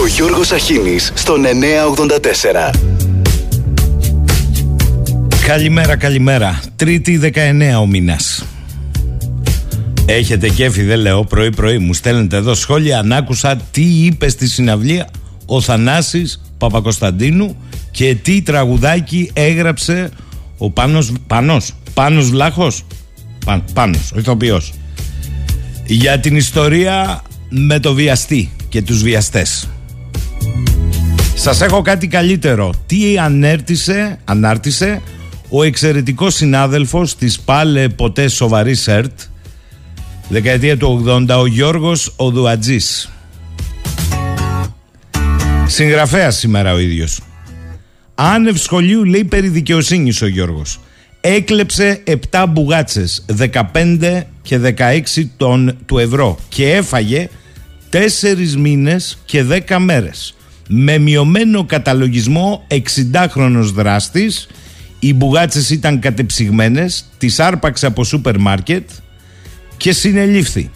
Ο Γιώργος Αχίνης στον 984. Καλημέρα, καλημέρα. Τρίτη 19 ο μήνας. Έχετε κέφι, δεν λέω, πρωί-πρωί. Μου στέλνετε εδώ σχόλια. Αν άκουσα τι είπε στη συναυλία ο Θανάσης Παπακοσταντίνου και τι τραγουδάκι έγραψε ο Πάνος, Πάνος, Πάνος Βλάχος, Πά, Πάνος, ο ηθοποιός. Για την ιστορία με το βιαστή και τους βιαστές. Σας έχω κάτι καλύτερο. Τι ανέρτησε, ανάρτησε ο εξαιρετικός συνάδελφος της πάλε ποτέ σοβαρής ΣΕΡΤ δεκαετία του 80 ο Γιώργος Οδουατζής. Συγγραφέας σήμερα ο ίδιος. Άνευ σχολείου λέει περί δικαιοσύνης ο Γιώργος. Έκλεψε 7 μπουγάτσες 15 και 16 των, του ευρώ και έφαγε 4 μήνες και 10 μέρες με μειωμένο καταλογισμό 60χρονος δράστης οι μπουγάτσες ήταν κατεψυγμένες τις άρπαξε από σούπερ μάρκετ και συνελήφθη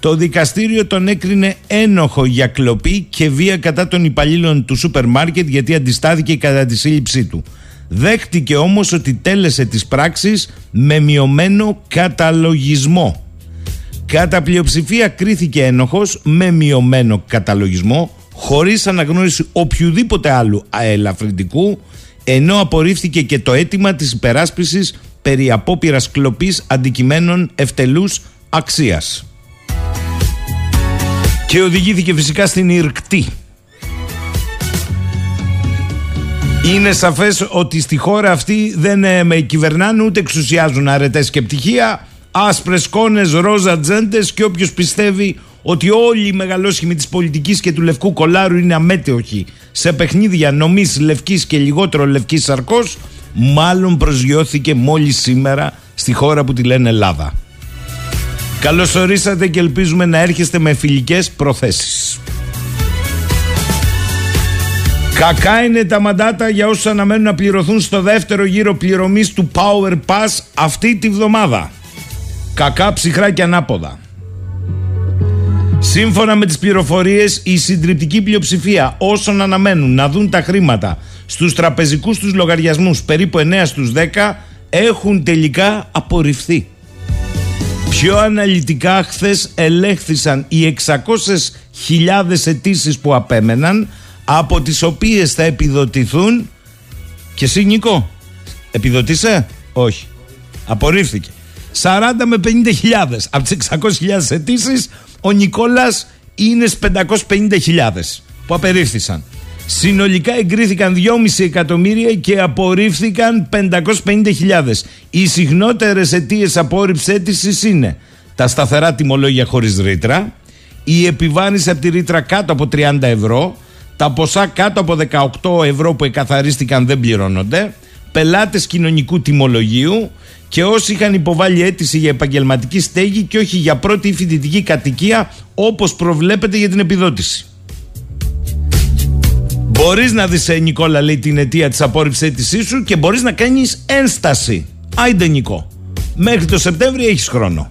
το δικαστήριο τον έκρινε ένοχο για κλοπή και βία κατά των υπαλλήλων του σούπερ μάρκετ γιατί αντιστάθηκε κατά τη σύλληψή του. Δέχτηκε όμως ότι τέλεσε τις πράξεις με μειωμένο καταλογισμό. Κατά πλειοψηφία κρίθηκε ένοχος με μειωμένο καταλογισμό χωρίς αναγνώριση οποιοδήποτε άλλου αελαφρυντικού ενώ απορρίφθηκε και το αίτημα της υπεράσπισης περί απόπειρας κλοπής αντικειμένων ευτελούς αξίας και οδηγήθηκε φυσικά στην Ιρκτή. Είναι σαφές ότι στη χώρα αυτή δεν ε, με κυβερνάνε ούτε εξουσιάζουν αρετές και πτυχία, άσπρες κόνες, ρόζα τζέντες και όποιος πιστεύει ότι όλοι οι μεγαλόσχημοι της πολιτικής και του λευκού κολάρου είναι αμέτωχοι σε παιχνίδια νομής λευκής και λιγότερο λευκής σαρκός, μάλλον προσγειώθηκε μόλις σήμερα στη χώρα που τη λένε Ελλάδα. Καλώς ορίσατε και ελπίζουμε να έρχεστε με φιλικές προθέσεις. Κακά είναι τα μαντάτα για όσους αναμένουν να πληρωθούν στο δεύτερο γύρο πληρωμής του Power Pass αυτή τη βδομάδα. Κακά ψυχρά και ανάποδα. Σύμφωνα με τις πληροφορίες, η συντριπτική πλειοψηφία όσων αναμένουν να δουν τα χρήματα στους τραπεζικούς τους λογαριασμούς, περίπου 9 στους 10, έχουν τελικά απορριφθεί. Πιο αναλυτικά χθες ελέγχθησαν οι 600.000 αιτήσεις που απέμεναν από τις οποίες θα επιδοτηθούν και εσύ Νίκο επιδοτήσε όχι απορρίφθηκε 40 με 50.000 από τις 600.000 αιτήσεις ο Νικόλας είναι στις 550.000 που απερίφθησαν Συνολικά εγκρίθηκαν 2,5 εκατομμύρια και απορρίφθηκαν 550.000. Οι συχνότερε αιτίες απόρριψης αίτησης είναι τα σταθερά τιμολόγια χωρίς ρήτρα, η επιβάρυνση από τη ρήτρα κάτω από 30 ευρώ, τα ποσά κάτω από 18 ευρώ που εκαθαρίστηκαν δεν πληρώνονται, πελάτες κοινωνικού τιμολογίου και όσοι είχαν υποβάλει αίτηση για επαγγελματική στέγη και όχι για πρώτη φοιτητική κατοικία όπως προβλέπεται για την επιδότηση. Μπορείς να δεις, ε, Νικόλα, λέει την αιτία της απόρριψης αίτησής σου και μπορείς να κάνεις ένσταση. Άιντε, Νικό. Μέχρι το Σεπτέμβριο έχεις χρόνο.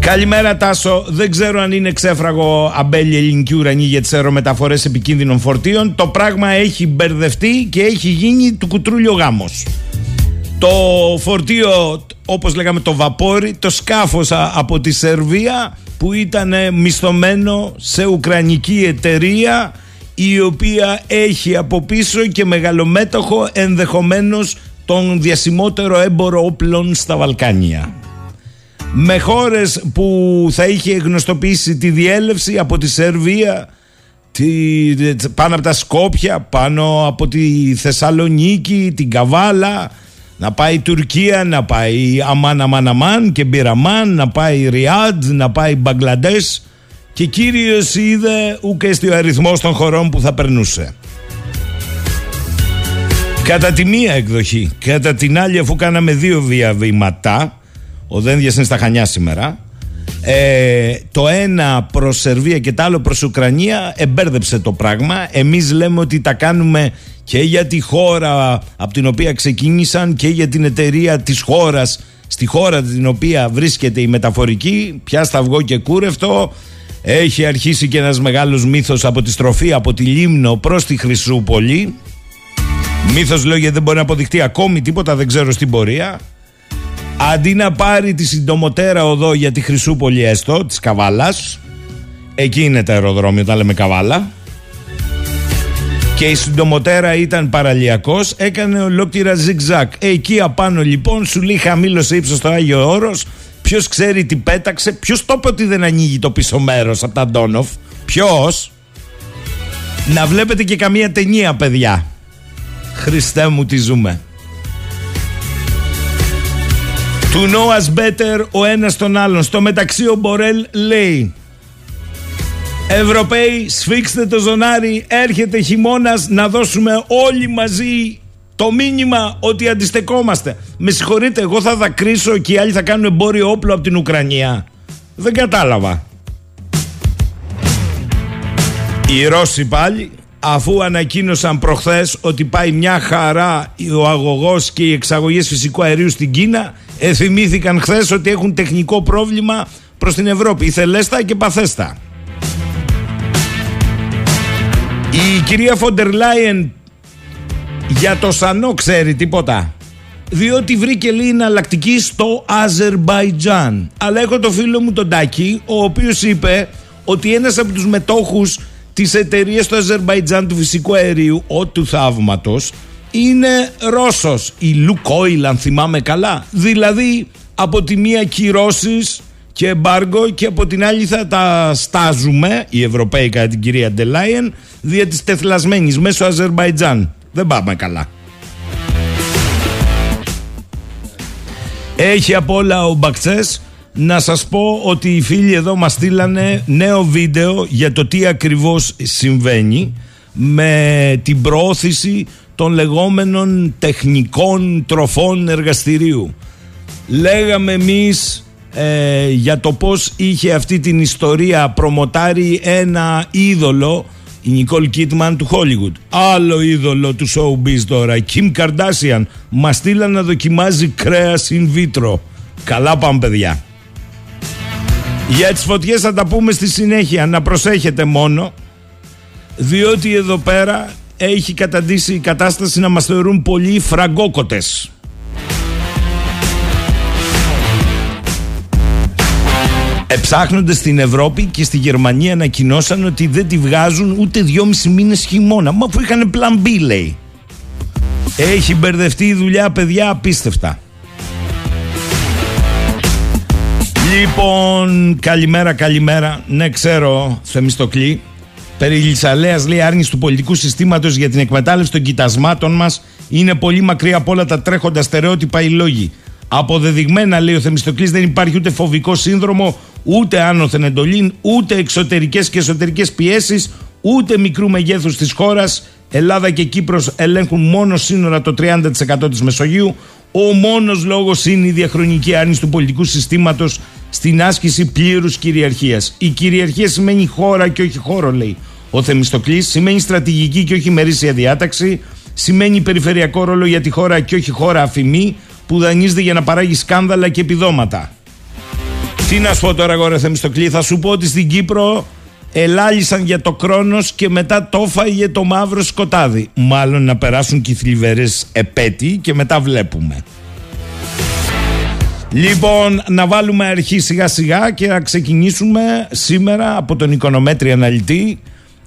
Καλημέρα Τάσο, δεν ξέρω αν είναι ξέφραγο αμπέλι ελληνική ουρανή για τις αερομεταφορές επικίνδυνων φορτίων. Το πράγμα έχει μπερδευτεί και έχει γίνει του κουτρούλιο γάμος. Το φορτίο όπως λέγαμε το βαπόρι, το σκάφος από τη Σερβία που ήταν μισθωμένο σε ουκρανική εταιρεία η οποία έχει από πίσω και μεγαλομέτωχο ενδεχομένως τον διασημότερο έμπορο όπλων στα Βαλκάνια. Με χώρες που θα είχε γνωστοποιήσει τη διέλευση από τη Σερβία, τη, πάνω από τα Σκόπια, πάνω από τη Θεσσαλονίκη, την Καβάλα, να πάει η Τουρκία, να πάει Αμάν Αμάν Αμάν και Μπιραμάν, να πάει Ριάντ, να πάει Μπαγκλαντές και κύριος είδε ούτε στο αριθμό των χωρών που θα περνούσε. Κατά τη μία εκδοχή, κατά την άλλη αφού κάναμε δύο διαβήματα, ο Δένδιας είναι στα Χανιά σήμερα, ε, το ένα προς Σερβία και το άλλο προς Ουκρανία εμπέρδεψε το πράγμα. Εμείς λέμε ότι τα κάνουμε και για τη χώρα από την οποία ξεκίνησαν και για την εταιρεία της χώρας στη χώρα την οποία βρίσκεται η μεταφορική πια σταυγό και κούρευτο Έχει αρχίσει και ένας μεγάλος μύθος από τη στροφή από τη Λίμνο προς τη Χρυσούπολη. Μύθος λέω γιατί δεν μπορεί να αποδειχτεί ακόμη τίποτα, δεν ξέρω στην πορεία. Αντί να πάρει τη συντομοτέρα οδό για τη Χρυσούπολη έστω, της Καβάλας, εκεί είναι τα αεροδρόμια όταν λέμε Καβάλα, και η συντομοτέρα ήταν παραλιακός, έκανε ολόκληρα ζιγζάκ. Εκεί απάνω λοιπόν σου λέει χαμήλωσε ύψος στο Άγιο Όρος. Ποιος ξέρει τι πέταξε, ποιος το είπε ότι δεν ανοίγει το πίσω μέρος από τα Ντόνοφ. Ποιος; Να βλέπετε και καμία ταινία, παιδιά. Χριστέ μου, τι ζούμε. To know us better ο ένας τον άλλον. Στο μεταξύ ο Μπορέλ λέει Ευρωπαίοι σφίξτε το ζωνάρι. Έρχεται χειμώνας να δώσουμε όλοι μαζί το μήνυμα ότι αντιστεκόμαστε Με συγχωρείτε εγώ θα δακρύσω και οι άλλοι θα κάνουν εμπόριο όπλο από την Ουκρανία. Δεν κατάλαβα. Οι Ρώσοι πάλι αφού ανακοίνωσαν προχθές ότι πάει μια χαρά ο αγωγός και οι εξαγωγές φυσικού αερίου στην Κίνα εθυμήθηκαν χθες ότι έχουν τεχνικό πρόβλημα προς την Ευρώπη ηθελέστα και παθέστα η κυρία Φοντερ Λάιεν για το Σανό ξέρει τίποτα; Διότι βρήκε λίγη εναλλακτική στο Αζερμπαϊτζάν. Αλλά έχω το φίλο μου τον Τάκη, ο οποίος είπε ότι ένας από τους μετόχους της εταιρείας του Αζερμπαϊτζάν του φυσικού αερίου, ο του θαύματος, είναι Ρώσος. Η Λουκόιλ αν θυμάμαι καλά. Δηλαδή από τη μία κυρώσεις και εμπάργκο και από την άλλη θα τα στάζουμε οι Ευρωπαίοι κατά την κυρία Ντελάιεν δια της τεθλασμένης μέσω Αζερμπαϊτζάν. Δεν πάμε καλά. Έχει από όλα ο Μπακτσές να σας πω ότι οι φίλοι εδώ μας στείλανε νέο βίντεο για το τι ακριβώς συμβαίνει με την προώθηση των λεγόμενων τεχνικών τροφών εργαστηρίου. Λέγαμε εμείς ε, για το πώς είχε αυτή την ιστορία προμοτάρει ένα είδωλο η Νικόλ Κίτμαν του Hollywood. Άλλο είδωλο του showbiz τώρα, η Kim Kardashian. Μας στείλαν να δοκιμάζει κρέας in vitro. Καλά πάμε παιδιά. Για τις φωτιές θα τα πούμε στη συνέχεια. Να προσέχετε μόνο. Διότι εδώ πέρα έχει καταντήσει η κατάσταση να μας θεωρούν πολύ φραγκόκοτες. Εψάχνονται στην Ευρώπη και στη Γερμανία ανακοινώσαν ότι δεν τη βγάζουν ούτε δυόμισι μήνες χειμώνα. Μα που είχαν πλαν B, λέει. Έχει μπερδευτεί η δουλειά, παιδιά, απίστευτα. Λοιπόν, καλημέρα, καλημέρα. Ναι, ξέρω, Θεμιστοκλή. Περί Λυσαλέας λέει άρνηση του πολιτικού συστήματος για την εκμετάλλευση των κοιτασμάτων μας είναι πολύ μακριά από όλα τα τρέχοντα στερεότυπα οι λόγοι. Αποδεδειγμένα, λέει ο Θεμιστοκλής, δεν υπάρχει ούτε φοβικό σύνδρομο, ούτε άνωθεν εντολή, ούτε εξωτερικές και εσωτερικές πιέσεις, ούτε μικρού μεγέθους της χώρας. Ελλάδα και Κύπρος ελέγχουν μόνο σύνορα το 30% της Μεσογείου. Ο μόνος λόγος είναι η διαχρονική άρνηση του πολιτικού συστήματος στην άσκηση πλήρους κυριαρχίας. Η κυριαρχία σημαίνει χώρα και όχι χώρο, λέει ο Θεμιστοκλής. Σημαίνει στρατηγική και όχι μερίσια διάταξη. Σημαίνει περιφερειακό ρόλο για τη χώρα και όχι χώρα αφημή που δανείζεται για να παράγει σκάνδαλα και επιδόματα. Τι να σου πω τώρα, εγώ Θεμιστοκλή, θα σου πω ότι στην Κύπρο ελάλησαν για το Κρόνος και μετά το έφαγε το μαύρο σκοτάδι. Μάλλον να περάσουν και οι θλιβερές επέτειοι και μετά βλέπουμε. Λοιπόν, να βάλουμε αρχή σιγά σιγά και να ξεκινήσουμε σήμερα από τον οικονομέτρη αναλυτή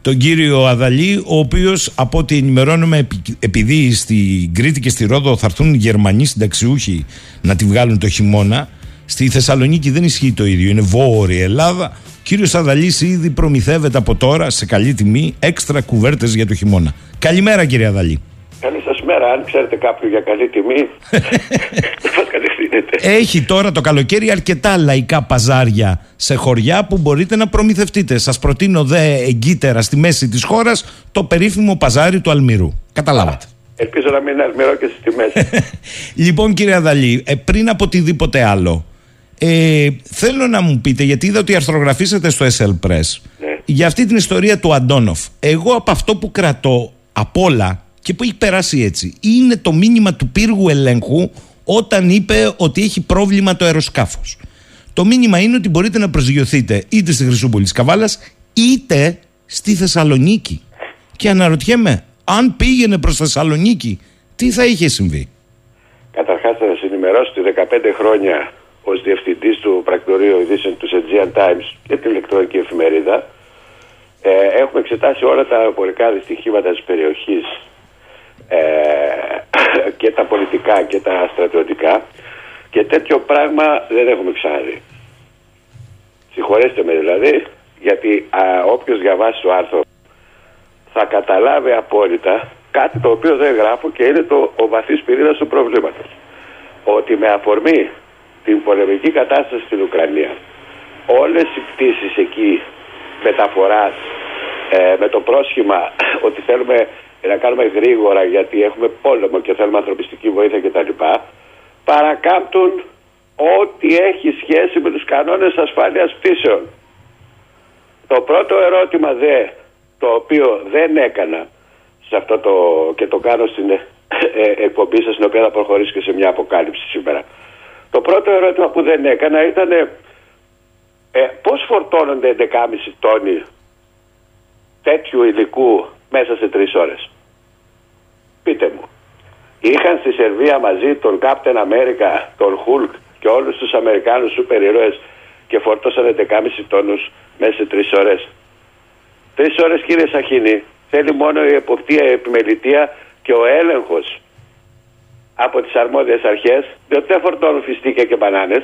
τον κύριο Αδαλή, ο οποίος από ό,τι ενημερώνουμε, επειδή στην Κρήτη και στη Ρόδο θα έρθουν Γερμανοί συνταξιούχοι να τη βγάλουν το χειμώνα, στη Θεσσαλονίκη δεν ισχύει το ίδιο. Είναι βόρεια Ελλάδα. Ο κύριος Αδαλής ήδη προμηθεύεται από τώρα σε καλή τιμή έξτρα κουβέρτες για το χειμώνα. Καλημέρα, κύριε Αδαλή. Καλή σας μέρα. Αν ξέρετε κάποιον για καλή τιμή, θα κατευθύνετε. Έχει τώρα το καλοκαίρι αρκετά λαϊκά παζάρια σε χωριά που μπορείτε να προμηθευτείτε. Σας προτείνω δε εγκύτερα στη μέση της χώρας το περίφημο παζάρι του Αλμυρού. Καταλάβατε. Ελπίζω να μην είναι αλμυρό και στι τιμέ. λοιπόν, κύριε Αδαλή, ε, πριν από οτιδήποτε άλλο, ε, θέλω να μου πείτε, γιατί είδα ότι αρθρογραφήσατε στο SL Press, Ναι. για αυτή την ιστορία του Αντόνοφ. Εγώ από αυτό που κρατώ απ' όλα και που έχει περάσει έτσι, είναι το μήνυμα του πύργου ελέγχου όταν είπε ότι έχει πρόβλημα το αεροσκάφος. Το μήνυμα είναι ότι μπορείτε να προσγειωθείτε είτε στη Χρυσούπολη της Καβάλας είτε στη Θεσσαλονίκη. Και αναρωτιέμαι, αν πήγαινε προς Θεσσαλονίκη, τι θα είχε συμβεί; Καταρχάς θα σας ενημερώσω ότι 15 χρόνια ως διευθυντής του πρακτορείου ειδήσεων του Aegean Times και την ηλεκτρονική εφημερίδα ε, έχουμε εξετάσει όλα τα πορικά δυστυχήματα της περιοχής ε, και τα πολιτικά και τα στρατιωτικά και τέτοιο πράγμα δεν έχουμε ξαναδεί. Συγχωρέστε με δηλαδή, γιατί α, όποιος διαβάσει το άρθρο θα καταλάβει απόλυτα κάτι το οποίο δεν γράφω και είναι το, ο βαθύς πυρήνας του προβλήματος. Ότι με αφορμή την πολεμική κατάσταση στην Ουκρανία όλες οι πτήσεις εκεί μεταφοράς ε, με το πρόσχημα ότι θέλουμε να κάνουμε γρήγορα γιατί έχουμε πόλεμο και θέλουμε ανθρωπιστική βοήθεια κτλ. παρακάμπτουν ό,τι έχει σχέση με τους κανόνες ασφάλειας πτήσεων. Το πρώτο ερώτημα δε, το οποίο δεν έκανα σε αυτό το, και το κάνω στην ε, ε, εκπομπή σας, στην οποία θα προχωρήσω και σε μια αποκάλυψη σήμερα. Το πρώτο ερώτημα που δεν έκανα ήταν ε, πώς φορτώνονται 11,5 τόνοι τέτοιου υλικού μέσα σε τρεις ώρες; Πείτε μου. Είχαν στη Σερβία μαζί τον Captain America, τον Hulk και όλους τους Αμερικάνους σούπερ ήρωες και φορτώσαν 11,5 τόνους μέσα σε τρεις ώρες. Τρεις ώρες κύριε Σαχίνη θέλει μόνο η εποπτεία, η επιμελητία και ο έλεγχος από τις αρμόδιες αρχές διότι δεν φορτώνουν φιστίκια και μπανάνες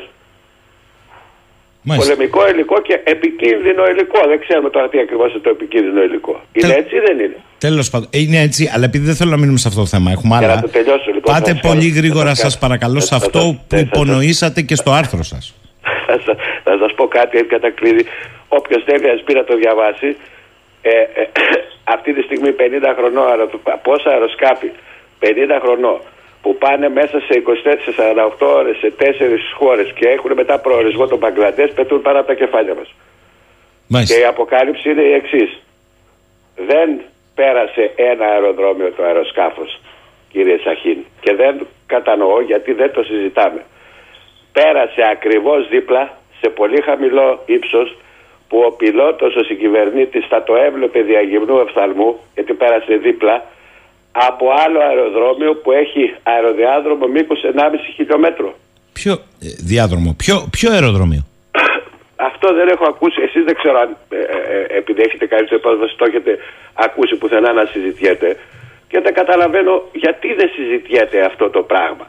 Μάλιστα. Πολεμικό υλικό και επικίνδυνο υλικό. Δεν ξέρουμε τώρα τι ακριβώς είναι το επικίνδυνο υλικό. Είναι έτσι ή δεν είναι; Τέλος πάντων. Ε, είναι έτσι, αλλά επειδή δεν θέλω να μείνουμε σε αυτό το θέμα, έχουμε άλλα. το τελειώσω, λοιπόν, Πάτε πολύ γρήγορα, σας παρακαλώ, σε αυτό που υπονοήσατε και στο άρθρο σας. Θα σα πω κάτι έτσι κατακλείδη. Όποιος θέλει, ας πει να το διαβάσει. Ε, ε, αυτή τη στιγμή 50 χρονών, πόσα αεροσκάφη, 50 χρονών, που πάνε μέσα σε 24-48 ώρες σε τέσσερις χώρες και έχουν μετά προορισμό τον Μπαγκλαντές πετούν πάνω από τα κεφάλια μας. Και η αποκάλυψη είναι η εξής. Δεν πέρασε ένα αεροδρόμιο το αεροσκάφος κύριε Σαχίν και δεν κατανοώ γιατί δεν το συζητάμε. Πέρασε ακριβώς δίπλα σε πολύ χαμηλό ύψος που ο πιλότος, ο συγκυβερνήτης θα το έβλεπε διαγυμνού οφθαλμού γιατί πέρασε δίπλα από άλλο αεροδρόμιο που έχει αεροδιάδρομο μήκος 1,5 χιλιόμετρο. Ποιο ε, διάδρομο, ποιο, ποιο αεροδρόμιο; Αυτό δεν έχω ακούσει. Εσείς δεν ξέρω αν ε, ε, επειδή έχετε κάνει το υπόσχεση το έχετε ακούσει πουθενά να συζητιέται. Και δεν καταλαβαίνω γιατί δεν συζητιέται αυτό το πράγμα.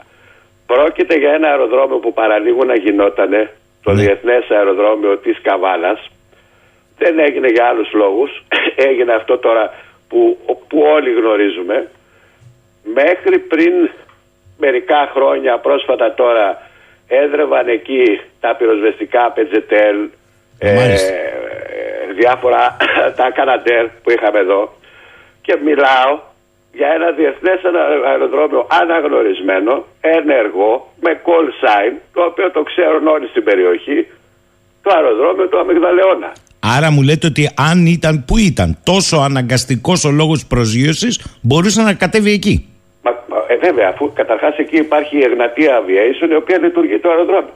Πρόκειται για ένα αεροδρόμιο που παραλίγο να γινότανε, το ναι. Διεθνές Αεροδρόμιο της Καβάλας. Δεν έγινε για άλλους λόγους. έγινε αυτό τώρα που, που όλοι γνωρίζουμε μέχρι πριν μερικά χρόνια πρόσφατα τώρα έδρευαν εκεί τα πυροσβεστικά πετζετέλ ε, διάφορα τα καναντέρ που είχαμε εδώ και μιλάω για ένα διεθνές αεροδρόμιο αναγνωρισμένο, ενεργό, με call sign, το οποίο το ξέρουν όλοι στην περιοχή, το αεροδρόμιο του Αμυγδαλεώνα. Άρα μου λέτε ότι αν ήταν, που ήταν, τόσο αναγκαστικός ο λόγος προσγείωσης, μπορούσε να κατέβει εκεί. Μα, ε, βέβαια, αφού καταρχάς εκεί υπάρχει η Εγνατία Aviation, η οποία λειτουργεί το αεροδρόμιο.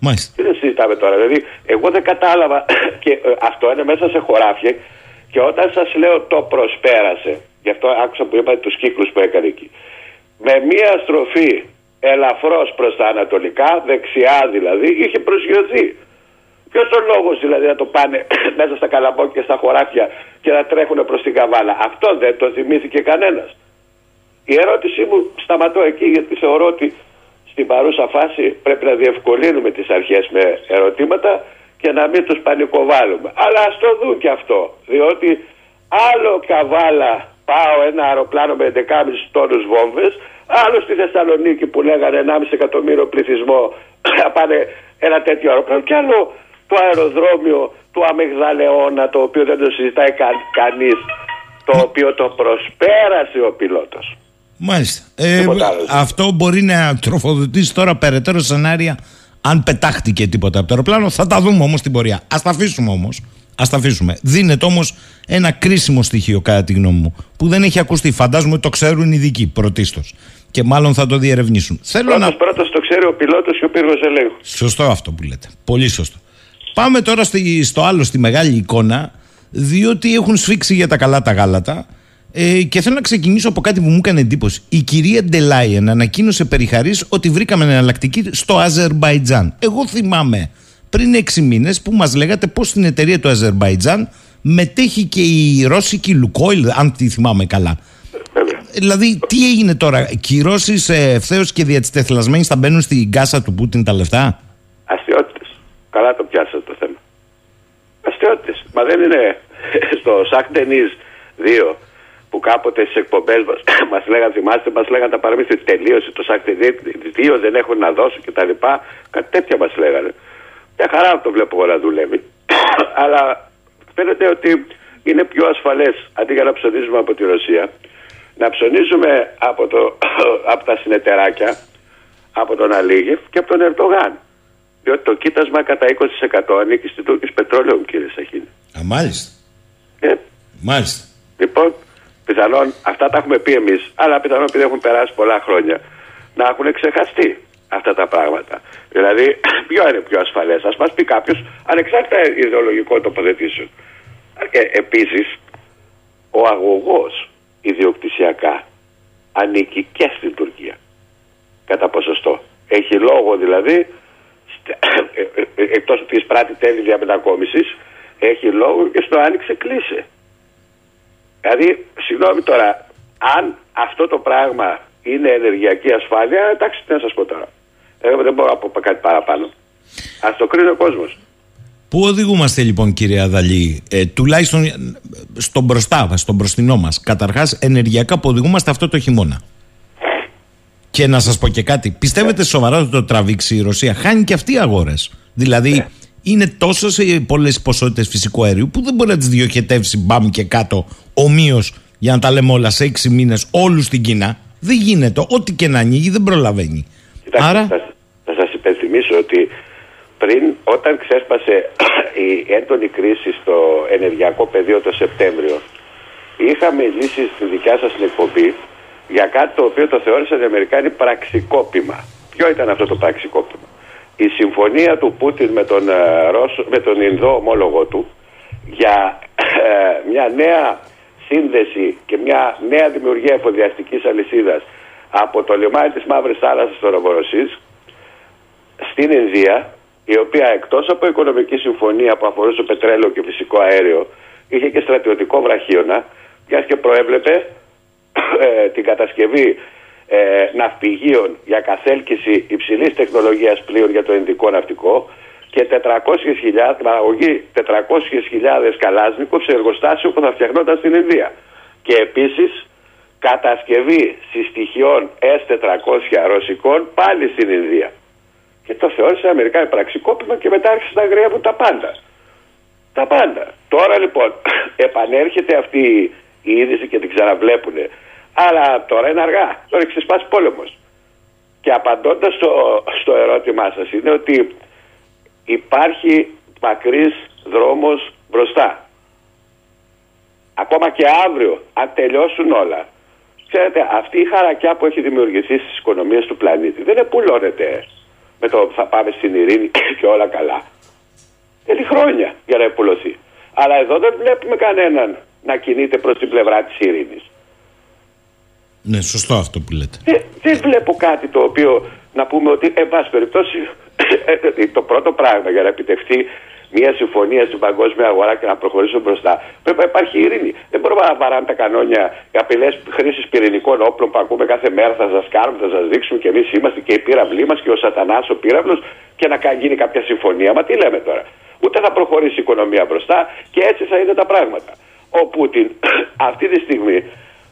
Μάλιστα. Τι δεν συζητάμε τώρα. Δηλαδή, εγώ δεν κατάλαβα, και ε, αυτό είναι μέσα σε χωράφια, και όταν σας λέω το προσπέρασε, γι' αυτό άκουσα που είπατε τους κύκλους που έκανε εκεί, με μία στροφή ελαφρώς προς τα ανατολικά, δεξιά δηλαδή, είχε προσγειωθεί. Ποιος ο λόγος δηλαδή να το πάνε μέσα στα καλαμπόκια και στα χωράφια και να τρέχουν προς την καβάλα; Αυτό δεν το θυμήθηκε κανένας. Η ερώτησή μου σταματώ εκεί γιατί θεωρώ ότι στην παρούσα φάση πρέπει να διευκολύνουμε τις αρχές με ερωτήματα και να μην τους πανικοβάλλουμε. Αλλά ας το δουν και αυτό, διότι άλλο καβάλα πάω ένα αεροπλάνο με 11,5 τόνους βόμβες, άλλο στη Θεσσαλονίκη που λέγανε 1,5 εκατομμύριο πληθυσμό πάνε ένα τέτοιο αεροπλάνο και άλλο το αεροδρόμιο του Αμεγδαλεώνα το οποίο δεν το συζητάει κα, κανείς το οποίο το προσπέρασε ο πιλότος. Μάλιστα. Ε, αυτό μπορεί να τροφοδοτήσει τώρα περαιτέρω σενάρια αν πετάχτηκε τίποτα από το αεροπλάνο. Θα τα δούμε όμως στην πορεία. Ας τα αφήσουμε όμως. Α τα αφήσουμε. Δίνεται όμως ένα κρίσιμο στοιχείο, κατά τη γνώμη μου, που δεν έχει ακουστεί. Φαντάζομαι ότι το ξέρουν οι ειδικοί πρωτίστως. Και μάλλον θα το διερευνήσουν. Θέλω πρώτος, να... πρώτος το ξέρει ο πιλότος και ο πύργο ελέγχου. Σωστό αυτό που λέτε. Πολύ σωστό. Πάμε τώρα στο άλλο, στη μεγάλη εικόνα, διότι έχουν σφίξει για τα καλά τα γάλατα. Ε, και θέλω να ξεκινήσω από κάτι που μου έκανε εντύπωση. Η κυρία Ντελάιεν ανακοίνωσε περιχαρή ότι βρήκαμε εναλλακτική στο Αζερμπαϊτζάν. Εγώ θυμάμαι πριν έξι μήνες που μας λέγατε πω στην εταιρεία του Αζερμπαϊτζάν μετέχει και η ρώσικη Λουκόιλ, αν τη θυμάμαι καλά. Δηλαδή, τι έγινε τώρα, κυρώσεις ε, ευθέως και διατηθελασμένοι θα μπαίνουν στην κάσα του Πούτιν τα λεφτά; Αστείωτε. Καλά το πιάσατε το θέμα. Αστείωτε. Μα δεν είναι στο Σακ 2 που κάποτε στις εκπομπές μας μας λέγανε, θυμάστε, μας λέγανε τα παραμύθια. Τελείωσε το Σάκ 2, δεν έχουν να δώσουν κτλ. Κάτι τέτοια μας λέγανε. Μια χαρά το βλέπω εγώ να δουλεύει. Αλλά φαίνεται ότι είναι πιο ασφαλές αντί για να ψωνίζουμε από τη Ρωσία, να ψωνίζουμε από, το, από τα συνεταιράκια, από τον Αλίγεφ και από τον Ερντογάν. Διότι το κοίτασμα κατά 20% ανήκει στην Τούρκη Πετρόλαιο, κύριε Σαχίνη. Α, μάλιστα. Ε, μάλιστα. Λοιπόν, πιθανόν αυτά τα έχουμε πει εμείς, αλλά πιθανόν επειδή έχουν περάσει πολλά χρόνια να έχουν ξεχαστεί αυτά τα πράγματα. Δηλαδή, ποιο είναι πιο ασφαλές, ας μας πει κάποιος, ανεξάρτητα ιδεολογικών τοποθετήσεων. Ε, Επίσης, ο αγωγός ιδιοκτησιακά ανήκει και στην Τουρκία. Κατά ποσοστό. Έχει λόγο δηλαδή, ε, ε, ε, εκτός ότι εισπράττει τέλη διαμετακόμιση, έχει λόγο και στο άνοιξε κλείσε. Δηλαδή, συγγνώμη τώρα, αν αυτό το πράγμα είναι ενεργειακή ασφάλεια, εντάξει, τι να σας πω τώρα. Εγώ δεν μπορώ να πω κάτι παραπάνω. Α το κρίνει ο κόσμος. Πού οδηγούμαστε λοιπόν κύριε Αδαλή, ε, τουλάχιστον στον μπροστά στον μπροστινό μας, καταρχάς ενεργειακά που οδηγούμαστε αυτό το χειμώνα. Και να σας πω και κάτι, πιστεύετε σοβαρά ότι το τραβήξει η Ρωσία, χάνει και αυτοί οι αγορές; Δηλαδή ναι. είναι τόσο πολλές ποσότητες φυσικού αερίου που δεν μπορεί να τις διοχετεύσει μπαμ και κάτω ομοίως για να τα λέμε όλα σε έξι μήνες όλους στην Κίνα. Δεν γίνεται, ό,τι και να ανοίγει δεν προλαβαίνει. Κοιτάξτε, Άρα... θα, θα σας υπενθυμίσω ότι πριν όταν ξέσπασε η έντονη κρίση στο ενεργειακό πεδίο το Σεπτέμβριο είχαμε λύσεις στη δικιά σας την εκπομπή για κάτι το οποίο το θεώρησαν οι Αμερικάνοι πραξικόπημα. Ποιο ήταν αυτό το πραξικόπημα; Η συμφωνία του Πούτιν με τον, ε, Ρώσο, με τον Ινδό ομόλογο του για ε, μια νέα σύνδεση και μια νέα δημιουργία εφοδιαστικής αλυσίδας από το λιμάνι της Μαύρης Θάλασσας στο Ρομποροσίς στην Ινδία η οποία εκτός από οικονομική συμφωνία που αφορούσε πετρέλαιο και φυσικό αέριο είχε και στρατιωτικό βραχίωνα μιας και προέβλεπε ε, την κατασκευή ε, ναυπηγείων για καθέλκυση υψηλής τεχνολογίας πλοίων για το Ινδικό ναυτικό και 400.000, παραγωγή 400.000 καλάσνικο σε εργοστάσιο που θα φτιαχνόταν στην Ινδία. Και επίσης κατασκευή συστοιχειών S400 ρωσικών πάλι στην Ινδία. Και το θεώρησε Αμερικάνοι πραξικόπημα και μετά άρχισαν να γρήγορουν τα πάντα. Τα πάντα. Τώρα λοιπόν επανέρχεται αυτή η είδηση και την ξαναβλέπουν. Αλλά τώρα είναι αργά. Τώρα έχει ξεσπάσει πόλεμος. Και απαντώντας στο, στο ερώτημά σας είναι ότι υπάρχει μακρύς δρόμος μπροστά. Ακόμα και αύριο, αν τελειώσουν όλα, ξέρετε, αυτή η χαρακιά που έχει δημιουργηθεί στις οικονομίες του πλανήτη δεν επουλώνεται με το θα πάμε στην ειρήνη και όλα καλά. Θέλει χρόνια για να επουλωθεί. Αλλά εδώ δεν βλέπουμε κανέναν να κινείται προς την πλευρά της ειρήνης. Ναι, σωστό αυτό που λέτε. Δεν, δεν βλέπω κάτι το οποίο να πούμε ότι, εν πάση περιπτώσει, ε, ε, το πρώτο πράγμα για να επιτευχθεί μια συμφωνία στην παγκόσμια αγορά και να προχωρήσουμε μπροστά. Πρέπει να υπάρχει ειρήνη. Δεν μπορούμε να βαράμε τα κανόνια για απειλές χρήσης πυρηνικών όπλων που ακούμε κάθε μέρα. Θα σας κάνουμε, θα σας δείξουμε και εμείς είμαστε και οι πύραυλοι μας και ο Σατανάς ο πύραυλος και να γίνει κάποια συμφωνία. Μα τι λέμε τώρα. Ούτε θα προχωρήσει η οικονομία μπροστά και έτσι θα είναι τα πράγματα. Ο Πούτιν αυτή τη στιγμή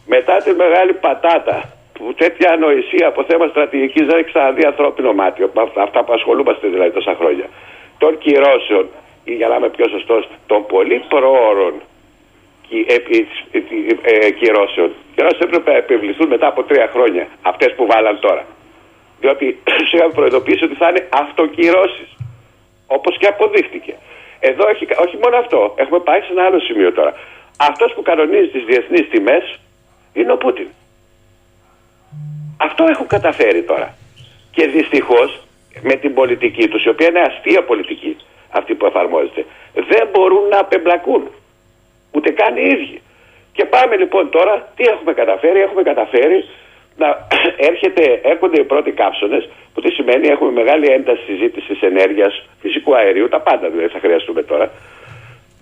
μετά τη μεγάλη πατάτα που τέτοια ανοησία από θέμα στρατηγικής δεν έχει ξαναδεί ανθρώπινο μάτι. Αυτά που ασχολούμαστε δηλαδή τόσα χρόνια. Των κυρώσεων ή για να είμαι πιο σωστός, των πολύ προώρων ε, ε, κυρώσεων. Κυρώσεις έπρεπε να επιβληθούν μετά από τρία χρόνια. Αυτές που βάλαν τώρα. Διότι σου είχαμε προειδοποιήσει ότι θα είναι αυτοκυρώσεις. Όπως και αποδείχτηκε. Εδώ όχι, όχι μόνο αυτό. Έχουμε πάει σε ένα άλλο σημείο τώρα. Αυτός που κανονίζει τις διεθνείς τιμές είναι ο Πούτιν. Αυτό έχουν καταφέρει τώρα. Και δυστυχώς με την πολιτική τους, η οποία είναι αστεία πολιτική αυτή που εφαρμόζεται, δεν μπορούν να απεμπλακούν. Ούτε καν οι ίδιοι. Και πάμε λοιπόν τώρα, τι έχουμε καταφέρει, έχουμε καταφέρει να έρχεται, έρχονται οι πρώτοι κάψονες που τι σημαίνει έχουμε μεγάλη ένταση συζήτησης ενέργειας, φυσικού αερίου, τα πάντα δηλαδή θα χρειαστούμε τώρα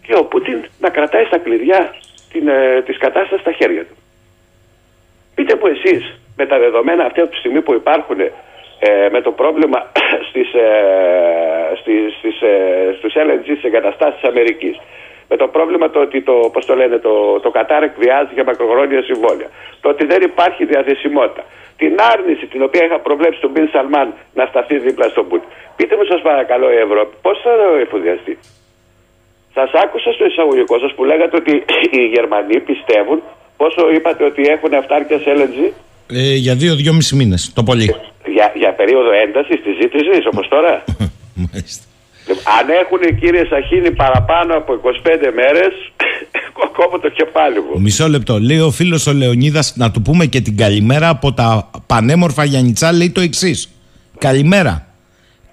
και ο Πούτιν να κρατάει στα κλειδιά την, ε, της κατάστασης στα χέρια του. Πείτε μου εσείς με τα δεδομένα αυτή τη στιγμή που υπάρχουν ε, με το πρόβλημα στις, ε, στις, στις, ε, στους LNG στις εγκαταστάσεις της Αμερικής με το πρόβλημα το ότι το, πώς το, λένε, το, το Κατάρ εκβιάζει για μακροχρόνια συμβόλαια. Το ότι δεν υπάρχει διαθεσιμότητα. Την άρνηση την οποία είχα προβλέψει τον Μπιν Σαλμάν να σταθεί δίπλα στον Πούτιν. Πείτε μου σας παρακαλώ η Ευρώπη πώς θα εφοδιαστεί; Σας άκουσα στο εισαγωγικό σας που λέγατε ότι οι Γερμανοί πιστεύουν πόσο είπατε ότι έχουν αυτάρκεια σε LNG. Ε, για δύο-δυόμιση μήνες το πολύ. Για, για περίοδο έντασης της ζήτησης όπως τώρα; Μάλιστα. Αν έχουν κύριε Σαχίνη παραπάνω από 25 μέρες κόβω το κεφάλι μου. Μισό λεπτό. Λέει ο φίλος ο Λεωνίδας, να του πούμε και την καλημέρα από τα πανέμορφα Γιάννητσά, λέει το εξής. Καλημέρα.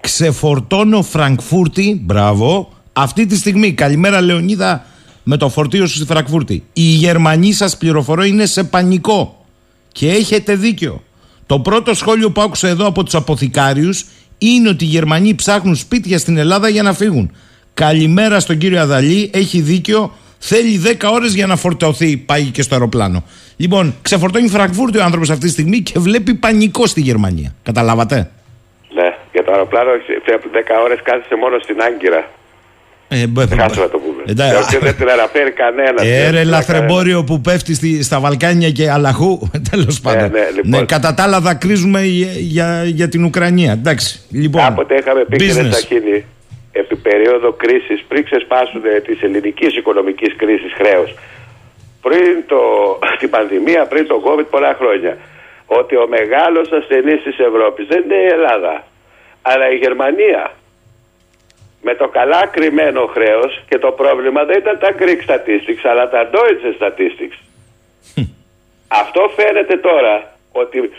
Ξεφορτώνω Φραγκφούρτη, μπράβο, αυτή τη στιγμή. Καλημέρα Λεωνίδα με το φορτίο σου στη Φραγκφούρτη. Οι Γερμανοί σας πληροφορώ είναι σε πανικό. Και έχετε δίκιο. Το πρώτο σχόλιο που άκουσα εδώ από τους αποθηκάριους είναι ότι οι Γερμανοί ψάχνουν σπίτια στην Ελλάδα για να φύγουν. Καλημέρα στον κύριο Αδαλή, έχει δίκιο. Θέλει 10 ώρες για να φορτωθεί, πάει και στο αεροπλάνο. Λοιπόν, ξεφορτώνει Φραγκφούρτη ο άνθρωπος αυτή τη στιγμή και βλέπει πανικό στη Γερμανία. Καταλάβατε; Ναι, για το αεροπλάνο 10 ώρες κάθισε μόνο στην Άγκυρα. Ε, Κάτσε να το πούμε. Εντάξει, δεν την αναφέρει κανένας. Ε, ρε, λαθρεμπόριο που πέφτει στη, στα Βαλκάνια και Αλαχού. Τέλος πάντων. Ναι, ναι, λοιπόν. ναι, κατά τα άλλα δακρύζουμε για, για, για την Ουκρανία. Εντάξει. Λοιπόν, Κάποτε είχαμε πει και Σαχίνη επί περίοδο κρίσης, πριν ξεσπάσουν της ελληνικής οικονομικής κρίσης χρέου, πριν το, την πανδημία, πριν το COVID, πολλά χρόνια, ότι ο μεγάλος ασθενής της Ευρώπης δεν είναι η Ελλάδα, αλλά η Γερμανία με το καλά κρυμμένο χρέος και το πρόβλημα δεν ήταν τα Greek statistics αλλά τα Deutsche statistics. Αυτό φαίνεται τώρα ότι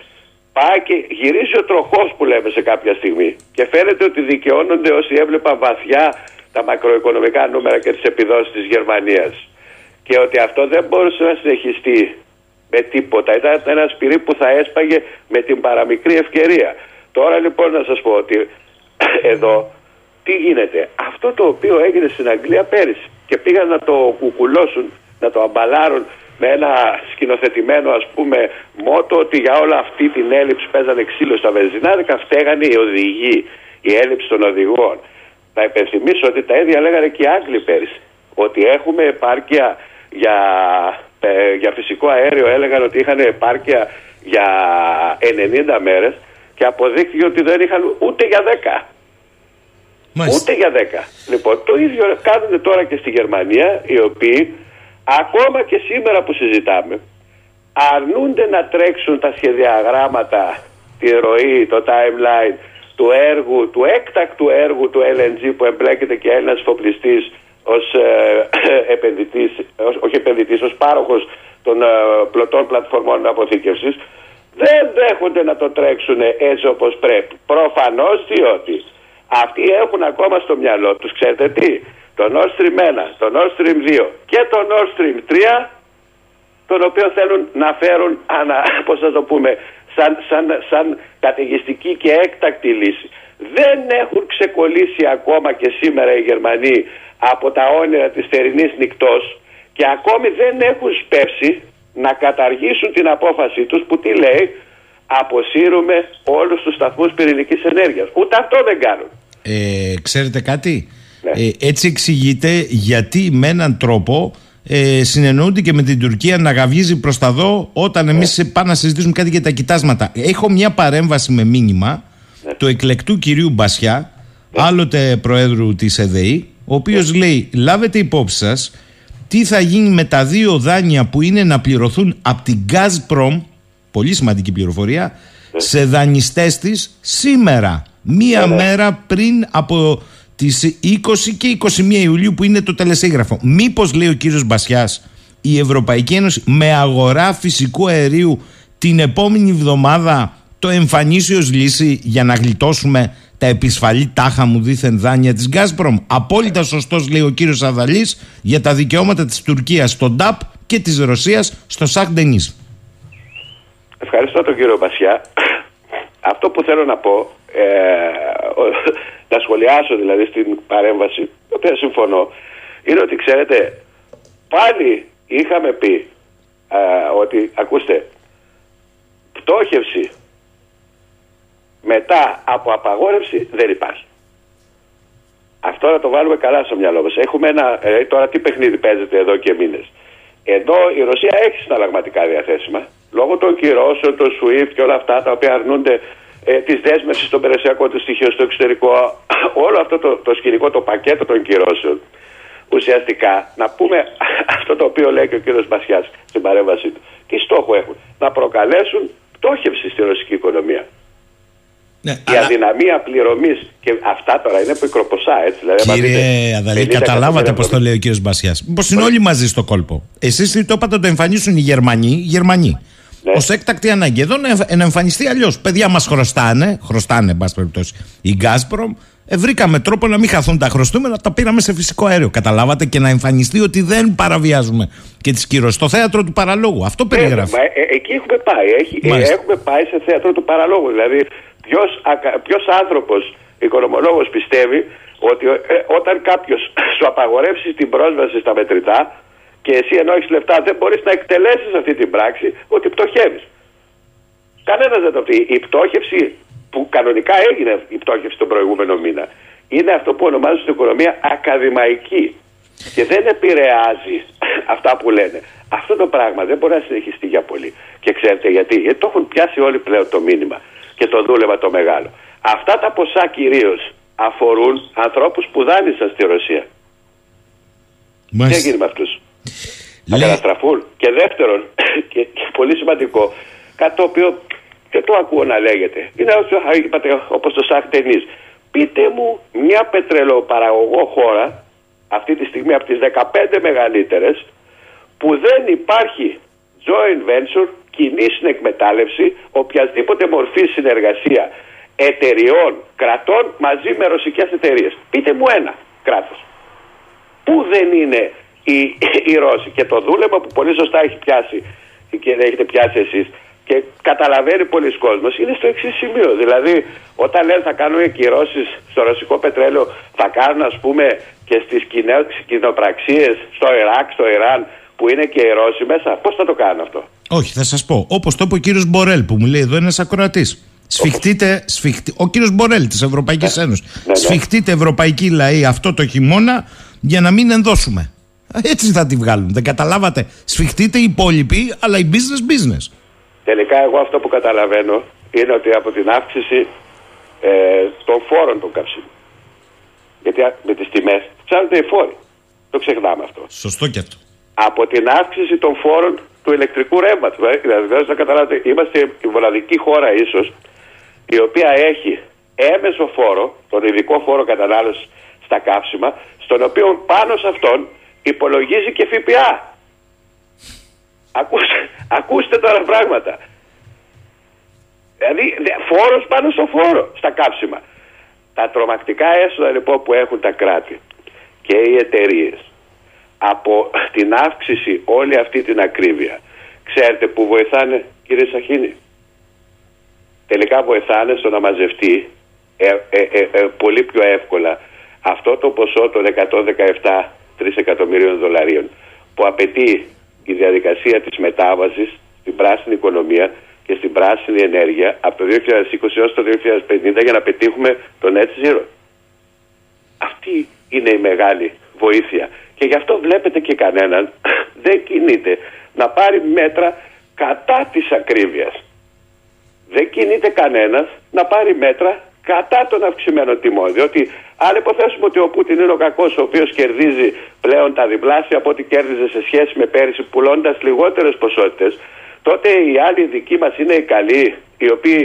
πάει και γυρίζει ο τροχός που λέμε σε κάποια στιγμή και φαίνεται ότι δικαιώνονται όσοι έβλεπαν βαθιά τα μακροοικονομικά νούμερα και τις επιδόσεις της Γερμανίας και ότι αυτό δεν μπορούσε να συνεχιστεί με τίποτα. Ήταν ένας σπυρί που θα έσπαγε με την παραμικρή ευκαιρία. Τώρα λοιπόν να σας πω ότι εδώ τι γίνεται; Αυτό το οποίο έγινε στην Αγγλία πέρυσι και πήγαν να το κουκουλώσουν, να το αμπαλάρουν με ένα σκηνοθετημένο ας πούμε μότο ότι για όλα αυτή την έλλειψη παίζανε ξύλο στα βενζινάδικα φταίγανε οι οδηγοί, η έλλειψη των οδηγών. Να υπενθυμίσω ότι τα ίδια λέγανε και οι Άγγλοι πέρυσι. Ότι έχουμε επάρκεια για, ε, για φυσικό αέριο έλεγαν ότι είχαν επάρκεια για 90 μέρες και αποδείχθηκε ότι δεν είχαν ούτε για 10. Μάλιστα. Ούτε για 10. Λοιπόν, το ίδιο κάνουν τώρα και στη Γερμανία, οι οποίοι ακόμα και σήμερα που συζητάμε, αρνούνται να τρέξουν τα σχεδιαγράμματα, τη ροή, το timeline του έργου, του έκτακτου έργου του LNG που εμπλέκεται και ένας φοπλιστής ως ε, επενδυτής, ως, όχι επενδυτής, ως πάροχος των ε, πλωτών πλατφορμών αποθήκευσης, δεν δέχονται να το τρέξουν έτσι όπως πρέπει. Προφανώς διότι αυτοί έχουν ακόμα στο μυαλό τους, ξέρετε τι, το Nord Stream 1, το Nord Stream 2 και το Nord Stream 3, τον οποίο θέλουν να φέρουν, ανα, πώς θα το πούμε, σαν, σαν, σαν καταιγιστική και έκτακτη λύση. Δεν έχουν ξεκολλήσει ακόμα και σήμερα οι Γερμανοί από τα όνειρα της θερινής νυχτός και ακόμη δεν έχουν σπεύσει να καταργήσουν την απόφαση τους που τι λέει; Αποσύρουμε όλους τους σταθμούς πυρηνικής ενέργειας. Ούτε αυτό δεν κάνουν. Ε, ξέρετε κάτι, ναι. ε, έτσι εξηγείται γιατί με έναν τρόπο ε, συνεννοούνται και με την Τουρκία να γαβγίζει προς τα δω όταν εμείς ναι. πάμε να συζητήσουμε κάτι για τα κοιτάσματα. Έχω μια παρέμβαση με μήνυμα ναι. του εκλεκτού κυρίου Μπασιά, άλλοτε προέδρου της ΕΔΕΗ, ο οποίος λέει λάβετε υπόψη σας τι θα γίνει με τα δύο δάνεια που είναι να πληρωθούν από την Gazprom πολύ σημαντική πληροφορία, σε δανειστές της σήμερα. Μία μέρα πριν από τις 20 και 21 Ιουλίου που είναι το τελεσίγραφο. Μήπως λέει ο κύριος Μπασιάς η Ευρωπαϊκή Ένωση με αγορά φυσικού αερίου την επόμενη εβδομάδα το εμφανίσει ως λύση για να γλιτώσουμε τα επισφαλή τάχα μου δίθεν δάνεια της Gazprom; Απόλυτα σωστός λέει ο κύριος Αδαλής για τα δικαιώματα της Τουρκίας στο ΝΤΑΠ και της Ρωσίας στο ΣΑΚ Ευχαριστώ τον κύριο Μπασιά. Αυτό που θέλω να πω, ε, να σχολιάσω δηλαδή στην παρέμβαση, το οποία συμφωνώ, είναι ότι ξέρετε, πάλι είχαμε πει ε, ότι, ακούστε, πτώχευση μετά από απαγόρευση δεν υπάρχει. Αυτό να το βάλουμε καλά στο μυαλό μας. Έχουμε ένα. Ε, τώρα τι παιχνίδι παίζεται εδώ και μήνες. Εδώ η Ρωσία έχει συναλλαγματικά διαθέσιμα λόγω των κυρώσεων, των SWIFT και όλα αυτά τα οποία αρνούνται ε, της δέσμευσης των περιουσιακών του στοιχείων στο εξωτερικό, όλο αυτό το, το σκηνικό, το πακέτο των κυρώσεων, ουσιαστικά να πούμε αυτό το οποίο λέει και ο κύριος Μπασιά στην παρέμβασή του. Τι στόχο έχουν, να προκαλέσουν πτώχευση στη ρωσική οικονομία. Ναι, η αλλά... αδυναμία πληρωμής και αυτά τώρα είναι πικροποσά, έτσι. Δηλαδή, Κύριε Αδαλή, καταλάβατε πώς το λέει ο κύριος Μπασιά. Μήπως είναι όλοι μαζί στο κόλπο; Εσείς το είπατε το εμφανίσουν οι Γερμανοί. Οι Γερμανοί. Ναι. Ω έκτακτη ανάγκη. Εδώ να εμφανιστεί αλλιώς. Παιδιά μας χρωστάνε, χρωστάνε, εν πάση περιπτώσει, η Gazprom. Ε, βρήκαμε τρόπο να μην χαθούν τα χρωστούμενα, τα πήραμε σε φυσικό αέριο. Καταλάβατε και να εμφανιστεί ότι δεν παραβιάζουμε και τις κυρώσεις. Στο θέατρο του παραλόγου. Αυτό ναι, περιγράφει. Ε, ε, εκεί έχουμε πάει. Έχει, ε, έχουμε πάει σε θέατρο του παραλόγου. Δηλαδή, ποιος άνθρωπος, οικονομολόγος, πιστεύει ότι όταν κάποιος σου απαγορεύσει την πρόσβαση στα μετρητά, και εσύ ενώ έχεις λεφτά δεν μπορείς να εκτελέσεις αυτή την πράξη ότι πτωχεύεις. Κανένας δεν το πει. Η πτώχευση που κανονικά έγινε η πτώχευση τον προηγούμενο μήνα είναι αυτό που ονομάζουν στην οικονομία ακαδημαϊκή και δεν επηρεάζει αυτά που λένε. Αυτό το πράγμα δεν μπορεί να συνεχιστεί για πολύ. Και ξέρετε γιατί, γιατί το έχουν πιάσει όλοι πλέον το μήνυμα και το δούλευα το μεγάλο. Αυτά τα ποσά κυρίως αφορούν ανθρώπους που δάνεισαν στη Ρωσία. Τι έγινε με αυτούς; Να καταστραφούν. Και δεύτερον, και, και, πολύ σημαντικό, κάτι το οποίο δεν το ακούω να λέγεται. Είναι όσο είπατε, όπως το ΣΑΧ Πείτε μου μια πετρελοπαραγωγό χώρα, αυτή τη στιγμή από τις 15 μεγαλύτερες, που δεν υπάρχει joint venture, κοινή συνεκμετάλλευση, οποιασδήποτε μορφή συνεργασία εταιριών, κρατών μαζί με ρωσικές εταιρείες. Πείτε μου ένα κράτος. Πού δεν είναι οι, οι Ρώσοι. Και το δούλεμα που πολύ σωστά έχει πιάσει και έχετε πιάσει εσείς και καταλαβαίνει πολλοί κόσμος είναι στο εξής σημείο. Δηλαδή, όταν λένε θα κάνουμε κυρώσεις στο ρωσικό πετρέλαιο, θα κάνουν ας πούμε και στις κοινοπραξίες στο Ιράκ, στο Ιράν, που είναι και οι Ρώσοι μέσα. Πώς θα το κάνουν αυτό; Όχι, θα σας πω. Όπως το είπε ο κύριος Μπορέλ, που μου λέει εδώ ένας ακροατής. Σφιχτείτε, σφιχτεί, ο κύριος Μπορέλ της Ευρωπαϊκής ναι. Ένωσης. Ναι, ναι. Σφιχτείτε ευρωπαϊκή λαή αυτό το χειμώνα για να μην ενδώσουμε. Έτσι θα τη βγάλουν. Δεν καταλάβατε. Σφιχτείτε οι υπόλοιποι, αλλά η business business. Τελικά εγώ αυτό που καταλαβαίνω είναι ότι από την αύξηση ε, των φόρων των καυσίμων. Γιατί με τις τιμές ψάχνονται οι φόροι. Το ξεχνάμε αυτό. Σωστό και αυτό. Από την αύξηση των φόρων του ηλεκτρικού ρεύματος. Δηλαδή, να καταλάβετε, είμαστε η μοναδική χώρα ίσως η οποία έχει έμεσο φόρο, τον ειδικό φόρο κατανάλωσης στα καύσιμα, στον οποίο πάνω σε αυτόν υπολογίζει και ΦΠΑ. Ακούστε, ακούστε τώρα πράγματα. Δηλαδή φόρος πάνω στο φόρο στα κάψιμα. Τα τρομακτικά έσοδα λοιπόν που έχουν τα κράτη και οι εταιρείες από την αύξηση όλη αυτή την ακρίβεια ξέρετε που βοηθάνε κύριε Σαχίνη; Τελικά βοηθάνε στο να μαζευτεί ε, ε, ε, πολύ πιο εύκολα αυτό το ποσό των 117 3 εκατομμυρίων δολαρίων που απαιτεί η διαδικασία της μετάβασης στην πράσινη οικονομία και στην πράσινη ενέργεια από το 2020 έως το 2050 για να πετύχουμε το net zero. Αυτή είναι η μεγάλη βοήθεια. Και γι' αυτό βλέπετε και κανέναν δεν κινείται να πάρει μέτρα κατά της ακρίβειας. Δεν κινείται κανένας να πάρει μέτρα κατά των αυξημένων τιμών. Διότι αν υποθέσουμε ότι ο Πούτιν είναι ο κακός ο οποίος κερδίζει πλέον τα διπλάσια από ό,τι κέρδιζε σε σχέση με πέρυσι πουλώντας λιγότερες ποσότητες, τότε οι άλλοι δικοί μας είναι οι καλοί, οι οποίοι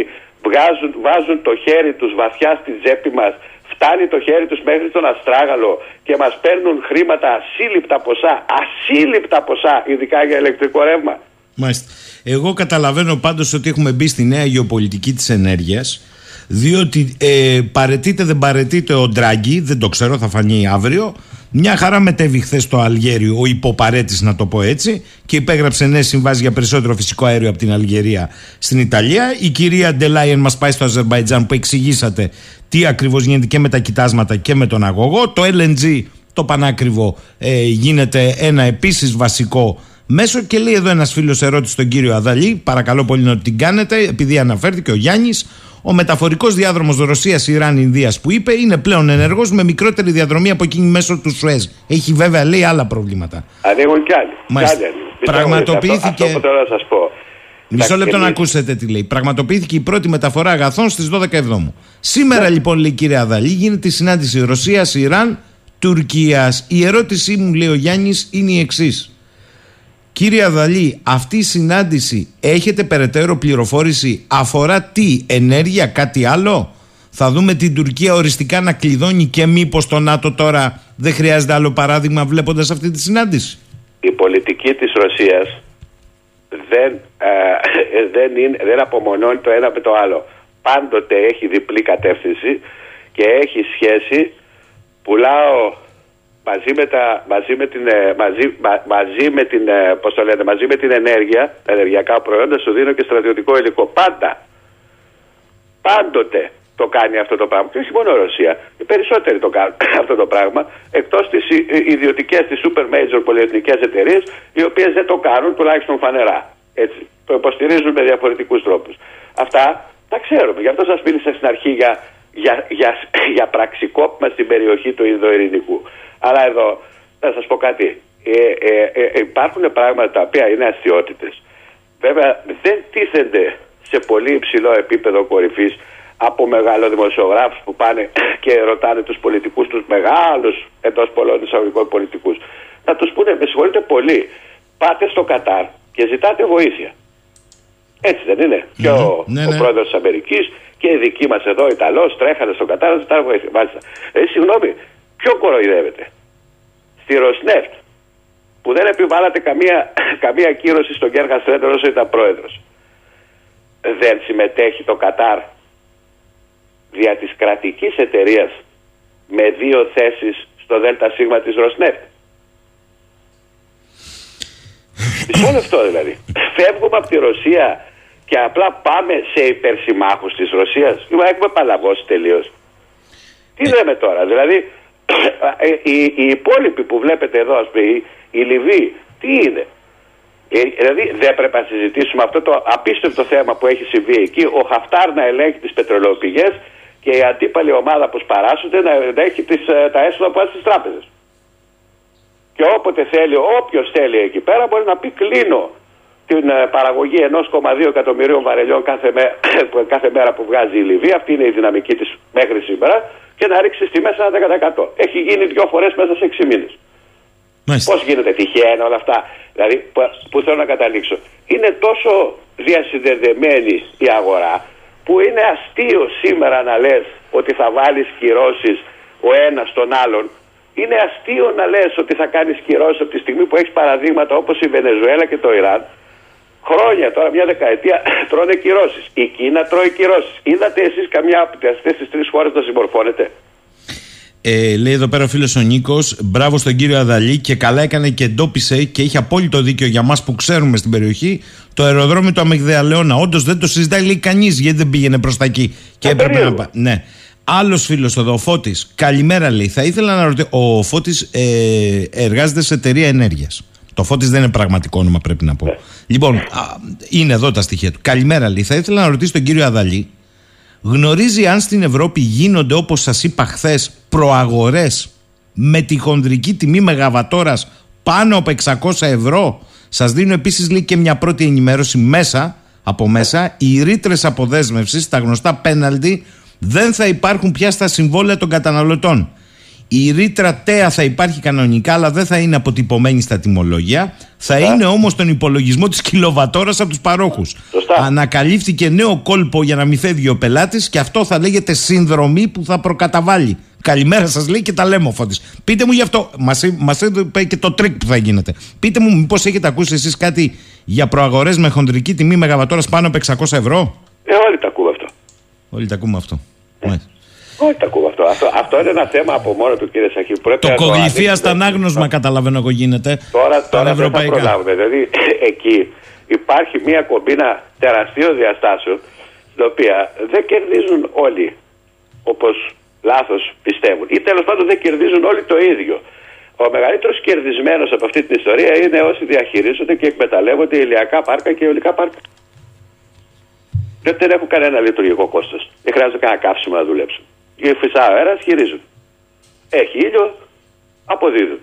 βγάζουν, βάζουν το χέρι τους βαθιά στη τσέπη μας, φτάνει το χέρι τους μέχρι τον αστράγαλο και μας παίρνουν χρήματα ασύλληπτα ποσά, ασύλληπτα ποσά, ειδικά για ηλεκτρικό ρεύμα. Μάλιστα. Εγώ καταλαβαίνω πάντως ότι έχουμε μπει στη νέα γεωπολιτική της ενέργειας διότι ε, παρετείται δεν παρετείται ο Ντράγκη, δεν το ξέρω, θα φανεί αύριο. Μια χαρά μετέβη χθες στο Αλγέριο, ο υποπαρέτης, να το πω έτσι, και υπέγραψε νέες συμβάσεις για περισσότερο φυσικό αέριο από την Αλγερία στην Ιταλία. Η κυρία Ντελάιεν μας πάει στο Αζερβαϊτζάν που εξηγήσατε τι ακριβώς γίνεται και με τα κοιτάσματα και με τον αγωγό. Το LNG, το πανάκριβο, ε, γίνεται ένα επίσης βασικό μέσο. Και λέει εδώ ένας φίλος ερώτηση στον κύριο Αδαλή, παρακαλώ πολύ να την κάνετε, επειδή αναφέρθηκε ο Γιάννης, ο μεταφορικός διάδρομος Ρωσία-Ιράν-Ινδία που είπε είναι πλέον ενεργός με μικρότερη διαδρομή από εκείνη μέσω του Σουέζ. Έχει βέβαια λέει άλλα προβλήματα. Ανοίγουν κι άλλοι. Μάλιστα. Πραγματοποιήθηκε. Αυτό, που θέλω να σας πω. Μισό λεπτό να ακούσετε τι λέει. Πραγματοποιήθηκε η πρώτη μεταφορά αγαθών στις 12 Εβδόμου. Σήμερα ναι. λοιπόν, λέει κύριε Αδαλή, γίνεται η συνάντηση Ρωσία-Ιράν-Τουρκία. Η ερώτησή μου, λέει ο Γιάννης, είναι η εξής. Κύριε Αδαλή, αυτή η συνάντηση έχετε περαιτέρω πληροφόρηση αφορά τι, ενέργεια, κάτι άλλο; Θα δούμε την Τουρκία οριστικά να κλειδώνει και μήπως το ΝΑΤΟ τώρα δεν χρειάζεται άλλο παράδειγμα βλέποντας αυτή τη συνάντηση. Η πολιτική της Ρωσίας δεν, ε, δεν, είναι, δεν απομονώνει το ένα με το άλλο. Πάντοτε έχει διπλή κατεύθυνση και έχει σχέση πουλάω μαζί με, τα, μαζί με την, ε, μαζί, μαζί με την, ε, πώς το λένε, μαζί με την ενέργεια, τα ενεργειακά προϊόντα σου δίνω και στρατιωτικό υλικό. Πάντα. Πάντοτε το κάνει αυτό το πράγμα. Και όχι μόνο η Ρωσία. Οι περισσότεροι το κάνουν αυτό το πράγμα. Εκτός τι ιδιωτικές, τι super major πολυεθνικές εταιρείες, οι οποίες δεν το κάνουν τουλάχιστον φανερά. Έτσι. Το υποστηρίζουν με διαφορετικούς τρόπους. Αυτά τα ξέρουμε. Γι' αυτό σας μίλησα στην αρχή για, για, για, για πραξικόπημα στην περιοχή του Ινδοειρηνικού. Αλλά εδώ θα σας πω κάτι. Ε, ε, ε, υπάρχουν πράγματα τα οποία είναι αστείωτητες. Βέβαια δεν τίθενται σε πολύ υψηλό επίπεδο κορυφής από μεγάλο δημοσιογράφους που πάνε και ρωτάνε τους πολιτικούς, τους μεγάλους εντός πολλών εισαγωγικών πολιτικούς. Να τους πούνε, με συγχωρείτε πολύ, πάτε στο Κατάρ και ζητάτε βοήθεια. Έτσι δεν είναι. Και ο, ναι, ναι. ο πρόεδρος της Αμερικής και οι δικοί μας εδώ, Ιταλός, τρέχανε στο Κατάρ να ζητάνε βοήθεια. Μάλιστα. Ε, συγγνώμη, Ποιο κοροϊδεύεται. Στη Ροσνέφτ που δεν επιβάλλατε καμία, καμία κύρωση στον Κέργα Στρέντερ όσο ήταν πρόεδρος. Δεν συμμετέχει το Κατάρ δια της κρατικής εταιρείας με δύο θέσεις στο ΔΣ της Ροσνέφτ. Μισό λεπτό δηλαδή. Φεύγουμε από τη Ρωσία και απλά πάμε σε υπερσημάχους της Ρωσίας. Έχουμε παλαβώσει τελείως. Τι λέμε τώρα, δηλαδή ε, οι, οι υπόλοιποι που βλέπετε εδώ, ας πούμε, η Λιβύη, τι είναι; Ε, δηλαδή δεν πρέπει να συζητήσουμε αυτό το απίστευτο θέμα που έχει συμβεί εκεί. Ο Χαφτάρ να ελέγχει τις πετρελαιοπηγές και η αντίπαλη ομάδα που σπαράσσονται να, να έχει τις, ε, τα έσοδα που βάζει στις τράπεζες. Και όποτε θέλει, όποιος θέλει εκεί πέρα μπορεί να πει κλείνω την ε, παραγωγή 1,2 εκατομμυρίων βαρελιών κάθε, μέ, κάθε μέρα που βγάζει η Λιβύη. Αυτή είναι η δυναμική της μέχρι σήμερα και να ρίξει στη μέσα ένα 10%. Έχει γίνει δύο φορές μέσα σε 6 μήνες. Πώς γίνεται τυχαία όλα αυτά; Δηλαδή, που θέλω να καταλήξω. Είναι τόσο διασυνδεδεμένη η αγορά που είναι αστείο σήμερα να λες ότι θα βάλεις κυρώσεις ο ένας στον άλλον. Είναι αστείο να λες ότι θα κάνεις κυρώσεις από τη στιγμή που έχεις παραδείγματα όπως η Βενεζουέλα και το Ιράν χρόνια, τώρα μια δεκαετία, τρώνε κυρώσεις. Η Κίνα τρώει κυρώσεις. Είδατε εσείς καμιά από αυτέ τι τρεις χώρες να συμπορφώνετε. Ε, λέει εδώ πέρα ο φίλος ο Νίκος, μπράβο στον κύριο Αδαλή και καλά έκανε και εντόπισε και έχει απόλυτο δίκιο για μας που ξέρουμε στην περιοχή το αεροδρόμιο του Αμυγδαλαιώνα. Όντως δεν το συζητάει λέει κανείς γιατί δεν πήγαινε προς τα εκεί. Και έπρεπε να πάει. Ναι. Άλλος φίλος εδώ, ο Φώτης. Καλημέρα λέει. Θα ήθελα να ρωτήσω. Ο Φώτης ε, εργάζεται σε εταιρεία ενέργειας. Το Φώτη δεν είναι πραγματικό όνομα, πρέπει να πω. Ναι. Λοιπόν, α, είναι εδώ τα στοιχεία του. Καλημέρα, λέει. Θα ήθελα να ρωτήσω τον κύριο Αδαλή. Γνωρίζει αν στην Ευρώπη γίνονται, όπως σας είπα χθες, προαγορές με τη χονδρική τιμή μεγαβατόρας πάνω από 600 ευρώ; Σας δίνω επίσης λέει και μια πρώτη ενημέρωση μέσα από μέσα. Οι ρήτρες αποδέσμευσης, τα γνωστά πέναλτι, δεν θα υπάρχουν πια στα συμβόλαια των καταναλωτών. Η ρήτρα τέα θα υπάρχει κανονικά, αλλά δεν θα είναι αποτυπωμένη στα τιμολόγια. Θα είναι όμως τον υπολογισμό της κιλοβατόρας από τους παρόχους. Ανακαλύφθηκε νέο κόλπο για να μην φεύγει ο πελάτης και αυτό θα λέγεται συνδρομή που θα προκαταβάλει. Καλημέρα σας λέει και τα λέμε ο Φώτης. Πείτε μου γι' αυτό. Μας είπε και το τρίκ που θα γίνεται. Πείτε μου, μήπως έχετε ακούσει εσείς κάτι για προαγορές με χοντρική τιμή μεγαβατόρας πάνω από 600 ευρώ; Ε, όλοι τα ακούμε αυτό. Όλοι τα ακούμε αυτό. Ε. Όχι τα ακούω αυτό. αυτό. Αυτό είναι ένα θέμα από μόνο του κύριε Σαχή. Πρέπει το κογλυφία στα ανάγνωσμα καταλαβαίνω εγώ γίνεται. Τώρα, τώρα δεν θα προλάβουμε. Δηλαδή εκεί υπάρχει μια κομπίνα τεραστίων διαστάσεων στην οποία δεν κερδίζουν όλοι όπως λάθος πιστεύουν. Ή τέλος πάντων δεν κερδίζουν όλοι το ίδιο. Ο μεγαλύτερος κερδισμένος από αυτή την ιστορία είναι όσοι διαχειρίζονται και εκμεταλλεύονται ηλιακά πάρκα και αιωλικά πάρκα. Δεν έχουν κανένα λειτουργικό κόστος. Δεν χρειάζεται κανένα καύσιμο να δουλέψουν. Η φυσά αέρας χειρίζουν. Έχει ήλιο, αποδίδουν.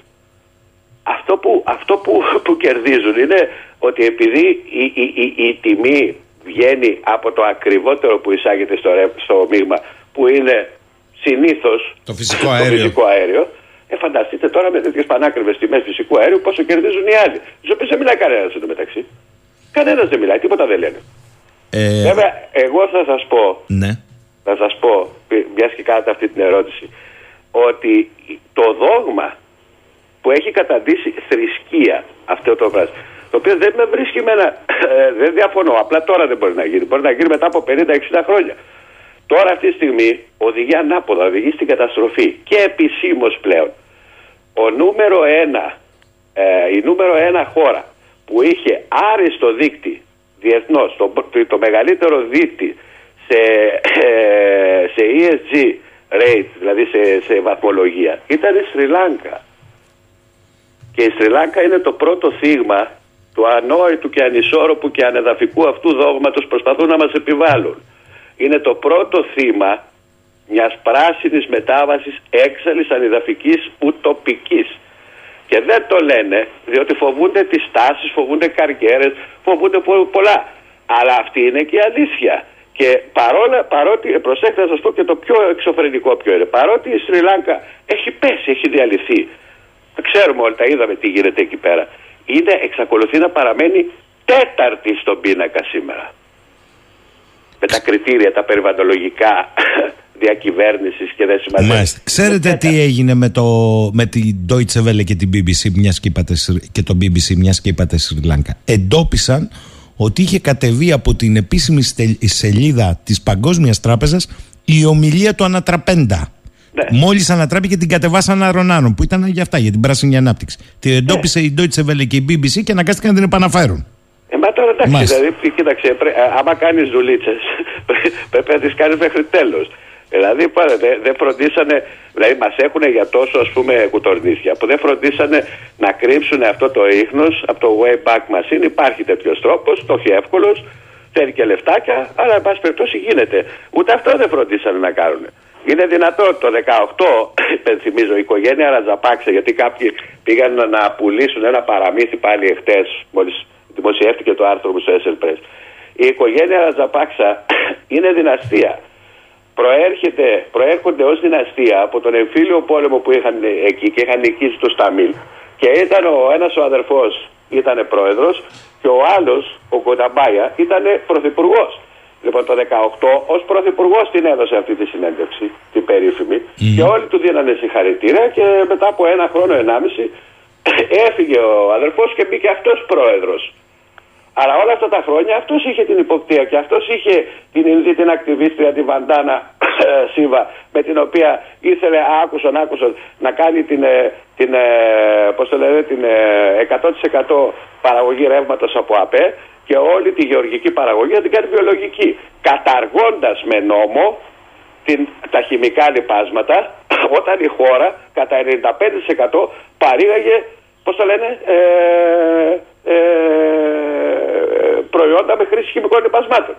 Αυτό που, αυτό που, που κερδίζουν είναι ότι επειδή η, η, η, η τιμή βγαίνει από το ακριβότερο που εισάγεται στο, στο μείγμα που είναι συνήθως το φυσικό αέριο. Το φυσικό αέριο ε, φανταστείτε τώρα με τέτοιες πανάκριβες τιμές φυσικού αέριου πόσο κερδίζουν οι άλλοι. Στου οποίου δεν μιλάει κανένας μεταξύ. Κανένας δεν μιλάει, τίποτα δεν λένε. Ε... Βέβαια, εγώ θα σας πω ναι να σας πω, μια και κάνατε αυτή την ερώτηση, ότι το δόγμα που έχει καταντήσει θρησκεία αυτό το πράγμα, το οποίο δεν με βρίσκει με ένα, ε, δεν διαφωνώ, απλά τώρα δεν μπορεί να γίνει, μπορεί να γίνει μετά από 50-60 χρόνια. Τώρα αυτή τη στιγμή οδηγεί ανάποδα, οδηγεί στην καταστροφή και επισήμως πλέον. Ο νούμερο ένα, ε, η νούμερο ένα χώρα που είχε άριστο δίκτυ διεθνώς, το, το μεγαλύτερο δίκτυ σε, ε, σε ESG rate, δηλαδή σε, σε βαθμολογία, ήταν η Σρι Λάγκα. Και η Σρι Λάγκα είναι το πρώτο θύμα του ανόητου και ανισόρροπου και ανεδαφικού αυτού δόγματος προσπαθούν να μας επιβάλλουν. Είναι το πρώτο θύμα μιας πράσινης μετάβασης έξαλλης ανεδαφικής ουτοπικής. Και δεν το λένε διότι φοβούνται τις τάσεις, φοβούνται καρκέρες, φοβούνται πολλά. Αλλά αυτή είναι και η αλήθεια. Και παρόλα, παρότι, προσέξτε να σας πω και το πιο εξωφρενικό ποιο είναι, παρότι η Σρι Λάγκα έχει πέσει, έχει διαλυθεί, ξέρουμε όλοι, τα είδαμε τι γίνεται εκεί πέρα, είναι, εξακολουθεί να παραμένει τέταρτη στον πίνακα σήμερα. Με τα κριτήρια, τα περιβαλλοντολογικά διακυβέρνησης και δεν σημαίνει. Ξέρετε τι έγινε με, το, με την Deutsche Welle και την BBC μιας και, είπατε, και το BBC μιας και είπατε Σρι Λάγκα. Εντόπισαν ότι είχε κατεβεί από την επίσημη σελίδα της Παγκόσμιας Τράπεζας η ομιλία του Ανατραπέντα. Ναι. Μόλις ανατράπηκε την κατεβάσαν αρρωνάνων που ήταν για αυτά, για την πράσινη ανάπτυξη. Την εντόπισε ναι. η Deutsche Welle και η BBC και αναγκάστηκαν να την επαναφέρουν. Ε, μα τώρα εντάξει, δηλαδή, κοίταξε, πρέ, άμα κάνεις δουλίτσες, πρέπει να τις κάνεις μέχρι τέλος. Δηλαδή δεν δε φροντίσανε, δηλαδή μας έχουν για τόσο ας πούμε κουτορνίσια που δεν φροντίσανε να κρύψουν αυτό το ίχνος από το Wayback Machine. Υπάρχει τέτοιος τρόπος, το έχει εύκολος, θέλει και λεφτάκια, αλλά εν πάση περιπτώσει γίνεται. Ούτε αυτό δεν φροντίσανε να κάνουν. Είναι δυνατό το 18, υπενθυμίζω, η οικογένεια Ρατζαπάξε, γιατί κάποιοι πήγαν να πουλήσουν ένα παραμύθι πάλι εχθές, μόλις δημοσιεύτηκε το άρθρο μου στο SL Press. Η οικογένεια Ρατζαπάξα είναι δυναστεία προέρχεται, προέρχονται ως δυναστεία από τον εμφύλιο πόλεμο που είχαν εκεί και είχαν νικήσει τους Σταμίλ. Και ήταν ο ένας ο αδερφός ήταν πρόεδρος και ο άλλος, ο Κονταμπάια, ήταν πρωθυπουργός. Λοιπόν το 18 ως πρωθυπουργός την έδωσε αυτή τη συνέντευξη, την περίφημη και όλοι του δίνανε συγχαρητήρια και μετά από ένα χρόνο, ενάμιση έφυγε ο αδερφός και μπήκε αυτός πρόεδρος. Αλλά όλα αυτά τα χρόνια αυτός είχε την υποπτία και αυτός είχε την Ινδί την ακτιβίστρια, τη Βαντάνα Σίβα, με την οποία ήθελε άκουσον, άκουσον να κάνει την, ε, την, ε, πώς το λένε, την 100% ε, παραγωγή ρεύματος από ΑΠΕ και όλη τη γεωργική παραγωγή να την κάνει βιολογική. Καταργώντας με νόμο την, τα χημικά λιπάσματα όταν η χώρα κατά 95% παρήγαγε, πώς το λένε, ε, προϊόντα με χρήση χημικών λοιπασμάτων.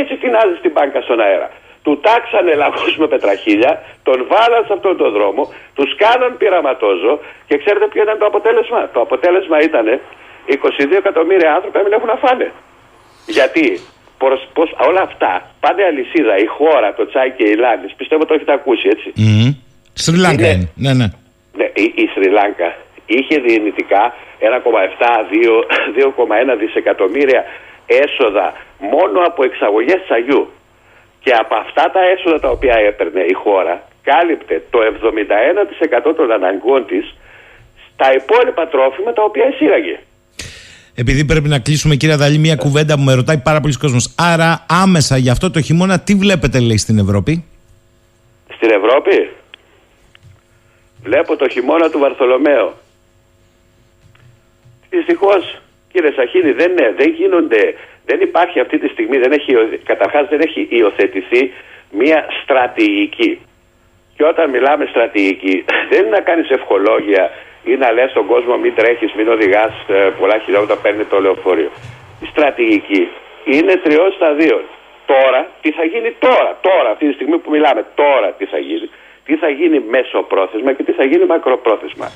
Έτσι τεινάζει την μπάνκα στον αέρα. Του τάξανε λαγούς με πετραχίλια, τον βάλαν σε αυτόν τον δρόμο, τους κάναν πειραματόζω και ξέρετε ποιο ήταν το αποτέλεσμα; Το αποτέλεσμα ήταν 22 εκατομμύρια άνθρωποι έμειναν έχουν να φάνε. Γιατί; Πως, πως, όλα αυτά πάνε αλυσίδα, η χώρα, το τσάι και οι λάδε, πιστεύω το έχετε ακούσει έτσι. Σρι Λάγκα είναι. είναι. Ναι, ναι. ναι η, η Σρι Λάγκα είχε δυνητικά 1,7-2,1 δισεκατομμύρια έσοδα μόνο από εξαγωγές τσαγιού. Και από αυτά τα έσοδα τα οποία έπαιρνε η χώρα κάλυπτε το 71% των αναγκών της στα υπόλοιπα τρόφιμα τα οποία εισήγαγε. Επειδή πρέπει να κλείσουμε, κύριε Δαλή, μια κουβέντα που με ρωτάει πάρα πολλοί κόσμος. Άρα, άμεσα για αυτό το χειμώνα, τι βλέπετε, λέει, στην Ευρώπη; Στην Ευρώπη, βλέπω το χειμώνα του Βαρθολομαίου. Δυστυχώς, κύριε Σαχίνη, δεν, δεν γίνονται, δεν υπάρχει αυτή τη στιγμή, δεν έχει, καταρχάς δεν έχει υιοθετηθεί μια στρατηγική. Και όταν μιλάμε στρατηγική, δεν είναι να κάνεις ευχολόγια ή να λες στον κόσμο μην τρέχεις, μην οδηγάς ε, πολλά χιλιόμετρα παίρνει το λεωφορείο. Η στρατηγική είναι τριών σταδίων. Τώρα, τι θα γίνει τώρα, τώρα, αυτή τη στιγμή που μιλάμε, τώρα τι θα γίνει. Τι θα γίνει μέσω πρόθεσμα και τι θα γίνει μακροπρόθεσμα.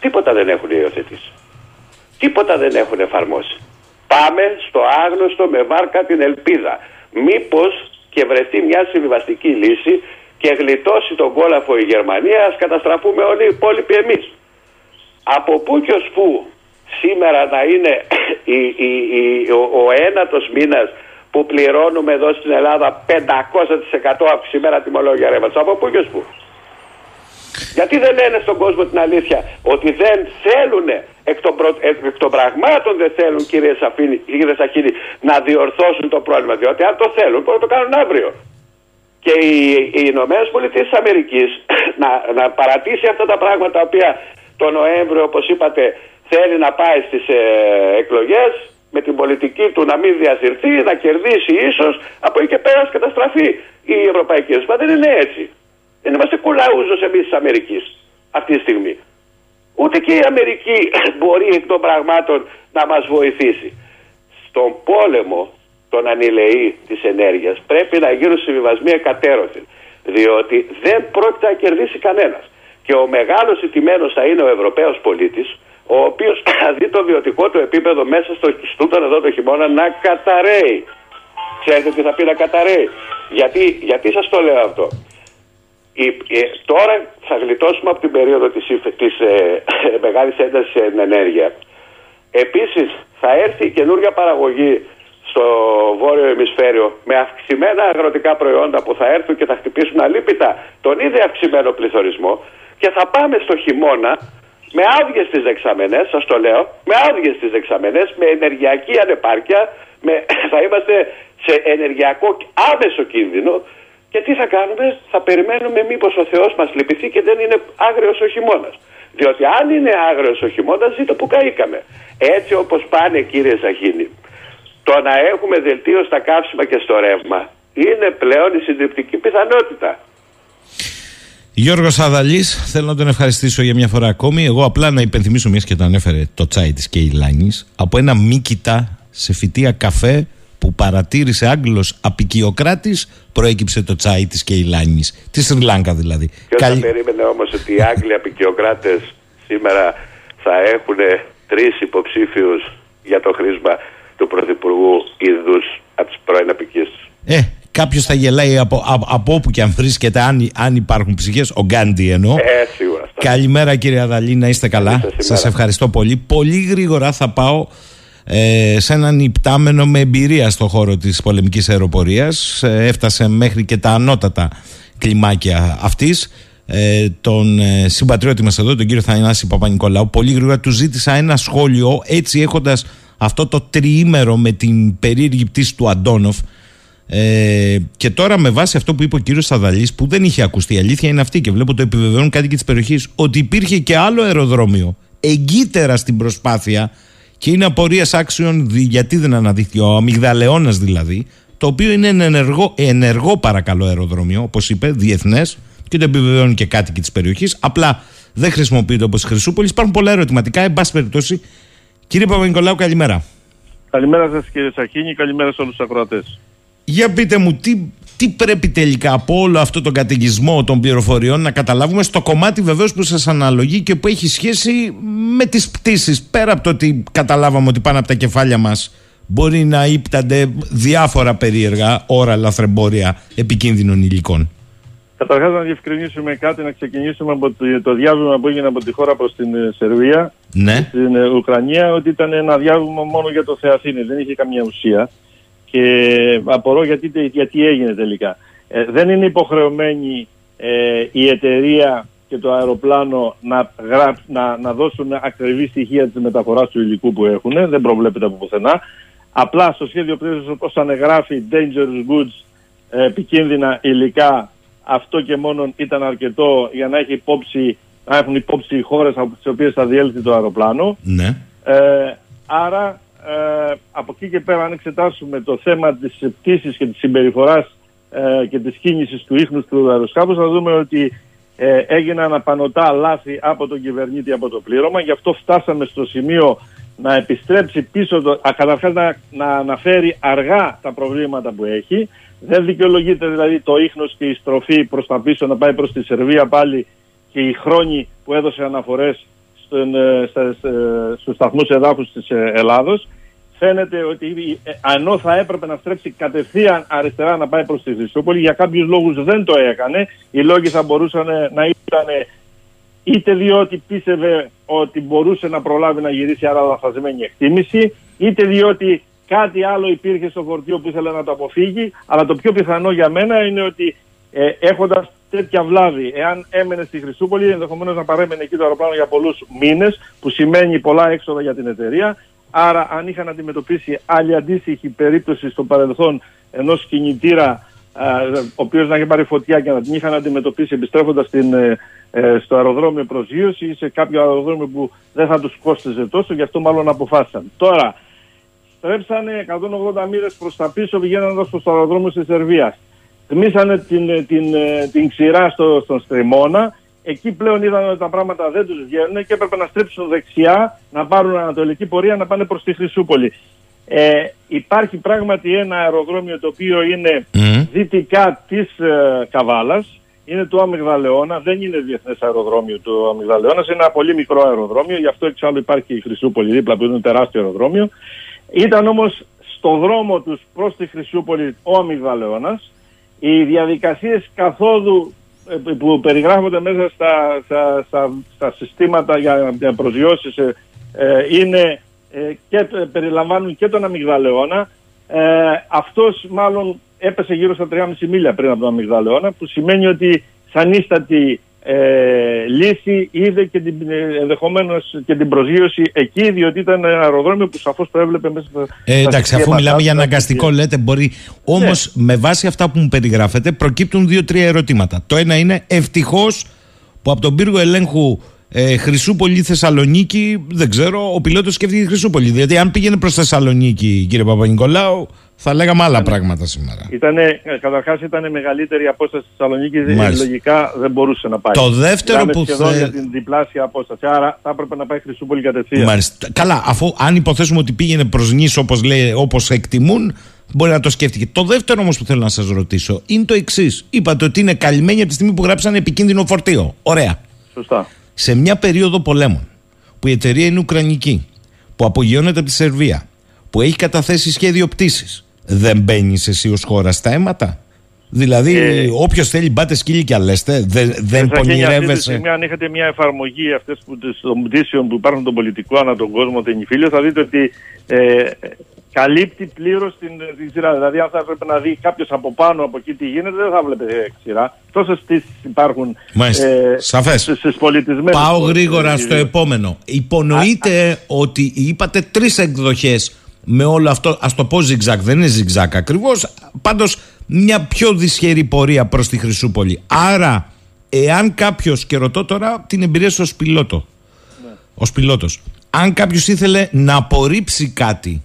Τίποτα δεν έχουν υιοθετήσει. Τίποτα δεν έχουν εφαρμόσει. Πάμε στο άγνωστο με βάρκα την ελπίδα. Μήπως και βρεθεί μια συμβιβαστική λύση και γλιτώσει τον κόλαφο η Γερμανία, ας καταστραφούμε όλοι οι υπόλοιποι εμείς από πού και ως πού σήμερα να είναι η, η, η, ο, ο ένατος μήνας που πληρώνουμε εδώ στην Ελλάδα 500% αυξημένα τιμολόγια ρεύματος. Από πού και ως πού. Γιατί δεν λένε στον κόσμο την αλήθεια ότι δεν θέλουν εκ των, προ... εκ των πραγμάτων δεν θέλουν κύριε, Σαφίνη, κύριε Σαχίνη να διορθώσουν το πρόβλημα. Διότι αν το θέλουν μπορούν να το κάνουν αύριο. Και οι, οι Ηνωμένες Πολιτείες της Αμερικής να, να παρατήσει αυτά τα πράγματα τα οποία το Νοέμβριο, όπως είπατε, θέλει να πάει στις ε, εκλογές με την πολιτική του να μην διασυρθεί, να κερδίσει ίσως, από εκεί και πέρα καταστραφεί η Ευρωπαϊκή Ένωση. Μα δεν είναι έτσι. Δεν είμαστε κουλαούζο εμεί της Αμερικής αυτή τη στιγμή. Ούτε και η Αμερική μπορεί εκ των πραγμάτων να μας βοηθήσει. Στον πόλεμο των ανηλεή της ενέργειας πρέπει να γίνουν συμβιβασμοί εκατέρωθεν. Διότι δεν πρόκειται να κερδίσει κανένας και ο μεγάλος ηττημένος θα είναι ο Ευρωπαίος πολίτης ο οποίος θα δει το βιωτικό του επίπεδο μέσα στο στούτον εδώ το χειμώνα να καταραίει. Ξέρετε τι θα πει να καταραίει; Γιατί, γιατί σας το λέω αυτό. Η, ε, τώρα θα γλιτώσουμε από την περίοδο της, της ε, μεγάλης έντασης στην ενέργεια. Επίσης θα έρθει η καινούργια παραγωγή στο βόρειο ημισφαίριο με αυξημένα αγροτικά προϊόντα που θα έρθουν και θα χτυπήσουν αλήπητα τον ήδη αυξημένο πληθωρισμό και θα πάμε στο χειμώνα με άδειες τις δεξαμενές, σας το λέω, με άδειες τις δεξαμενές, με ενεργειακή ανεπάρκεια, με, θα είμαστε σε ενεργειακό άμεσο κίνδυνο. Και τι θα κάνουμε, θα περιμένουμε μήπως ο Θεός μας λυπηθεί και δεν είναι άγριο ο χειμώνας. Διότι αν είναι άγριο ο χειμώνας, δείτε που καήκαμε. Έτσι όπως πάνε, κύριε Σαχίνη, το να έχουμε δελτίο στα καύσιμα και στο ρεύμα είναι πλέον η συντριπτική πιθανότητα. Γιώργος Αδαλής, θέλω να τον ευχαριστήσω για μια φορά ακόμη. Εγώ απλά να υπενθυμίσω, μιας και το ανέφερε το τσάι της Κέιλάνης, από ένα μήκητα σε φυτία καφέ που παρατήρησε Άγγλος απικιοκράτης, προέκυψε το τσάι της Κέιλάνη. Της Σρι Λάγκα δηλαδή. Ποιο Καλή... θα περίμενε όμως ότι οι Άγγλοι απικιοκράτες σήμερα θα έχουν τρεις υποψήφιους για το χρήσμα του Πρωθυπουργού Ιδού από τις πρώην απικίες Ε, Κάποιος θα γελάει από, από, από όπου και αν βρίσκεται, αν, αν υπάρχουν ψυχές. Ο Γκάντι εννοώ. Ε, σίγουρα. Καλημέρα κύριε Αδαλή, να είστε καλά. Σας ευχαριστώ πολύ. Πολύ γρήγορα θα πάω ε, σε έναν υπτάμενο με εμπειρία στο χώρο της πολεμικής αεροπορίας. Ε, έφτασε μέχρι και τα ανώτατα κλιμάκια αυτής. Ε, τον ε, συμπατριώτη μας εδώ, τον κύριο Θανάση Παπα-Νικολάου. Πολύ γρήγορα του ζήτησα ένα σχόλιο, έτσι έχοντας αυτό το τριήμερο με την περίεργη πτήση του Αντόνοφ ε, και τώρα με βάση αυτό που είπε ο κύριος Σαδαλής, που δεν είχε ακουστεί, η αλήθεια είναι αυτή και βλέπω το επιβεβαιώνουν κάτοικοι της περιοχής, ότι υπήρχε και άλλο αεροδρόμιο εγκύτερα στην προσπάθεια και είναι απορίας άξιων γιατί δεν αναδείχθηκε, ο Αμυγδαλεώνα δηλαδή, το οποίο είναι ενεργό, ενεργό παρακαλώ αεροδρόμιο, όπως είπε, διεθνές, και το επιβεβαιώνουν και κάτοικοι της περιοχής. Απλά δεν χρησιμοποιείται όπως η Χρυσούπολης. Υπάρχουν πολλά ερωτηματικά. Εν πάση περιπτώσει, κύριε Παπα-Νικολάου, καλημέρα. Καλημέρα σας, κύριε Σαχίνη, καλημέρα σε όλους τους ακροατές. Για πείτε μου, τι, τι πρέπει τελικά από όλο αυτό τον καταιγισμό των πληροφοριών να καταλάβουμε στο κομμάτι βεβαίως που σας αναλογεί και που έχει σχέση με τις πτήσεις. Πέρα από το ότι καταλάβαμε ότι πάνω από τα κεφάλια μας μπορεί να ύπτανται διάφορα περίεργα ώρα λαθρεμπόρια επικίνδυνων υλικών. Καταρχάς να διευκρινίσουμε κάτι, να ξεκινήσουμε από το, το διάβημα που έγινε από τη χώρα προς την ε, Σερβία, Ναι. στην ε, Ουκρανία, ότι ήταν ένα διάβημα μόνο για το Θεαθήνη, δεν είχε καμία ουσία. Και απορώ γιατί, τε- γιατί έγινε τελικά. Ε, δεν είναι υποχρεωμένη ε, η εταιρεία και το αεροπλάνο να, γράψ, να, να δώσουν ακριβή στοιχεία της μεταφοράς του υλικού που έχουν, δεν προβλέπεται από πουθενά. Απλά στο σχέδιο πλήρωσης όπως ανεγράφει dangerous goods, ε, επικίνδυνα υλικά, αυτό και μόνο ήταν αρκετό για να, έχει υπόψη, να έχουν υπόψη οι χώρες από τις οποίες θα διέλθει το αεροπλάνο. Ναι. Ε, άρα ε, από εκεί και πέρα αν εξετάσουμε το θέμα της πτήσης και της συμπεριφοράς ε, και της κίνησης του ίχνους του αεροσκάφους θα δούμε ότι ε, έγιναν απανοτά λάθη από τον κυβερνήτη από το πλήρωμα. Γι' αυτό φτάσαμε στο σημείο να επιστρέψει πίσω, το, α, καταρχάς να, να αναφέρει αργά τα προβλήματα που έχει. Δεν δικαιολογείται δηλαδή το ίχνος και η στροφή προς τα πίσω να πάει προς τη Σερβία πάλι και οι χρόνοι που έδωσε αναφορές στον, ε, στα, στα, στους σταθμούς εδάφους της ε, Ελλάδος. Φαίνεται ότι ε, ενώ θα έπρεπε να στρέψει κατευθείαν αριστερά να πάει προς τη Χριστούπολη για κάποιους λόγους δεν το έκανε. Οι λόγοι θα μπορούσαν ε, να ήταν είτε διότι πίστευε ότι μπορούσε να προλάβει να γυρίσει άρα λαθασμένη εκτίμηση είτε διότι κάτι άλλο υπήρχε στο φορτίο που ήθελε να το αποφύγει. Αλλά το πιο πιθανό για μένα είναι ότι ε, έχοντας τέτοια βλάβη, εάν έμενε στη Χρυσούπολη, ενδεχομένως να παρέμενε εκεί το αεροπλάνο για πολλούς μήνες, που σημαίνει πολλά έξοδα για την εταιρεία. Άρα, αν είχαν αντιμετωπίσει άλλη αντίστοιχη περίπτωση στο παρελθόν ενός κινητήρα, α, ο οποίος να έχει πάρει φωτιά και να την είχαν αντιμετωπίσει επιστρέφοντας ε, στο αεροδρόμιο προσγείωση ή σε κάποιο αεροδρόμιο που δεν θα τους κόστιζε τόσο, γι' αυτό μάλλον αποφάσισαν. Τώρα, στρέψανε 180 μοίρες προς τα πίσω πηγαίνοντα στο αεροδρόμιο τη Σερβία γμίσανε την, την, την ξηρά στο, στον Στριμώνα. Εκεί πλέον είδαν ότι τα πράγματα δεν τους βγαίνουν και έπρεπε να στρέψουν δεξιά, να πάρουν ανατολική πορεία, να πάνε προς τη Χρυσούπολη. Ε, υπάρχει πράγματι ένα αεροδρόμιο το οποίο είναι Μμμ. δυτικά της ε, Καβάλας. Είναι του Αμυγδαλεώνα, δεν είναι διεθνές αεροδρόμιο του Αμυγδαλεώνα, είναι ένα πολύ μικρό αεροδρόμιο, γι' αυτό εξάλλου υπάρχει η Χρυσούπολη δίπλα που είναι ένα τεράστιο αεροδρόμιο. Ήταν όμως στο δρόμο τους προς τη Χρυσούπολη ο Αμυγδαλεώνας οι διαδικασίες καθόδου ε, που περιγράφονται μέσα στα, στα, στα, στα συστήματα για, για προσγειώσεις ε, ε, είναι, ε, και, ε, περιλαμβάνουν και τον αμυγδαλεώνα. Ε, αυτός μάλλον έπεσε γύρω στα 3,5 μίλια πριν από τον αμυγδαλεώνα που σημαίνει ότι σαν ίστατη ε, λύση είδε και την, ε, ενδεχομένως και την προσγείωση εκεί διότι ήταν ένα αεροδρόμιο που σαφώς προέβλεπε μέσα στα Ε, εντάξει, αφού συστήματά μιλάμε για του, αναγκαστικό, τα λέτε μπορεί. Όμως, με βάση αυτά που μου περιγράφετε, προκύπτουν δύο-τρία ερωτήματα. Το ένα είναι ευτυχώς που από τον πύργο ελέγχου ε, Χρυσούπολη Θεσσαλονίκη, δεν ξέρω, ο πιλότος σκέφτηκε Χρυσούπολη. Διότι αν πήγαινε προς Θεσσαλονίκη, κύριε Παπα-Νικολάου, θα λέγαμε άλλα πράγματα σήμερα. Ήτανε, ε, καταρχάς ήταν μεγαλύτερη απόσταση στη Θεσσαλονίκης, Μάλιστα. λογικά δεν μπορούσε να πάει. Το δεύτερο Μιλάμε που σχεδόν θε- για την διπλάσια απόσταση, άρα θα έπρεπε να πάει Χρυσούπολη κατευθείαν. Μάλιστα. Καλά, αφού αν υποθέσουμε ότι πήγαινε προς νη όπως όπως εκτιμούν, μπορεί να το σκέφτηκε. Το δεύτερο όμως που θέλω να σας ρωτήσω είναι το εξής. Είπατε ότι είναι καλυμμένοι από τη στιγμή που γράψανε επικίνδυνο φορτίο. Ωραία. Σωστά. Σε μια περίοδο πολέμων που η εταιρεία είναι Ουκρανική, που απογειώνεται από τη Σερβία, που έχει καταθέσει σχέδιο πτήσης, δεν μπαίνεις εσύ ως χώρα στα αίματα. Δηλαδή, Ε, όποιος θέλει, μπάτε σκύλι και αλέστε, δεν, δεν Σας γίνει αυτή τη πονηρεύεσαι. στιγμή, αν είχατε μια εφαρμογή αυτές που, τις- των πτήσεων που υπάρχουν τον πολιτικό ανά τον κόσμο, την φίλιο, θα δείτε ότι ε, καλύπτει πλήρως την, την ξηρά. Δηλαδή, αν θα έπρεπε να δει κάποιος από πάνω από εκεί τι γίνεται, δεν θα βλέπετε ξηρά. Τόσες πτήσεις υπάρχουν ε, Μάλιστα. Σαφές. στι πολιτισμένε. Πάω γρήγορα στο επόμενο. Υπονοείτε ότι είπατε τρεις εκδοχές με όλο αυτό. Α το πω zigzag, δεν είναι zigzag ακριβώς. Πάντως μια πιο δυσχερή πορεία προς τη Χρυσούπολη. Άρα, εάν κάποιος, και ρωτώ τώρα την εμπειρία σα ως πιλότο. Ως πιλότος. Αν κάποιος ήθελε να απορρίψει κάτι,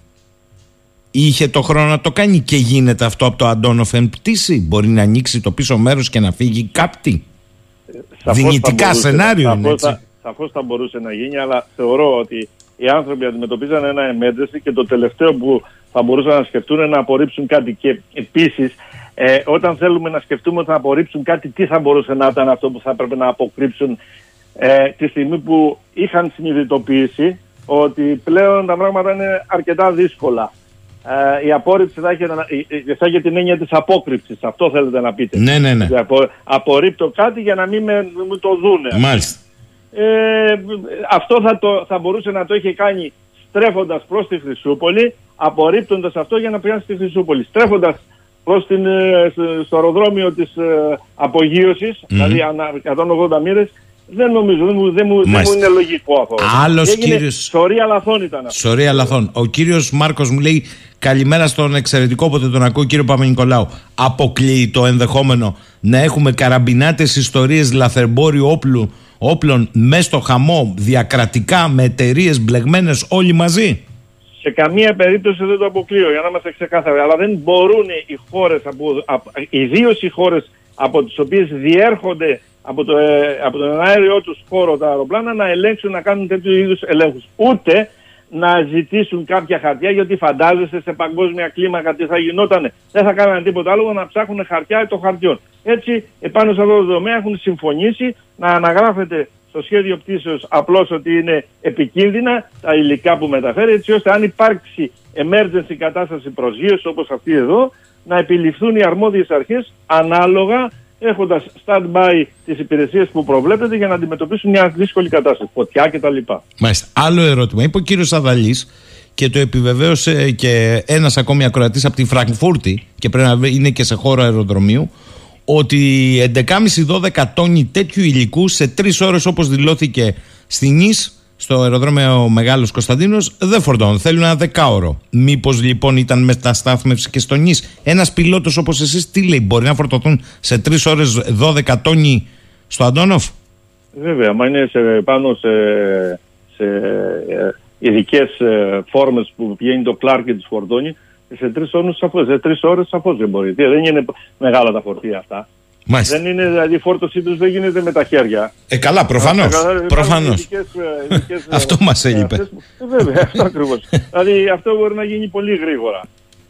είχε το χρόνο να το κάνει και γίνεται αυτό από το Αντόνοφ εν πτήση; Μπορεί να ανοίξει το πίσω μέρος και να φύγει κάπτη; Δυνητικά σενάριο είναι, έτσι. Σαφώς θα μπορούσε να γίνει, αλλά θεωρώ ότι οι άνθρωποι αντιμετωπίζαν ένα emergency και το τελευταίο που θα μπορούσαν να σκεφτούν είναι να απορρίψουν κάτι. Και επίσης, ε, όταν θέλουμε να σκεφτούμε ότι θα απορρίψουν κάτι, τι θα μπορούσε να ήταν αυτό που θα έπρεπε να αποκρύψουν ε, τη στιγμή που είχαν συνειδητοποιήσει ότι πλέον τα πράγματα είναι αρκετά δύσκολα. ε, η απόρριψη θα έχει, θα έχει την έννοια της απόκρυψης. Αυτό θέλετε να πείτε. Ναι, ναι, ναι. Απο, απορρίπτω κάτι για να μην με, με το δούνε. Μάλιστα. Ε, αυτό θα, το, θα μπορούσε να το έχει κάνει στρέφοντας προς τη Χρυσούπολη, απορρίπτοντας αυτό για να πιάσει στη Χρυσούπολη. Στρέφοντας προς την, ε, στο αεροδρόμιο της ε, απογείωσης, mm-hmm. δηλαδή 180 μοίρες, δεν νομίζω, δεν μου, δεν μου, δεν μου είναι λογικό αυτό. Άλλος κύριο. Σωρία λαθών ήταν αυτό. Σωρία λαθών. Ο κύριος Μάρκος μου λέει καλημέρα στον εξαιρετικό, όποτε τον ακούω, κύριο Παπα-Νικολάου. Αποκλείει το ενδεχόμενο να έχουμε καραμπινάτες ιστορίες λαθερμπόριου όπλου, όπλων μέσα στο χαμό, διακρατικά, με εταιρείες μπλεγμένες όλοι μαζί. Σε καμία περίπτωση δεν το αποκλείω, για να είμαστε ξεκάθαροι. Αλλά δεν μπορούν οι χώρες, ιδίως οι χώρες από τις οποίες διέρχονται από, το, ε, από τον αέριό τους χώρο τα αεροπλάνα να ελέγξουν να κάνουν τέτοιου είδους ελέγχους. Ούτε να ζητήσουν κάποια χαρτιά, γιατί φαντάζεστε σε παγκόσμια κλίμακα τι θα γινόταν. Δεν θα κάνανε τίποτα άλλο να ψάχνουν χαρτιά των χαρτιών. Έτσι, επάνω σε αυτό το τομέα έχουν συμφωνήσει να αναγράφεται στο σχέδιο πτήσεως απλώς ότι είναι επικίνδυνα τα υλικά που μεταφέρει, έτσι ώστε αν υπάρξει emergency κατάσταση προσγείωση όπως αυτή εδώ, να επιληφθούν οι αρμόδιες αρχές ανάλογα έχοντας stand-by τις υπηρεσίες που προβλέπεται για να αντιμετωπίσουν μια δύσκολη κατάσταση, φωτιά κτλ. Μάλιστα. Άλλο ερώτημα. Είπε ο κύριος Αδαλής και το επιβεβαίωσε και ένας ακόμη ακροατής από τη Φραγκφούρτη και πρέπει να είναι και σε χώρο αεροδρομίου ότι 11,5-12 τόνοι τέτοιου υλικού σε τρεις ώρες όπως δηλώθηκε στην Νης στο αεροδρόμιο Μεγάλος Κωνσταντίνος δεν φορτώνουν. Θέλουν ένα δεκάωρο. Μήπως λοιπόν ήταν μεταστάθμευση και στο νης; Ένας πιλότος όπως εσείς τι λέει, μπορεί να φορτωθούν σε τρεις ώρες 12 τόνοι στο Αντώνοφ; Βέβαια, μα είναι σε, πάνω σε, σε ε, ειδικές ε, φόρμες που πηγαίνει το κλάρ και τις φορτώνει, σε τρεις ώρες σαφώς. Σε τρεις ώρες σαφώς δεν μπορεί. Δεν είναι μεγάλα τα φορτία αυτά. Μάλιστα. Δεν είναι, δηλαδή η φόρτωσή τους δεν γίνεται με τα χέρια. Ε, καλά, προφανώς. Προφανώς. αυτό μας έλειπε. Ε, βέβαια, αυτό ακριβώς. δηλαδή αυτό μπορεί να γίνει πολύ γρήγορα.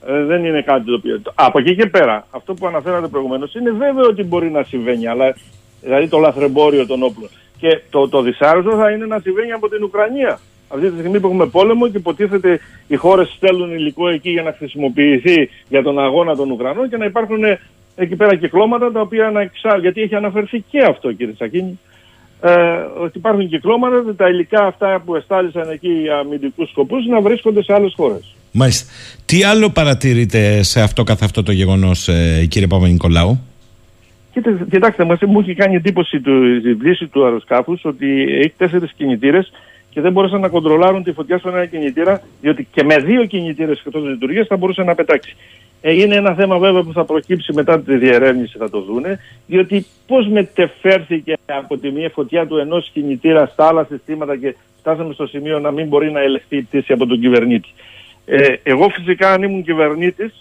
Ε, δεν είναι κάτι το οποίο. Από εκεί και πέρα, αυτό που αναφέρατε προηγουμένως είναι βέβαιο ότι μπορεί να συμβαίνει. Αλλά δηλαδή το λαθρεμπόριο των όπλων. Και το, το δυσάρεστο θα είναι να συμβαίνει από την Ουκρανία. Αυτή τη στιγμή που έχουμε πόλεμο και υποτίθεται οι χώρες στέλνουν υλικό εκεί για να χρησιμοποιηθεί για τον αγώνα των Ουκρανών και να υπάρχουν εκεί πέρα κυκλώματα τα οποία να εξάρουν. Γιατί έχει αναφερθεί και αυτό κύριε Σακίνη. Ε, ότι υπάρχουν κυκλώματα, τα υλικά αυτά που εστάλησαν εκεί για αμυντικούς σκοπούς να βρίσκονται σε άλλες χώρες. Μάλιστα. Τι άλλο παρατηρείτε σε αυτό καθ' αυτό το γεγονός, ε, κύριε Παπα-Νικολάου; Κοιτάξτε, μας, μου έχει κάνει εντύπωση του, η πτήση του αεροσκάφους ότι έχει τέσσερις κινητήρες και δεν μπορούσαν να κοντρολάρουν τη φωτιά στον ένα κινητήρα, διότι και με δύο κινητήρες εκτός λειτουργίας θα μπορούσε να πετάξει. Ε, είναι ένα θέμα βέβαια που θα προκύψει μετά τη διερεύνηση, θα το δούνε, διότι πώς μετεφέρθηκε από τη μία φωτιά του ενός κινητήρα στα άλλα συστήματα και φτάσαμε στο σημείο να μην μπορεί να ελεγχθεί η πτήση από τον κυβερνήτη. Ε, εγώ φυσικά αν ήμουν κυβερνήτης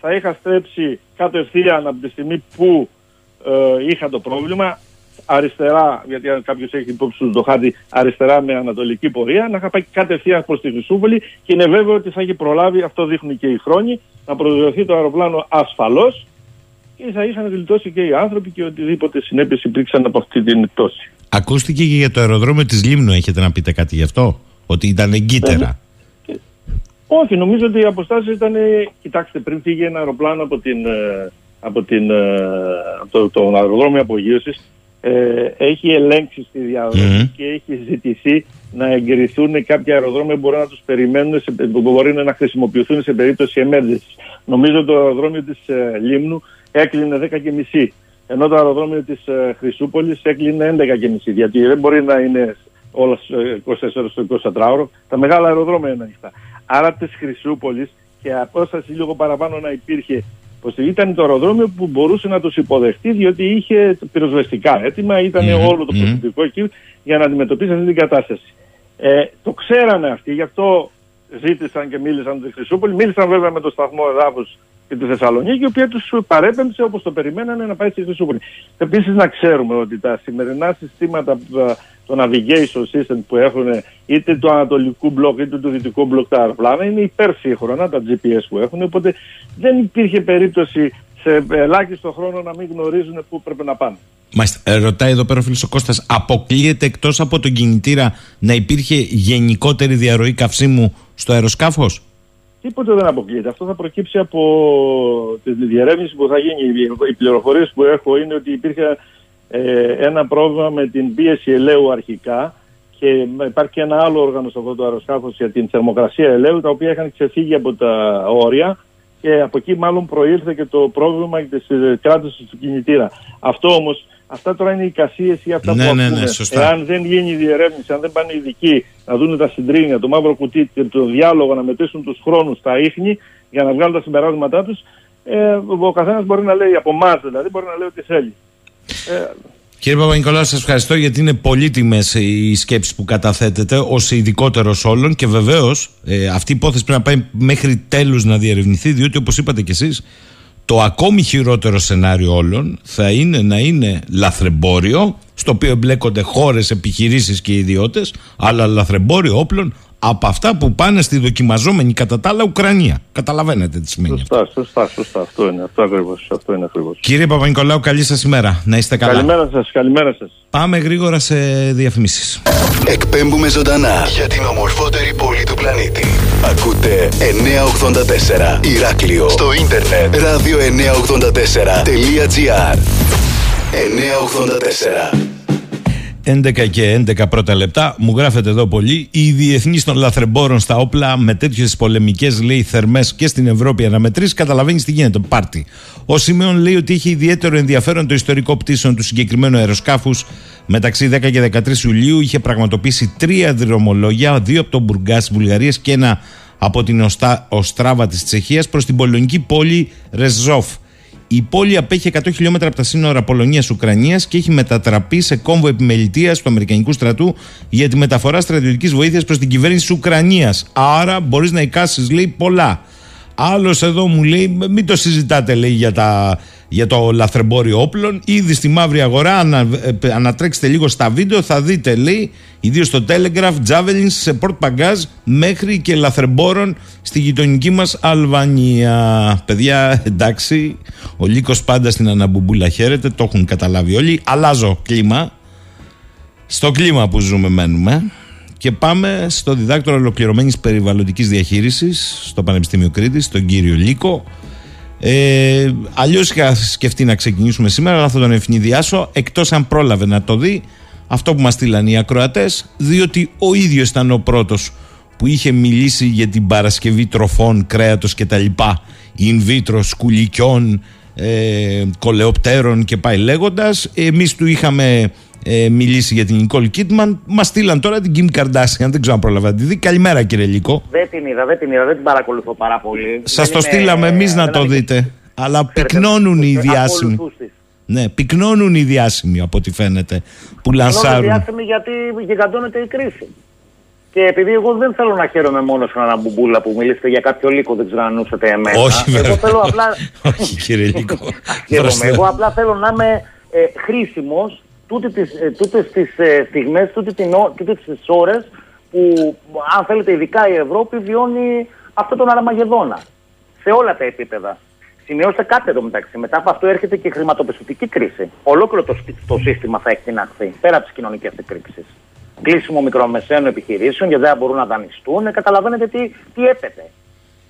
θα είχα στρέψει κατευθείαν από τη στιγμή που ε, είχα το πρόβλημα αριστερά, γιατί αν κάποιος έχει υπόψη του το χάρτη αριστερά με ανατολική πορεία, να είχα πάει κατευθείαν προς τη Χρυσούπολη και είναι βέβαιο ότι θα έχει προλάβει, αυτό δείχνουν και οι χρόνοι, να προσδιοθεί το αεροπλάνο ασφαλώς και θα είχαν γλιτώσει και οι άνθρωποι και οτιδήποτε συνέπειες υπήρξαν από αυτή την πτώση. Ακούστηκε και για το αεροδρόμιο της Λίμνου, έχετε να πείτε κάτι γι' αυτό, ότι ήταν εγκύτερα. Ε, όχι, νομίζω ότι οι αποστάσεις ήταν. Κοιτάξτε, πριν φύγει ένα αεροπλάνο από, την, ε, από, την, ε, από το, το αεροδρόμιο απογείωσης, ε, έχει ελέγξει στη διαδρομή και έχει ζητηθεί να εγκριθούν κάποια αεροδρόμια που μπορεί να τους περιμένουν, σε, που μπορεί να χρησιμοποιηθούν σε περίπτωση emergency. Νομίζω το αεροδρόμιο της ε, Λίμνου έκλεινε 10.30 ενώ το αεροδρόμιο της ε, Χρυσούπολης έκλεινε 11.30 γιατί δεν μπορεί να είναι όλα 24 ώρες στο 24ωρο. Τα μεγάλα αεροδρόμια είναι ανοιχτά. Άρα της Χρυσούπολης και απόσταση λίγο παραπάνω να υπήρχε πως ήταν το αεροδρόμιο που μπορούσε να τους υποδεχτεί διότι είχε πυροσβεστικά έτοιμα, ήταν όλο το προσωπικό εκεί για να αντιμετωπίσει αυτή την κατάσταση. Ε, το ξέρανε αυτοί, γι' αυτό ζήτησαν και μίλησαν τη Χρυσούπολη. Μίλησαν βέβαια με το σταθμό εδάφου και τη Θεσσαλονίκη, η οποία τους παρέπεμψε όπως το περιμένανε να πάει στη Χρυσούπολη. Επίσης, να ξέρουμε ότι τα σημερινά συστήματα το navigation system που έχουν είτε του ανατολικού μπλοκ είτε του δυτικού μπλοκ τα αεροπλάνα είναι υπερσύγχρονα τα GPS που έχουν οπότε δεν υπήρχε περίπτωση σε ελάχιστο χρόνο να μην γνωρίζουν πού πρέπει να πάνε. Μάλιστα. Ε, ρωτάει εδώ πέρα ο φίλος ο Κώστας, αποκλείεται εκτός από τον κινητήρα να υπήρχε γενικότερη διαρροή καυσίμου στο αεροσκάφος; Τίποτε δεν αποκλείεται. Αυτό θα προκύψει από τη διερεύνηση που θα γίνει. Οι πληροφορίες που έχω είναι ότι υπήρχε ε, ένα πρόβλημα με την πίεση ελαίου αρχικά και υπάρχει και ένα άλλο όργανο σε αυτό το αεροσκάφος για την θερμοκρασία ελαίου, τα οποία είχαν ξεφύγει από τα όρια και από εκεί μάλλον προήλθε και το πρόβλημα της κράτησης του κινητήρα. Αυτό όμως, αυτά τώρα είναι οι εικασίες ή αυτά Ναι, που ναι, ακούμε. ναι, σωστά. Εάν δεν γίνει η διερεύνηση, αν δεν πάνε οι ειδικοί να δουν τα συντρίμια, το μαύρο κουτί και το διάλογο, να μετρήσουν τους χρόνους στα ίχνη για να βγάλουν τα συμπεράσματά τους, ε, ο καθένας μπορεί να λέει, από εμάς δηλαδή, μπορεί να λέει ό,τι θέλει. Ε, Κύριε Παπα-Νικολάου, σας ευχαριστώ γιατί είναι πολύτιμες οι σκέψεις που καταθέτετε ως ειδικότερος όλων και βεβαίως ε, αυτή η υπόθεση πρέπει να πάει μέχρι τέλους να διερευνηθεί, διότι όπως είπατε κι εσείς, το ακόμη χειρότερο σενάριο όλων θα είναι να είναι λαθρεμπόριο, στο οποίο εμπλέκονται χώρες, επιχειρήσεις και ιδιώτες, αλλά λαθρεμπόριο όπλων από αυτά που πάνε στη δοκιμαζόμενη κατά τα άλλα Ουκρανία. Καταλαβαίνετε τι σημαίνει αυτό. σωστά, σωστά, σωστά. Αυτό είναι, αυτό ακριβώς, αυτό είναι ακριβώς. Κύριε Παπα-Νικολάου, καλή σας ημέρα. Να είστε καλά. Καλημέρα σας, καλημέρα σας. Πάμε γρήγορα σε διαφημίσεις. Εκπέμπουμε ζωντανά για την ομορφότερη πόλη του πλανήτη. Ακούτε 984 Ηράκλειο στο ίντερνετ radio984.gr 984 11 και 11 πρώτα λεπτά. Μου γράφετε εδώ πολύ. Οι διεθνείς των λαθρεμπόρων στα όπλα με τέτοιες πολεμικές λέει θερμές και στην Ευρώπη αναμετρήσεις, καταλαβαίνεις τι γίνεται. Πάρτι. Ο Σιμεών λέει ότι είχε ιδιαίτερο ενδιαφέρον το ιστορικό πτήσεων του συγκεκριμένου αεροσκάφους. Μεταξύ 10 και 13 Ιουλίου είχε πραγματοποιήσει τρία δρομολόγια, δύο από τον Μπουργκάς της Βουλγαρίας και ένα από την Οστα... Οστράβα της Τσεχίας προς την πολωνική πόλη Ρεζόφ. Η πόλη απέχει 100 χιλιόμετρα από τα σύνορα Πολωνία-Ουκρανία και έχει μετατραπεί σε κόμβο επιμελητίας του Αμερικανικού στρατού για τη μεταφορά στρατιωτικής βοήθειας προς την κυβέρνηση της Ουκρανίας. Άρα μπορείς να εικάσεις, λέει, πολλά. Άλλος εδώ μου λέει, μην το συζητάτε, λέει, για, τα, για το λαθρεμπόριο όπλων. Ήδη στη μαύρη αγορά, ανα, ε, ανατρέξετε λίγο στα βίντεο, θα δείτε, λέει, ιδίως στο Telegraph, Javelins σε πορτ παγκάζ μέχρι και λαθρεμπόρων στη γειτονική μας Αλβανία. Παιδιά, εντάξει, ο Λύκος πάντα στην Αναμπουμπούλα χαίρεται, το έχουν καταλάβει όλοι. Αλλάζω κλίμα. Στο κλίμα που ζούμε μένουμε. Και πάμε στο διδάκτορο ολοκληρωμένης περιβαλλοντικής διαχείρισης στο Πανεπιστήμιο Κρήτη, τον κύριο Λύκο. Ε, Αλλιώς είχα σκεφτεί να ξεκινήσουμε σήμερα, αλλά θα τον ευνηδιάσω εκτός αν πρόλαβε να το δει αυτό που μας στείλαν οι ακροατές, διότι ο ίδιος ήταν ο πρώτος που είχε μιλήσει για την παρασκευή τροφών, κρέατος και τα λοιπά in vitro, σκουλικιών, ε, κολεοπτέρων και πάει λέγοντας. Εμείς του είχαμε ε, μιλήσει για την Νικόλ Κίτμαν. Μας στείλαν τώρα την Kim Kardashian. Δεν ξέρω αν πρόλαβα να τη δει. Καλημέρα, κύριε Λύκο. Δεν την είδα, δεν την είδα, δεν την παρακολουθώ πάρα πολύ. Σας Δεν το είμαι- στείλαμε εμείς να δεν το είμαι- δείτε. Αλλά Ξέρετε, πυκνώνουν οι τους διάσημοι. ακολουθούς της. Ναι, πυκνώνουν οι διάσημοι από ό,τι φαίνεται. Που Ενώ είναι λανσάρουν. διάσημη γιατί γιγαντώνεται η κρίση. Και επειδή εγώ δεν θέλω να χαίρομαι μόνο σε έναν μπουμπούλα που μιλήσετε για κάποιο λύκο, δεν ξέρω αν νούσατε εμένα. Όχι, Εγώ βέβαια. θέλω απλά. Όχι, κύριε Λύκο. Χαίρομαι. Προς Θεού. Εγώ απλά θέλω να είμαι ε, χρήσιμος τούτε τις τούτες τις, ε, στιγμές, τούτε την ω- τούτες τις ώρες που, αν θέλετε, ειδικά η Ευρώπη βιώνει αυτόν τον αραμαγεδόνα. Σε όλα τα επίπεδα. Σημειώστε κάτι εδώ μεταξύ. Μετά από αυτό έρχεται και η χρηματοπιστωτική κρίση. Ολόκληρο το, σ- το σύστημα θα εκτιναχθεί πέρα από τις κοινωνικές εκρήξεις. Κλείσιμο μικρομεσαίων επιχειρήσεων γιατί δεν μπορούν να δανειστούν. Ε, Καταλαβαίνετε τι, τι έπεται.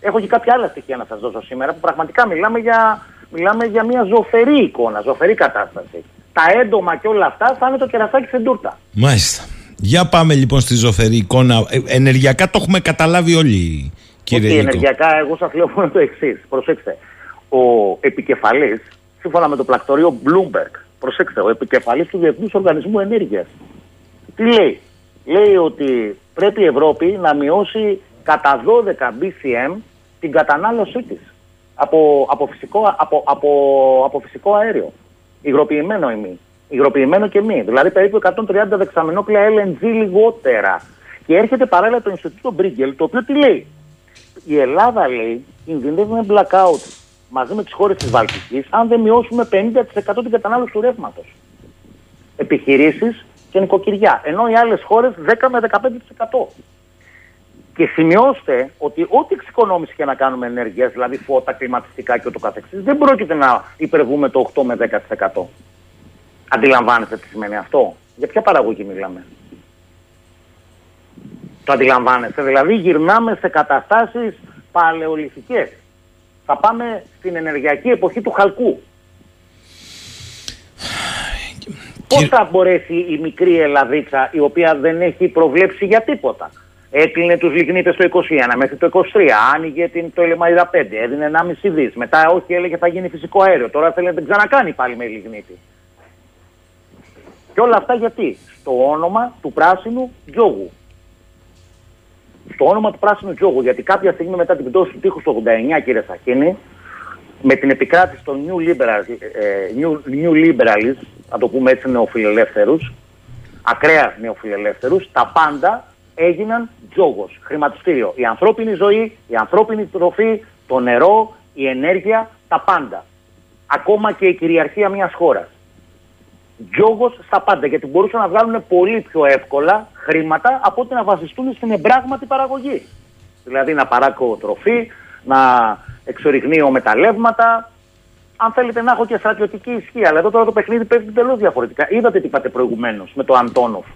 Έχω και κάποια άλλα στοιχεία να σας δώσω σήμερα που πραγματικά μιλάμε για, μιλάμε για μια ζωφερή εικόνα, ζωφερή κατάσταση. Τα έντομα και όλα αυτά θα είναι το κερασάκι στην τούρτα. Μάλιστα. Για πάμε λοιπόν στη ζωφερή εικόνα. Ε, ενεργειακά το έχουμε καταλάβει όλοι, κύριε Ότι Λύκο. ενεργειακά, εγώ σας λέω μόνο το εξής. Προσέξτε. Ο επικεφαλής, σύμφωνα με το πλακτορείο Bloomberg, προσέξτε, ο επικεφαλής του Διεθνούς Οργανισμού Ενέργειας, τι λέει; Λέει ότι πρέπει η Ευρώπη να μειώσει κατά 12 BCM την κατανάλωσή της από, από, φυσικό, από, από, από φυσικό αέριο. Υγροποιημένο ή μη. Υγροποιημένο και μη. Δηλαδή περίπου 130 δεξαμενόπλαια LNG λιγότερα. Και έρχεται παράλληλα το Ινστιτούτο Μπρίγκελ, το οποίο τι λέει; Η Ελλάδα λέει κινδυνεύει με blackout μαζί με τις χώρες της Βαλτικής αν δεν μειώσουμε 50% την κατανάλωση του ρεύματος. Επιχειρήσεις και νοικοκυριά. Ενώ οι άλλες χώρες 10 με 15%. Και σημειώστε ότι ό,τι εξοικονόμηση και να κάνουμε ενέργειας, δηλαδή φώτα, κλιματιστικά και ούτω καθεξής, δεν πρόκειται να υπερβούμε το 8 με 10%. Αντιλαμβάνεστε τι σημαίνει αυτό; Για ποια παραγωγή μιλάμε; Το αντιλαμβάνεστε; Δηλαδή γυρνάμε σε καταστάσεις παλαιολιθικές. Θα πάμε στην ενεργειακή εποχή του χαλκού. Πώς θα μπορέσει η μικρή Ελλαδίτσα η οποία δεν έχει προβλέψει για τίποτα. Έκλεινε τους λιγνίτες το 21 μέχρι το 23, άνοιγε την, το Ελεμαϊδα 5, έδινε 1,5 δις. Μετά όχι έλεγε θα γίνει φυσικό αέριο, τώρα θέλει να την ξανακάνει πάλι με λιγνίτη. Και όλα αυτά γιατί, στο όνομα του πράσινου τζόγου. Στο όνομα του πράσινου τζόγου, γιατί κάποια στιγμή μετά την πτώση του τείχους του 89, κύριε Σαχίνη, με την επικράτηση των New Liberals, ε, new, new liberals να το πούμε έτσι νεοφιλελεύθερους, ακραία νεοφιλελεύθερους, τα πάντα έγιναν τζόγος, χρηματιστήριο. Η ανθρώπινη ζωή, η ανθρώπινη τροφή, το νερό, η ενέργεια, τα πάντα. Ακόμα και η κυριαρχία μιας χώρας. Τζόγος στα πάντα, γιατί μπορούσαν να βγάλουν πολύ πιο εύκολα χρήματα από ότι να βασιστούν στην εμπράγματη παραγωγή. Δηλαδή να παράκω τροφή, να εξορυγνύω μεταλλεύματα, αν θέλετε να έχω και στρατιωτική ισχύ. Αλλά εδώ τώρα το παιχνίδι παίζει τελώ διαφορετικά. Είδατε τι είπατε προηγουμένως με το Αντόνοφ.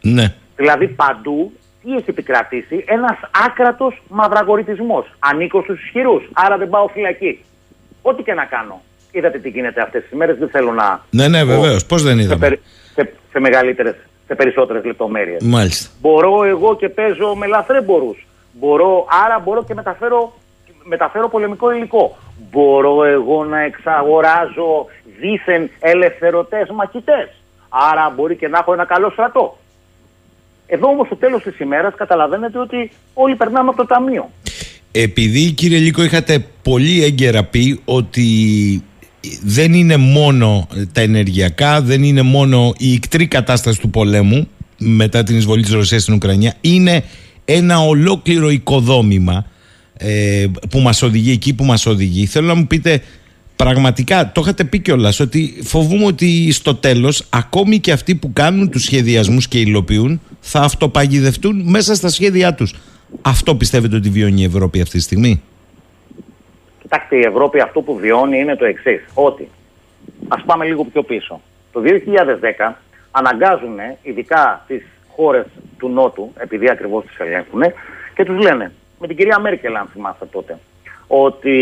Ναι. Δηλαδή παντού τι έχει επικρατήσει, ένας άκρατος μαυραγορητισμό. Ανήκω στους ισχυρούς, άρα δεν πάω φυλακή. Ό,τι και να κάνω. Είδατε τι γίνεται αυτές τις μέρες, δεν θέλω να. Ναι, ναι, βεβαίως. Πώς δεν είδαμε; Σε, σε, σε μεγαλύτερες, σε περισσότερες λεπτομέρειες. Μάλιστα. Μπορώ εγώ και παίζω με λαθρέμπορους. Μπορώ, άρα μπορώ και μεταφέρω, μεταφέρω πολεμικό υλικό. Μπορώ εγώ να εξαγοράζω δίθεν ελευθερωτές μαχητές. Άρα μπορεί και να έχω ένα καλό στρατό. Εδώ όμως στο τέλος της ημέρας καταλαβαίνετε ότι όλοι περνάμε από το ταμείο. Επειδή κύριε Λίκο είχατε πολύ έγκαιρα πει ότι δεν είναι μόνο τα ενεργειακά, δεν είναι μόνο η ικτρή κατάσταση του πολέμου μετά την εισβολή της Ρωσίας στην Ουκρανία, είναι ένα ολόκληρο οικοδόμημα ε, που μας οδηγεί εκεί που μας οδηγεί. Θέλω να μου πείτε πραγματικά, το είχατε πει κιόλας ότι φοβούμαι ότι στο τέλος ακόμη και αυτοί που κάνουν τους σχεδιασμούς και υλοποιούν θα αυτοπαγιδευτούν μέσα στα σχέδιά τους. Αυτό πιστεύετε ότι βιώνει η Ευρώπη αυτή τη στιγμή; Κοιτάξτε, η Ευρώπη αυτό που βιώνει είναι το εξής. Ότι, ας πάμε λίγο πιο πίσω. Το 2010 αναγκάζουν ειδικά τις χώρες του Νότου, επειδή ακριβώς τις ελέγχουν, και τους λένε με την κυρία Μέρκελ, αν θυμάστε τότε, ότι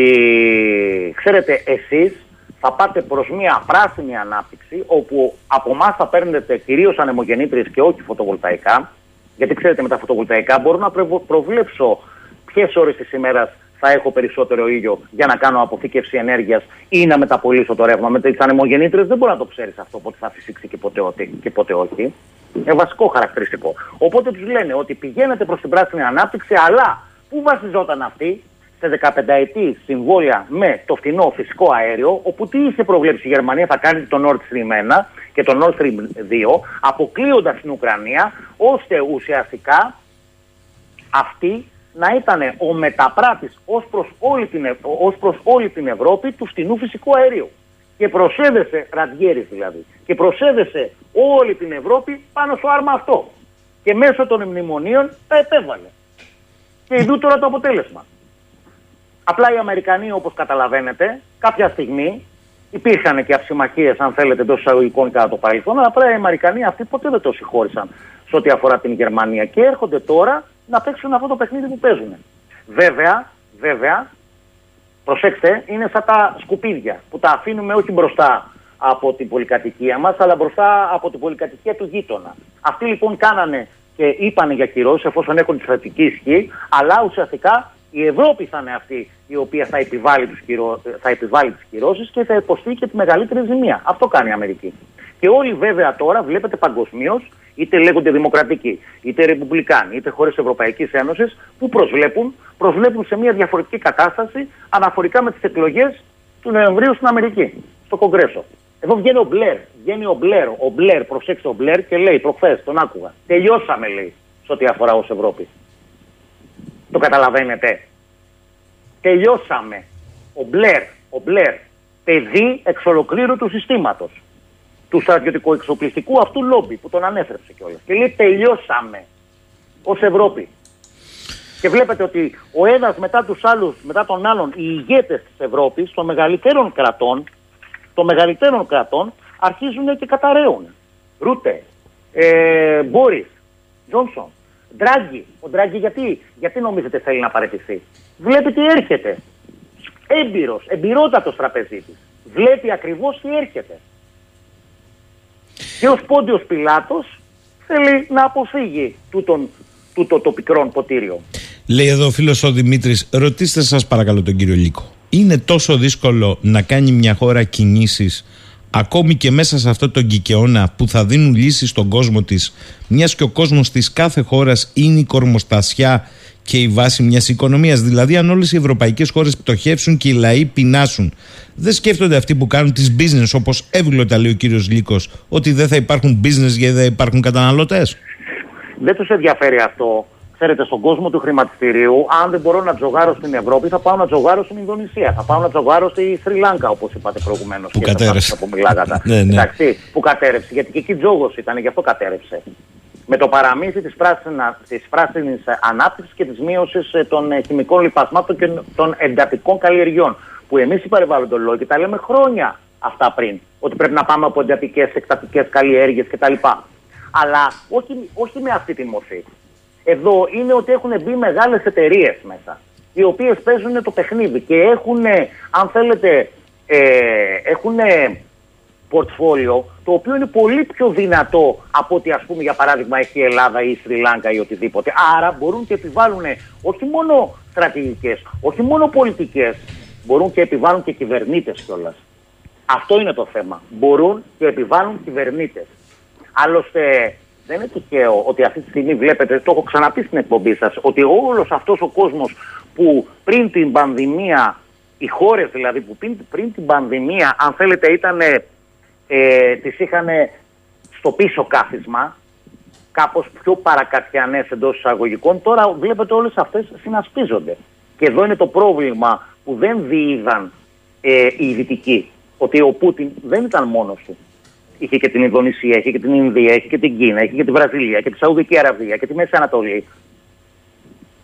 ξέρετε, εσείς θα πάτε προς μια πράσινη ανάπτυξη, όπου από εμάς θα παίρνετε κυρίως ανεμογεννήτριες και όχι φωτοβολταϊκά, γιατί ξέρετε με τα φωτοβολταϊκά μπορώ να προβλέψω ποιες ώρες της ημέρας θα έχω περισσότερο ήλιο για να κάνω αποθήκευση ενέργειας ή να μεταπολίσω το ρεύμα. Με τις ανεμογεννήτρε δεν μπορεί να το ξέρεις αυτό πότε θα φυσήξει και πότε, και πότε όχι. Είναι βασικό χαρακτηριστικό. Οπότε τους λένε ότι πηγαίνετε προς την πράσινη ανάπτυξη, αλλά Πού βασιζόταν αυτή, σε 15 ετή συμβόλαια με το φθηνό φυσικό αέριο, όπου τι είχε προβλέψει η Γερμανία θα κάνει το Nord Stream 1 και το Nord Stream 2, αποκλείοντας την Ουκρανία, ώστε ουσιαστικά αυτή να ήταν ο μεταπράτης ως προς, όλη την, ως προς όλη την Ευρώπη του φτηνού φυσικού αερίου. Και προσέδεσε, Ραντιέρης δηλαδή, και προσέδεσε όλη την Ευρώπη πάνω στο άρμα αυτό. Και μέσω των μνημονίων τα επέβαλε. Και ειδού τώρα το αποτέλεσμα. Απλά οι Αμερικανοί, όπως καταλαβαίνετε, κάποια στιγμή υπήρχαν και αυσημαχίες, αν θέλετε, εντός εισαγωγικών κατά το παρελθόν, αλλά απλά οι Αμερικανοί αυτοί ποτέ δεν το συγχώρησαν σε ό,τι αφορά την Γερμανία. Και έρχονται τώρα να παίξουν αυτό το παιχνίδι που παίζουν. Βέβαια, βέβαια, προσέξτε, είναι σαν τα σκουπίδια που τα αφήνουμε όχι μπροστά από την πολυκατοικία μας, αλλά μπροστά από την πολυκατοικία του γείτονα. Αυτοί λοιπόν κάνανε και είπαν για κυρώσεις εφόσον έχουν τη στρατική ισχύ, αλλά ουσιαστικά η Ευρώπη θα είναι αυτή η οποία θα επιβάλλει, τους κυρώ, θα επιβάλλει τις κυρώσεις και θα υποστεί και τη μεγαλύτερη ζημία. Αυτό κάνει η Αμερική. Και όλοι βέβαια τώρα βλέπετε παγκοσμίως, είτε λέγονται δημοκρατικοί, είτε ρεπουμπλικάνοι, είτε χώρες Ευρωπαϊκής Ένωσης, που προσβλέπουν, προσβλέπουν σε μια διαφορετική κατάσταση αναφορικά με τις εκλογές του Νοεμβρίου στην Αμερική, στο Κογκρέσο. Εδώ βγαίνει ο Μπλερ. Βγαίνει ο Μπλερ. Ο Μπλερ, προσέξτε ο Μπλερ και λέει προχθές, τον άκουγα. Τελειώσαμε, λέει, σε ό,τι αφορά ως Ευρώπη. Το καταλαβαίνετε. Τελειώσαμε. Ο Μπλερ, ο Μπλερ, παιδί εξ ολοκλήρου του συστήματος. Του στρατιωτικού εξοπλιστικού αυτού λόμπι που τον ανέφερε κιόλας. Και λέει τελειώσαμε ως Ευρώπη. Και βλέπετε ότι ο ένας μετά τους άλλους, μετά τον άλλον, οι ηγέτες της Ευρώπης, των μεγαλύτερων κρατών, των μεγαλύτερων κρατών αρχίζουν και καταραίουν. Ρούτε, ε, Μπόρις, Τζόνσον, Ντράγκη. Ο Ντράγκη γιατί, γιατί νομίζετε θέλει να παραιτηθεί; Βλέπει τι έρχεται. Έμπειρος, εμπειρότατος τραπεζίτης. Βλέπει ακριβώς τι έρχεται. Και ο Πόντιος Πιλάτος θέλει να αποφύγει τούτον, τούτο το πικρόν ποτήριο. Λέει εδώ ο φίλος ο Δημήτρης, ρωτήστε σας παρακαλώ τον κύριο Λίκο. Είναι τόσο δύσκολο να κάνει μια χώρα κινήσεις ακόμη και μέσα σε αυτό τον κικαιώνα που θα δίνουν λύσεις στον κόσμο της μιας και ο κόσμος της κάθε χώρας είναι η κορμοστασιά και η βάση μιας οικονομίας. Δηλαδή αν όλες οι ευρωπαϊκές χώρες πτωχεύσουν και οι λαοί πεινάσουν δεν σκέφτονται αυτοί που κάνουν τις business όπως εύγλωτα λέει ο κύριος Λύκος ότι δεν θα υπάρχουν business γιατί δεν υπάρχουν καταναλωτές; Δεν τους ενδιαφέρει αυτό Ξέρετε, στον κόσμο του χρηματιστηρίου, αν δεν μπορώ να τζογάρω στην Ευρώπη, θα πάω να τζογάρω στην Ινδονησία. Θα πάω να τζογάρω στη Σρι Λάγκα, όπως είπατε προηγουμένως. Που κατέρευσε. Που μιλάγατε. ναι, ναι. Εντάξει, που κατέρευσε. Γιατί και εκεί τζόγος ήταν, γι' αυτό κατέρευσε. Με το παραμύθι της πράσινη ανάπτυξης και της μείωσης ε, των ε, χημικών λιπασμάτων και των εντατικών καλλιεργιών. Που εμείς οι περιβαλλοντολόγοι τα λέμε χρόνια αυτά πριν. Ότι πρέπει να πάμε από εντατικές, εκτατικές καλλιέργειες κτλ. Αλλά όχι, όχι με αυτή τη μορφή εδώ είναι ότι έχουν μπει μεγάλες εταιρείες μέσα, οι οποίες παίζουν το παιχνίδι και έχουν, αν θέλετε, ε, έχουν πορτφόλιο το οποίο είναι πολύ πιο δυνατό από ότι ας πούμε για παράδειγμα έχει η Ελλάδα ή η Σρι Λάγκα ή οτιδήποτε. Άρα μπορούν και επιβάλλουν όχι μόνο στρατηγικές, όχι μόνο πολιτικές, μπορούν και επιβάλλουν και κυβερνήτες κιόλας. Αυτό είναι το θέμα. Μπορούν και επιβάλλουν κυβερνήτες. Άλλωστε δεν είναι τυχαίο ότι αυτή τη στιγμή βλέπετε, το έχω ξαναπεί στην εκπομπή σας, ότι όλος αυτός ο κόσμος που πριν την πανδημία, οι χώρες δηλαδή που πριν, πριν την πανδημία, αν θέλετε, ήταν, ε, τις είχαν στο πίσω κάθισμα, κάπως πιο παρακατιανές εντός εισαγωγικών, τώρα βλέπετε όλες αυτές συνασπίζονται. Και εδώ είναι το πρόβλημα που δεν διείδαν ε, οι Δυτικοί, ότι ο Πούτιν δεν ήταν μόνος του. Είχε και την Ινδονησία, είχε και την Ινδία, είχε και την Κίνα, είχε και τη Βραζιλία και τη Σαουδική Αραβία και τη Μέση Ανατολή.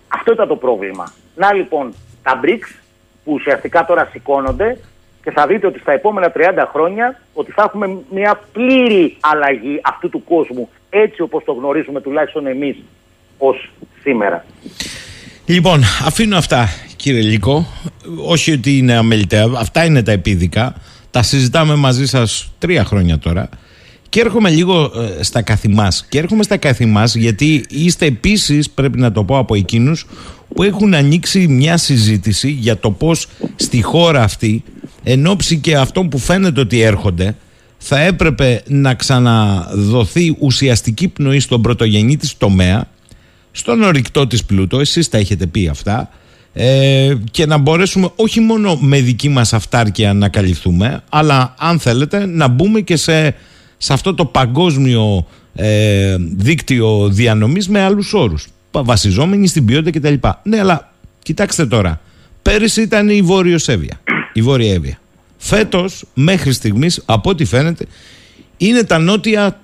Αυτό ήταν το πρόβλημα. Να λοιπόν τα BRICS που ουσιαστικά τώρα σηκώνονται και θα δείτε ότι στα επόμενα 30 χρόνια ότι θα έχουμε μια πλήρη αλλαγή αυτού του κόσμου έτσι όπως το γνωρίζουμε τουλάχιστον εμείς ως σήμερα. Λοιπόν, αφήνω αυτά κύριε Λίκο. Όχι ότι είναι αμεληταία, αυτά είναι τα επίδικα. Τα συζητάμε μαζί σας τρία χρόνια τώρα. Και έρχομαι λίγο ε, στα καθημάς. Και έρχομαι στα καθημάς γιατί είστε επίσης, πρέπει να το πω από εκείνους, που έχουν ανοίξει μια συζήτηση για το πώς στη χώρα αυτή, εν ώψη και αυτό που φαίνεται ότι έρχονται, θα έπρεπε να ξαναδοθεί ουσιαστική πνοή στον πρωτογενή της τομέα, στον ορυκτό της πλούτο, εσείς τα έχετε πει αυτά, ε, και να μπορέσουμε όχι μόνο με δική μας αυτάρκεια να καλυφθούμε αλλά αν θέλετε να μπούμε και σε, σε αυτό το παγκόσμιο ε, δίκτυο διανομής με άλλους όρους βασιζόμενοι στην ποιότητα κτλ. Ναι αλλά κοιτάξτε τώρα πέρυσι ήταν η Βόρειο Εύβοια η Βόρεια Εύβοια φέτος μέχρι στιγμής από ό,τι φαίνεται είναι τα νότια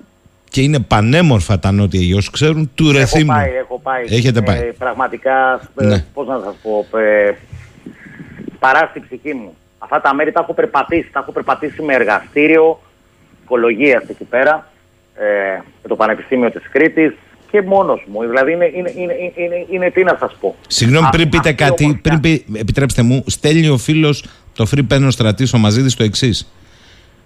και είναι πανέμορφα τα νότια γιος, ξέρουν, του Ρεθύμνου. Έχω πάει, έχω πάει. Έχετε πάει. Ε, πραγματικά, ε, ναι. πώς να σας πω, ε, παρά στην ψυχή μου. Αυτά τα μέρη τα έχω περπατήσει, τα έχω περπατήσει με εργαστήριο οικολογίας εκεί πέρα, ε, με το Πανεπιστήμιο της Κρήτης και μόνος μου. Δηλαδή είναι, είναι, είναι, είναι, είναι τι να σας πω. Συγγνώμη, πριν πείτε κάτι, πριν πει, επιτρέψτε μου, στέλνει ο φίλος το Free Pen Στρατής ο Μαζίδης το εξής.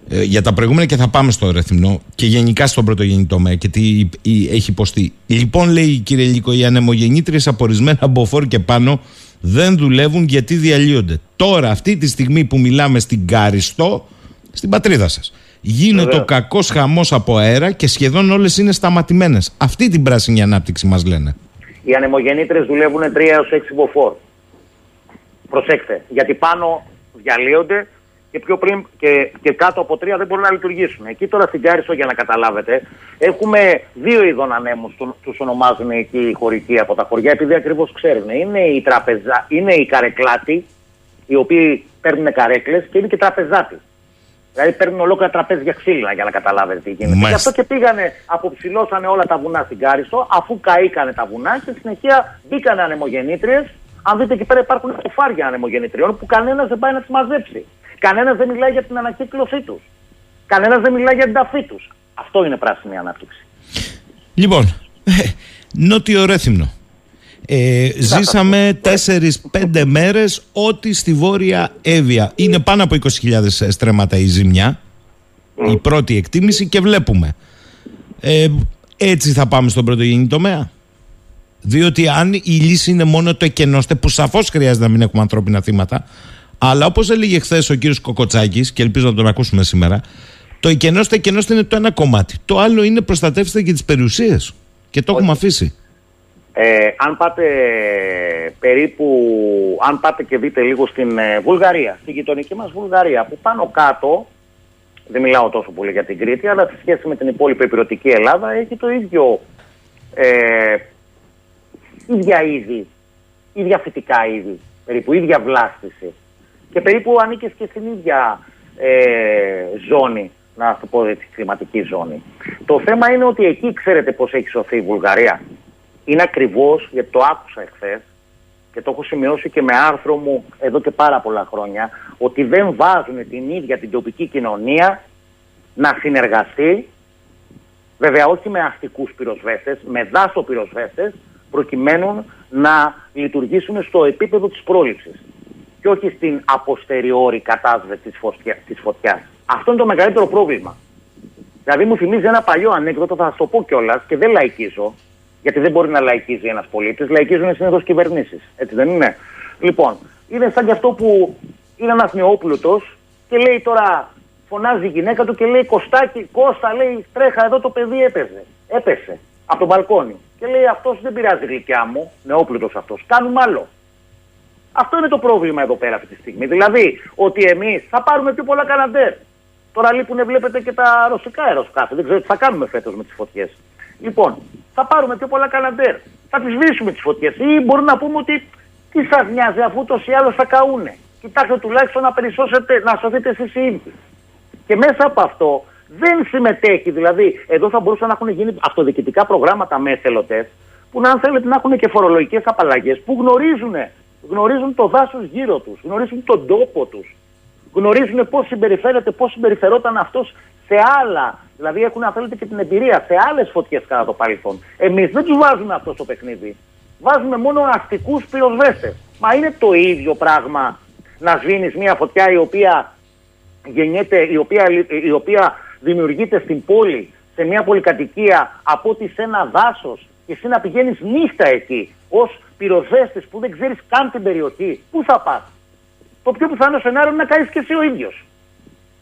Ε, για τα προηγούμενα και θα πάμε στο Ρεθυμνό και γενικά στον πρωτογενή τομέα και τι έχει υποστεί. Λοιπόν, λέει κύριε Λίκο, οι ανεμογεννήτριες από ορισμένα μποφόρ και πάνω δεν δουλεύουν γιατί διαλύονται. Τώρα, αυτή τη στιγμή που μιλάμε στην Κάριστο, στην πατρίδα σας, γίνεται ο κακός χαμός από αέρα και σχεδόν όλες είναι σταματημένες. Αυτή την πράσινη ανάπτυξη μας λένε. Οι ανεμογεννήτριες δουλεύουν 3 έως 6 μποφόρ. Προσέξτε, γιατί πάνω διαλύονται και, πιο πριν, και, και κάτω από τρία δεν μπορούν να λειτουργήσουν. Εκεί τώρα στην Κάρισο, για να καταλάβετε, έχουμε δύο είδων ανέμους, του ονομάζουν εκεί οι χωρικοί από τα χωριά, επειδή ακριβώς ξέρουν. Είναι οι, τραπεζα, είναι οι καρεκλάτοι, οι οποίοι παίρνουν καρέκλες και είναι και τραπεζάτι. Δηλαδή παίρνουν ολόκληρα τραπέζια ξύλινα για να καταλάβετε τι γίνεται. Γι' αυτό και πήγανε, αποψηλώσανε όλα τα βουνά στην Κάριστο, αφού καήκανε τα βουνά και συνεχεία μπήκανε ανεμογεννήτριες. Αν δείτε εκεί πέρα υπάρχουν κουφάρια ανεμογεννητριών που κανένας δεν πάει να τις μαζέψει. Κανένας δεν μιλάει για την ανακύκλωσή τους. Κανένας δεν μιλάει για την ταφή τους. Αυτό είναι πράσινη ανάπτυξη. Λοιπόν, Νότιο Ρέθυμνο. Ε, ζήσαμε 4-5 μέρες ό,τι στη Βόρεια Εύβοια. Είναι πάνω από 20.000 στρέμματα η ζημιά. Η πρώτη εκτίμηση και βλέπουμε. Ε, έτσι θα πάμε στον πρωτογενή τομέα. Διότι αν η λύση είναι μόνο το εκενώστε, που σαφώς χρειάζεται να μην έχουμε ανθρώπινα θύματα, αλλά όπως έλεγε χθες ο κύριος Κοκοτσάκης, και ελπίζω να τον ακούσουμε σήμερα, το εκενώστε, εκενώστε είναι το ένα κομμάτι. Το άλλο είναι προστατεύστε και τις περιουσίες. Και το έχουμε αφήσει. Ε, αν πάτε περίπου, αν πάτε και δείτε λίγο στην ε, Βουλγαρία, στην γειτονική μας Βουλγαρία, που πάνω κάτω, δεν μιλάω τόσο πολύ για την Κρήτη, αλλά σε σχέση με την υπόλοιπη επιρωτική Ελλάδα, έχει το ίδιο, ε, ίδια είδη, ίδια φυτικά είδη, περίπου ίδια βλάστηση. Και περίπου ανήκεις και στην ίδια ε, ζώνη, να το πω έτσι, κλιματική ζώνη. Το θέμα είναι ότι εκεί ξέρετε πώς έχει σωθεί η Βουλγαρία είναι ακριβώς, γιατί το άκουσα εχθές και το έχω σημειώσει και με άρθρο μου εδώ και πάρα πολλά χρόνια, ότι δεν βάζουν την ίδια την τοπική κοινωνία να συνεργαστεί, βέβαια όχι με αστικούς πυροσβέστες, με δάσο πυροσβέστες, προκειμένου να λειτουργήσουν στο επίπεδο της πρόληψης και όχι στην αποστεριόρη κατάσβεση της, φωτιά, της φωτιάς. Αυτό είναι το μεγαλύτερο πρόβλημα. Δηλαδή μου θυμίζει ένα παλιό ανέκδοτο, θα σα το πω κιόλας και δεν λαϊκίζω, γιατί δεν μπορεί να λαϊκίζει ένας πολίτης. Λαϊκίζουν συνήθως κυβερνήσεις. Έτσι δεν είναι; Λοιπόν, είναι σαν και αυτό που είναι ένας νεόπλουτος και λέει τώρα, φωνάζει η γυναίκα του και λέει Κωστάκι, Κώστα, λέει τρέχα εδώ το παιδί έπεσε. Έπεσε από τον μπαλκόνι. Και λέει αυτός δεν πειράζει γλυκιά μου, νεόπλουτος αυτός. Κάνουμε άλλο. Αυτό είναι το πρόβλημα εδώ πέρα αυτή τη στιγμή. Δηλαδή ότι εμείς θα πάρουμε πιο πολλά καναντέρ. Τώρα λείπουν, βλέπετε, και τα ρωσικά αεροσκάφη. Δεν ξέρω τι θα κάνουμε φέτος με τις φωτιές. Λοιπόν, θα πάρουμε πιο πολλά καλαντέρ. Θα τις βρίσκουμε τις φωτιές. Ή μπορούμε να πούμε ότι τι σας νοιάζει αφού τόσο ή άλλω θα καούνε. Κοιτάξτε τουλάχιστον να περισσώσετε, να σωθείτε εσείς οι ίδιοι. Και μέσα από αυτό δεν συμμετέχει. Δηλαδή, εδώ θα μπορούσαν να έχουν γίνει αυτοδιοικητικά προγράμματα με εθελοντές, που να αν θέλετε να έχουν και φορολογικές απαλλαγές, που γνωρίζουν, γνωρίζουν το δάσος γύρω τους, γνωρίζουν τον τόπο τους, γνωρίζουν πώς συμπεριφέρεται, πώς συμπεριφερόταν αυτός σε άλλα. Δηλαδή έχουν, αν θέλετε, και την εμπειρία σε άλλες φωτιές κατά το παρελθόν. Εμείς δεν τους βάζουμε αυτό στο παιχνίδι. Βάζουμε μόνο αστικούς πυροσβέστες. Μα είναι το ίδιο πράγμα να σβήνεις μια φωτιά η οποία γεννιέται, η οποία, η οποία δημιουργείται στην πόλη, σε μια πολυκατοικία, από ότι σε ένα δάσος και εσύ να πηγαίνεις νύχτα εκεί ως πυροσβέστης που δεν ξέρεις καν την περιοχή. Πού θα πας; Το πιο πιθανό σενάριο είναι να κάνεις και εσύ ο ίδιος.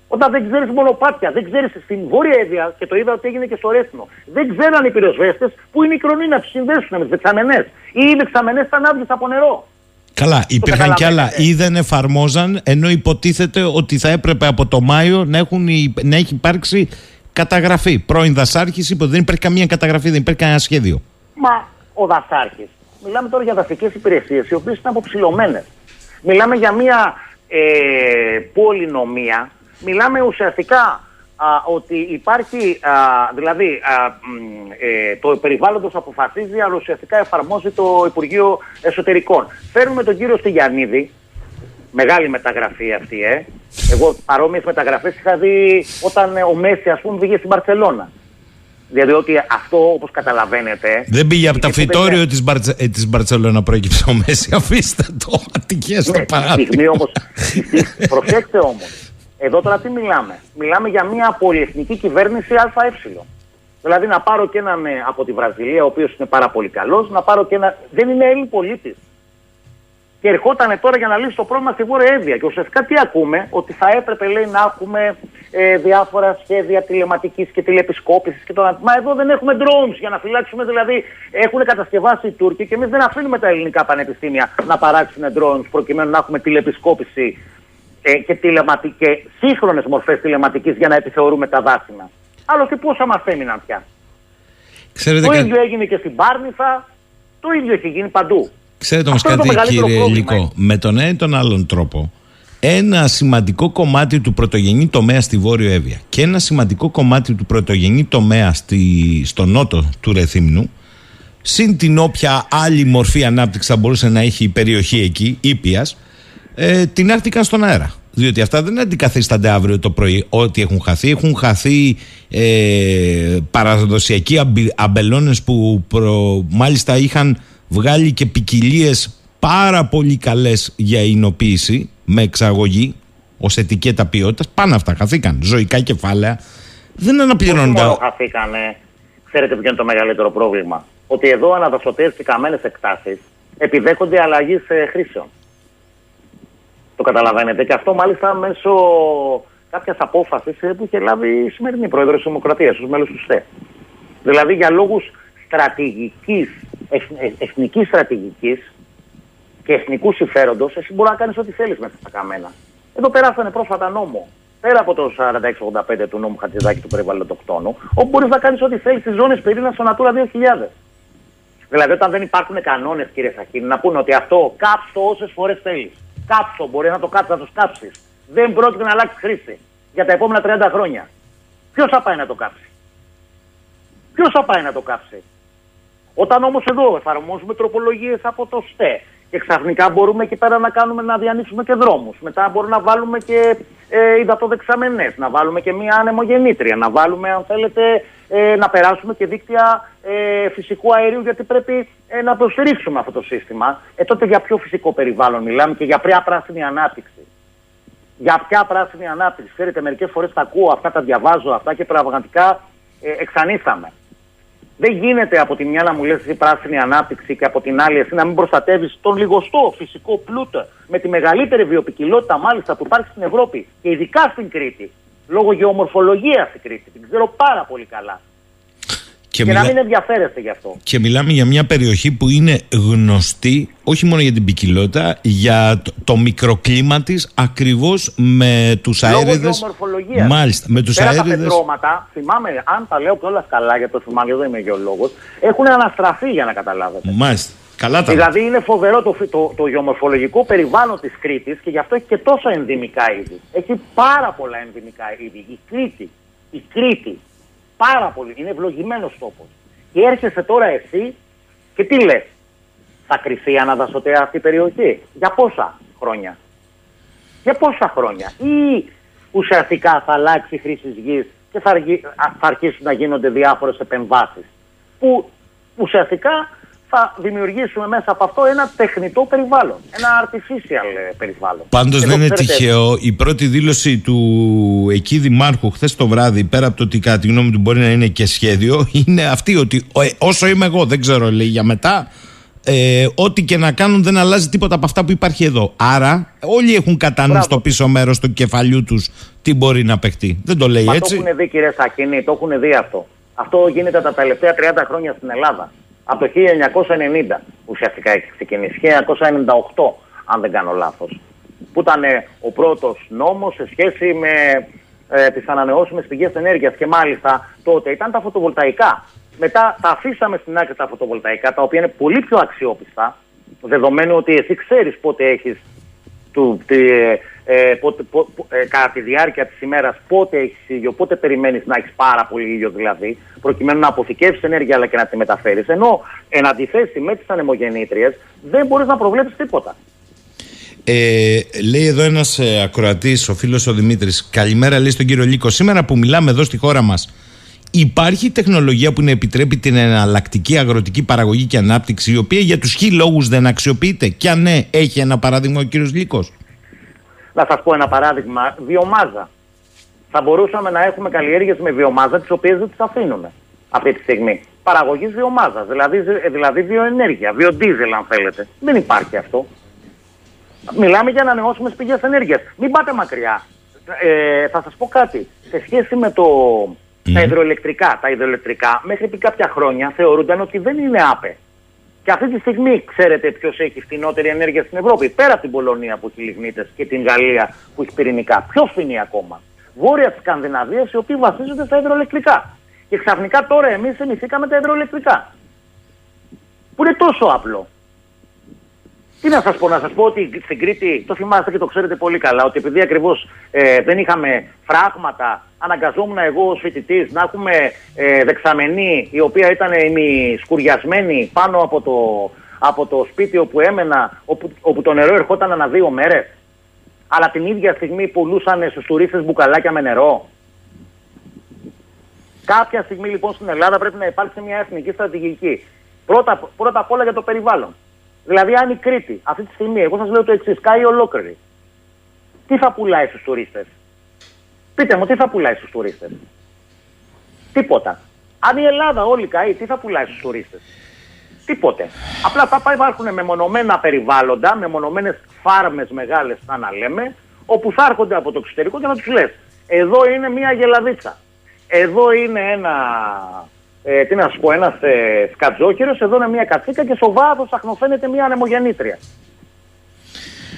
Όταν δεν ξέρεις μονοπάτια, δεν ξέρεις στην Βόρεια Εύβοια και το είδα ότι έγινε και στο Ρέθινο. Δεν ξέραν οι πυροσβέστες που είναι οι κρονοί να τους συνδέσουν με τις δεξαμενές. Ή οι δεξαμενές ήταν άδειες από νερό. Καλά, υπήρχαν κι άλλα. Ή δεν εφαρμόζαν, ενώ υποτίθεται ότι θα έπρεπε από το Μάιο να, έχουν, να έχει υπάρξει καταγραφή. Πρώην Δασάρχης είπε ότι δεν υπάρχει καμία καταγραφή, δεν υπάρχει κανένα σχέδιο. Μα ο Δασάρχη. Μιλάμε τώρα για δασικές υπηρεσίες, οι οποίες είναι αποψηλωμένες. Μιλάμε για μια ε, πολυνομία μιλάμε ουσιαστικά α, ότι υπάρχει, α, δηλαδή α, ε, το περιβάλλοντος αποφασίζει, αλλά ουσιαστικά εφαρμόζει το Υπουργείο Εσωτερικών. Φέρνουμε τον κύριο Στυγιαννίδη, μεγάλη μεταγραφή αυτή, ε. Εγώ παρόμοιες μεταγραφές είχα δει όταν ο Μέση, ας πούμε, πήγε στην Παρσελώνα. Δηλαδή ότι αυτό όπως καταλαβαίνετε... Δεν πήγε από τα φυτόριο της, Μπαρτζε... Ε, της Μπαρτσελώνα προέκυψε ο Μέση. Αφήστε το, ατυχές το παράδειγμα. Όμως, προσέξτε όμως, εδώ τώρα τι μιλάμε. Μιλάμε για μια πολυεθνική κυβέρνηση ΑΕ. Δηλαδή να πάρω και έναν ε, από τη Βραζιλία, ο οποίος είναι πάρα πολύ καλός, να πάρω και ένα. Δεν είναι Έλλην πολίτης. Και ερχόταν τώρα για να λύσει το πρόβλημα στη Βόρεια Εύβοια. Και ουσιαστικά τι ακούμε, ότι θα έπρεπε λέει να έχουμε ε, διάφορα σχέδια τηλεματικής και τηλεπισκόπησης και το Μα εδώ δεν έχουμε drones για να φυλάξουμε. Δηλαδή έχουν κατασκευάσει οι Τούρκοι και εμείς δεν αφήνουμε τα ελληνικά πανεπιστήμια να παράξουν drones προκειμένου να έχουμε τηλεπισκόπηση ε, και, τηλεματι... και σύγχρονες μορφές τηλεματικής για να επιθεωρούμε τα δάσημα. Άλλωστε πόσα μας έμειναν πια. Ξέρετε το ίδιο έγινε και στην Πάρνηθα, το ίδιο έχει γίνει παντού. Ξέρετε όμως κάτι, κύριε Λυκό, με τον ένα ή τον άλλον τρόπο, ένα σημαντικό κομμάτι του πρωτογενή τομέα στη Βόρειο Εύβοια και ένα σημαντικό κομμάτι του πρωτογενή τομέα στη, στο νότο του Ρεθύμνου, συν την όποια άλλη μορφή ανάπτυξης θα μπορούσε να έχει η περιοχή εκεί, ήπιας, ε, την άρθηκαν στον αέρα. Διότι αυτά δεν αντικαθίστανται αύριο το πρωί. Ό,τι έχουν χαθεί, έχουν χαθεί ε, παραδοσιακοί αμπελώνες που μάλιστα είχαν βγάλει και ποικιλίες πάρα πολύ καλές για εινοποίηση με εξαγωγή ως ετικέτα ποιότητας. Πάνω αυτά χαθήκαν. Ζωικά κεφάλαια δεν αναπληρώνονται. Όχι μόνο χαθήκανε. Ξέρετε ποιο είναι το μεγαλύτερο πρόβλημα; Ότι εδώ αναδασωτέ και καμένες εκτάσεις επιδέχονται αλλαγής χρήσεων. Το καταλαβαίνετε. Και αυτό μάλιστα μέσω κάποιας απόφασης που είχε λάβει η σημερινή πρόεδρος της Δημοκρατίας, ω μέλο του ΣΤΕ. Δηλαδή για λόγους στρατηγικής, εθνικής στρατηγικής και εθνικού συμφέροντος, εσύ μπορείς να κάνεις ό,τι θέλεις μέσα στα καμένα. Εδώ περάσανε πρόσφατα νόμο, πέρα από το 4685 του νόμου Χατζηδάκη του περιβαλλοντοκτόνου, όπου μπορείς να κάνεις ό,τι θέλεις στις ζώνες πυρήνας στο Natura 2000. Δηλαδή, όταν δεν υπάρχουν κανόνες, κύριε Σαχίνη, να πούνε ότι αυτό κάψω όσες φορές θέλεις. Κάψω, μπορεί να το κάψεις, να το κάψει. Δεν πρόκειται να αλλάξει χρήση για τα επόμενα 30 χρόνια. Ποιος θα πάει να το κάψει; Ποιος θα πάει να το κάψει; Όταν όμως εδώ εφαρμόζουμε τροπολογίες από το ΣΤΕ και ξαφνικά μπορούμε εκεί πέρα να κάνουμε να διανοίξουμε και δρόμους. Μετά μπορούμε να βάλουμε και ε, υδατοδεξαμενές, να βάλουμε και μία ανεμογεννήτρια, να βάλουμε, αν θέλετε, ε, να περάσουμε και δίκτυα ε, φυσικού αερίου, γιατί πρέπει ε, να το στηρίξουμε αυτό το σύστημα. Ε, τότε για ποιο φυσικό περιβάλλον μιλάμε και για ποια πράσινη ανάπτυξη. Για ποια πράσινη ανάπτυξη. Ξέρετε, μερικές φορές τα ακούω αυτά, τα διαβάζω αυτά και πραγματικά ε, εξανίσταμε. Δεν γίνεται από τη μια να μου λες εσύ πράσινη ανάπτυξη και από την άλλη εσύ να μην προστατεύεις τον λιγοστό φυσικό πλούτο με τη μεγαλύτερη βιοπικιλότητα μάλιστα που υπάρχει στην Ευρώπη και ειδικά στην Κρήτη. Λόγω γεωμορφολογίας στην Κρήτη. Την ξέρω πάρα πολύ καλά. Και, και να μην ενδιαφέρεστε γι' αυτό. Και μιλάμε για μια περιοχή που είναι γνωστή όχι μόνο για την ποικιλότητα, για το, το μικροκλίμα της ακριβώς με τους αέριδες. Μάλιστα. Με τους αέριδες. Τα πετρώματα, θυμάμαι, αν τα λέω κιόλας καλά για το θυμάμαι, δεν είμαι γεωλόγος, έχουν αναστραφεί για να καταλάβετε. Μάλιστα. Καλά τα δηλαδή είναι φοβερό το, το, το γεωμορφολογικό περιβάλλον της Κρήτης και γι' αυτό έχει και τόσα ενδυμικά είδη. Έχει πάρα πολλά ενδυμικά είδη. Η Κρήτη, η Κρήτη Πάρα πολύ. Είναι ευλογημένος τόπος. Και έρχεσαι τώρα εσύ και τι λες, θα κρυφεί αναδασωτέα αυτή η περιοχή; Για πόσα χρόνια; Για πόσα χρόνια; Ή ουσιαστικά θα αλλάξει η χρήση γης και θα, θα αρχίσουν να γίνονται διάφορες επεμβάσεις. Που ουσιαστικά θα δημιουργήσουμε μέσα από αυτό ένα τεχνητό περιβάλλον. Ένα artificial ε, περιβάλλον. Πάντως δεν είναι τυχαίο. Η πρώτη δήλωση του εκεί δημάρχου χθες το βράδυ, πέρα από το ότι κατά τη γνώμη του μπορεί να είναι και σχέδιο, είναι αυτή ότι ε, όσο είμαι εγώ, δεν ξέρω, λέει για μετά. Ε, ό,τι και να κάνουν δεν αλλάζει τίποτα από αυτά που υπάρχει εδώ. Άρα, όλοι έχουν κατά νου στο πίσω μέρος του κεφαλιού τους τι μπορεί να παιχτεί. Δεν το λέει Μα έτσι. Το έχουν δει, κύριε Σακίνη, το έχουν δει αυτό. Αυτό γίνεται τα τελευταία 30 χρόνια στην Ελλάδα από το 1990 ουσιαστικά έχει ξεκινήσει, 1998 αν δεν κάνω λάθος, που ήταν ο πρώτος νόμος σε σχέση με ε, τις ανανεώσιμες πηγές ενέργειας και μάλιστα τότε ήταν τα φωτοβολταϊκά. Μετά τα αφήσαμε στην άκρη τα φωτοβολταϊκά, τα οποία είναι πολύ πιο αξιόπιστα, δεδομένου ότι εσύ ξέρεις πότε έχεις του, ε, πότε, ε, κατά τη διάρκεια της ημέρας πότε έχεις ήλιο, πότε περιμένεις να έχεις πάρα πολύ ήλιο δηλαδή, προκειμένου να αποθηκεύσεις ενέργεια αλλά και να τη μεταφέρεις. Ενώ εν αντιθέσει με τις ανεμογεννήτριες δεν μπορείς να προβλέψεις τίποτα. Ε, λέει εδώ ένας ε, ακροατής, ο φίλος ο Δημήτρης. Καλημέρα, λέει στον κύριο Λίκο. Σήμερα που μιλάμε εδώ στη χώρα μας, υπάρχει τεχνολογία που να επιτρέπει την εναλλακτική αγροτική παραγωγή και ανάπτυξη, η οποία για τους χι λόγους δεν αξιοποιείται; Και αν ναι, έχει ένα παράδειγμα ο κύριος Λίκος. Να σας πω ένα παράδειγμα. Βιομάζα. Θα μπορούσαμε να έχουμε καλλιέργειες με βιομάζα, τις οποίες δεν τις αφήνουμε αυτή τη στιγμή. Παραγωγής βιομάζας, δηλαδή, δηλαδή βιοενέργεια, βιοντίζελ, αν θέλετε. Δεν υπάρχει αυτό. Μιλάμε για ανανεώσιμε πηγές ενέργειας. Μην πάτε μακριά. Ε, θα σας πω κάτι. Σε σχέση με το, τα υδροελεκτρικά, τα υδροελεκτρικά μέχρι πριν κάποια χρόνια θεωρούνταν ότι δεν είναι άπε. Και αυτή τη στιγμή ξέρετε ποιος έχει φθηνότερη ενέργεια στην Ευρώπη. Πέρα από την Πολωνία που έχει λιγνίτες και την Γαλλία που έχει πυρηνικά. Ποιος φθηνεί ακόμα; Βόρεια τη Σκανδιναβία οι οποίοι βασίζονται στα υδροελεκτρικά. Και ξαφνικά τώρα εμείς εμηθήκαμε τα υδροελεκτρικά. Που είναι τόσο απλό. Τι να σας πω, να σας πω ότι στην Κρήτη, το θυμάστε και το ξέρετε πολύ καλά, ότι επειδή ακριβώς ε, δεν είχαμε φράγματα, αναγκαζόμουν εγώ ως φοιτητής να έχουμε ε, δεξαμενή η οποία ήταν σκουριασμένη πάνω από το, από το σπίτι όπου έμενα, όπου, όπου το νερό ερχόταν ανά δύο μέρες. αλλά την ίδια στιγμή πουλούσαν στους τουρίστες μπουκαλάκια με νερό. Κάποια στιγμή λοιπόν στην Ελλάδα πρέπει να υπάρξει μια εθνική στρατηγική. Πρώτα, πρώτα απ' όλα για το περιβάλλον. Δηλαδή, αν η Κρήτη αυτή τη στιγμή, εγώ σας λέω το εξής, κάει ολόκληρη, τι θα πουλάει στους τουρίστες; Πείτε μου, τι θα πουλάει στους τουρίστες; Τίποτα. Αν η Ελλάδα όλη καεί, τι θα πουλάει στους τουρίστες; Τίποτε. Απλά θα υπάρχουν μεμονωμένα περιβάλλοντα, μεμονωμένες φάρμες μεγάλες, θα να λέμε, όπου θα έρχονται από το εξωτερικό και να τους λες: Εδώ είναι μια γελαδίτσα. Εδώ είναι ένα. Ε, τι να σου πω, ένας ε, σκατζόχυρο, εδώ είναι μια κατσίκα και στο βάθος αχνοφαίνεται μια ανεμογεννήτρια.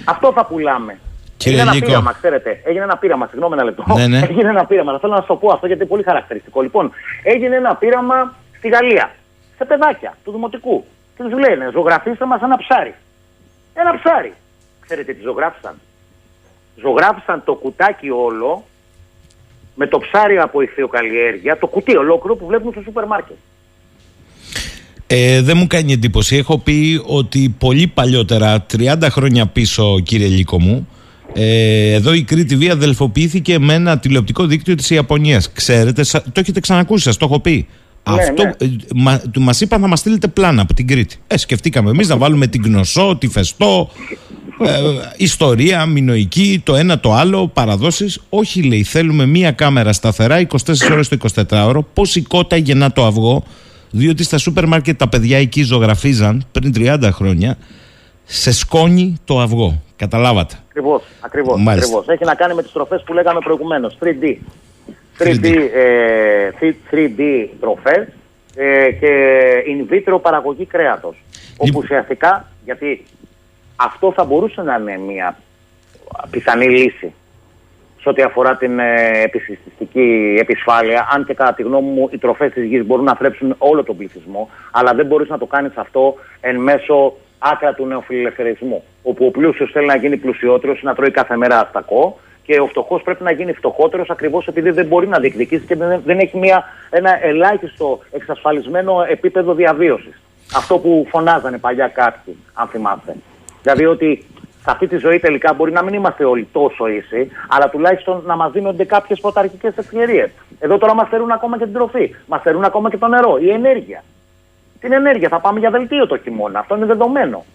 Αυτό θα πουλάμε. Κύριε Έγινε ένα Νίκο. πείραμα, ξέρετε. Έγινε ένα πείραμα, συγγνώμη ένα λεπτό. Ναι, ναι. Έγινε ένα πείραμα. Θέλω να σα το πω αυτό γιατί είναι πολύ χαρακτηριστικό. Λοιπόν, έγινε ένα πείραμα στη Γαλλία. Σε παιδάκια του Δημοτικού. Και τους λένε, ζωγραφίστε μας ένα ψάρι. Ένα ψάρι. Ξέρετε τι ζωγράφισαν. Ζωγράφισαν το κουτάκι όλο με το ψάρι από ηχθειοκαλλιέργεια, το κουτί ολόκληρο που βλέπουμε στο σούπερ μάρκετ. Ε, δεν μου κάνει εντύπωση. Έχω πει ότι πολύ παλιότερα, 30 χρόνια πίσω, κύριε Λίκο μου, ε, εδώ η Κρήτη Βία αδελφοποιήθηκε με ένα τηλεοπτικό δίκτυο της Ιαπωνίας. Ξέρετε, σα- το έχετε ξανακούσει, σας το έχω πει. Ναι, Αυτό, ναι. ε, μα, του μας είπαν θα μας στείλετε πλάνα από την Κρήτη. Ε, σκεφτήκαμε εμείς να βάλουμε την Γνωσό, τη Φεστό, ε, ιστορία, μινοϊκή, το ένα το άλλο, παραδόσεις. Όχι λέει, θέλουμε μία κάμερα σταθερά 24 ώρες το 24ωρο. Πώς σηκώτα γεννά το αυγό, διότι στα σούπερ μάρκετ τα παιδιά εκεί ζωγραφίζαν πριν 30 χρόνια σε σκόνη το αυγό. Καταλάβατε. Ακριβώς. Ακριβώς, Μάλιστα. ακριβώς. Έχει να κάνει με τις τροφές που λέγαμε προηγουμένως. 3D. 3D, 3D. ε, 3D τροφές ε, και in vitro παραγωγή κρέατος. Όπου Λοιπόν. ουσιαστικά, γιατί αυτό θα μπορούσε να είναι μια πιθανή λύση σε ό,τι αφορά την ε, επισυστιστική επισφάλεια, αν και κατά τη γνώμη μου οι τροφές της γης μπορούν να θρέψουν όλο τον πληθυσμό, αλλά δεν μπορείς να το κάνεις αυτό εν μέσω άκρα του νεοφιλελευθερισμού, όπου ο πλούσιος θέλει να γίνει πλουσιότερος, να τρώει κάθε μέρα αστακό και ο φτωχός πρέπει να γίνει φτωχότερος ακριβώς επειδή δεν μπορεί να διεκδικήσει και δεν, δεν έχει μια, ένα ελάχιστο εξασφαλισμένο επίπεδο διαβίωσης. Αυτό που φωνάζανε παλιά κάποιοι, αν θυμάστε. Δηλαδή ότι σε αυτή τη ζωή τελικά μπορεί να μην είμαστε όλοι τόσο ίσοι, αλλά τουλάχιστον να μας δίνονται κάποιες πρωταρχικές ευκαιρίες. Εδώ τώρα μας θερούν ακόμα και την τροφή, μας θερούν ακόμα και το νερό, η ενέργεια. Την ενέργεια θα πάμε για δελτίο το χειμώνα, αυτό είναι δεδομένο.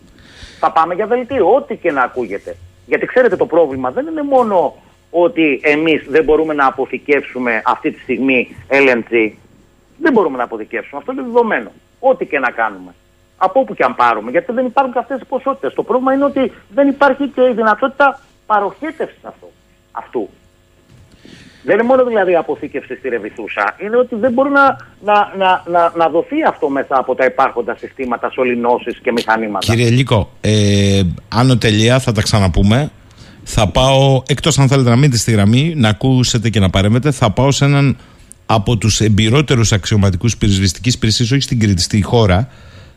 Θα πάμε για δελτίο, ό,τι και να ακούγεται. Γιατί ξέρετε το πρόβλημα δεν είναι μόνο ότι εμείς δεν μπορούμε να αποθηκεύσουμε αυτή τη στιγμή LNG. Δεν μπορούμε να αποθηκεύσουμε, αυτό είναι δεδομένο. Ό,τι και να κάνουμε από όπου και αν πάρουμε, γιατί δεν υπάρχουν και αυτές οι ποσότητες. Το πρόβλημα είναι ότι δεν υπάρχει και η δυνατότητα παροχέτευσης αυτού. Δεν είναι μόνο δηλαδή αποθήκευση στη Ρεβιθούσα, είναι ότι δεν μπορεί να, να, να, να, να δοθεί αυτό μέσα από τα υπάρχοντα συστήματα σωληνώσεις και μηχανήματα. Κύριε Λίκο, ε, άνω τελεία θα τα ξαναπούμε. Θα πάω, εκτός αν θέλετε να μείνετε στη γραμμή, να ακούσετε και να παρέμβετε, θα πάω σε έναν από τους εμπειρότερους αξιωματικούς πυροσβεστικής υπηρεσίας, όχι στην Κρήτη, στη χώρα, ε,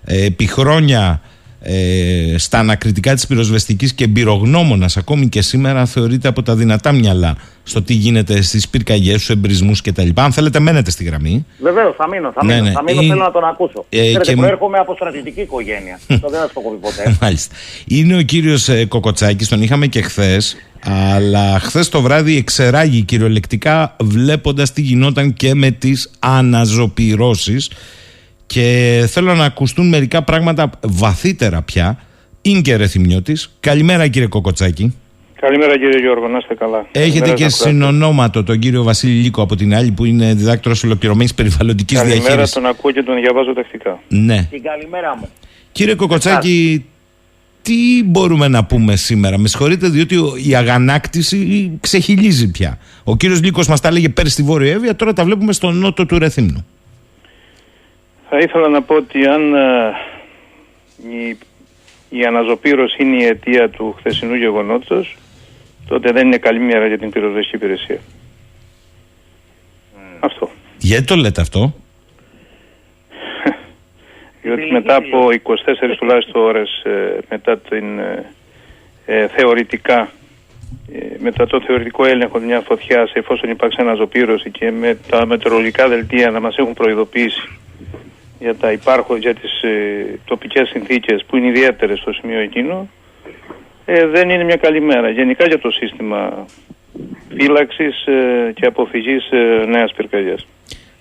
επί χρόνια ε, στα ανακριτικά της πυροσβεστικής και εμπειρογνώμονας ακόμη και σήμερα θεωρείται από τα δυνατά μυαλά στο τι γίνεται στις πυρκαγιές, στους εμπρισμούς κτλ. Αν θέλετε μένετε στη γραμμή. Βεβαίως, θα μείνω, θα Ναι, μείνω, ναι. θα μείνω Ε, θέλω να τον ακούσω. ε, Ξέρετε, και- προέρχομαι από στρατιωτική οικογένεια. Αυτό δεν θα σου το έχω πει ποτέ. Μάλιστα. Είναι ο κύριος ε, Κοκοτσάκης, τον είχαμε και χθες. Αλλά χθες το βράδυ εξεράγει κυριολεκτικά βλέποντας τι γινόταν και με τις αναζωπυρώσεις και θέλω να ακουστούν μερικά πράγματα βαθύτερα πια. Είναι και ρεθυμιώτης. Καλημέρα κύριε Κοκοτσάκη. Καλημέρα κύριε Γιώργο, να είστε καλά. Έχετε Καλημέρα και στα κράτη. συνονόματο τον κύριο Βασίλη Λίκο από την άλλη που είναι διδάκτορος ολοκληρωμένης περιβαλλοντικής Καλημέρα, διαχείρισης. τον ακούω και τον διαβάζω τακτικά. Ναι. Την καλημέρα μου. Κύριε Κοκοτσάκη, τι μπορούμε να πούμε σήμερα; Με συγχωρείτε, διότι ο- η αγανάκτηση ξεχυλίζει πια. Ο κύριος Λίκος μας τα έλεγε πέρσι στη Βόρεια Εύβοια, τώρα τα βλέπουμε στο νότο του Ρεθύμνου. Θα ήθελα να πω ότι αν ε, η, η αναζωπήρωση είναι η αιτία του χθεσινού γεγονότος, τότε δεν είναι καλή μέρα για την πυροσβεστική υπηρεσία. Αυτό. Γιατί το λέτε αυτό; Διότι Τελική μετά από τελείωση. 24 τουλάχιστον ώρες ε, μετά την ε, ε, θεωρητικά ε, μετά το θεωρητικό έλεγχο μια φωτιάς εφόσον υπάρξει αναζωπήρωση και με τα μετεωρολογικά δελτία να μας έχουν προειδοποιήσει για, τα υπάρχον, για τις ε, τοπικές συνθήκες που είναι ιδιαίτερες στο σημείο εκείνο ε, δεν είναι μια καλή μέρα. Γενικά για το σύστημα φύλαξης ε, και αποφυγής ε, νέας πυρκαγιάς.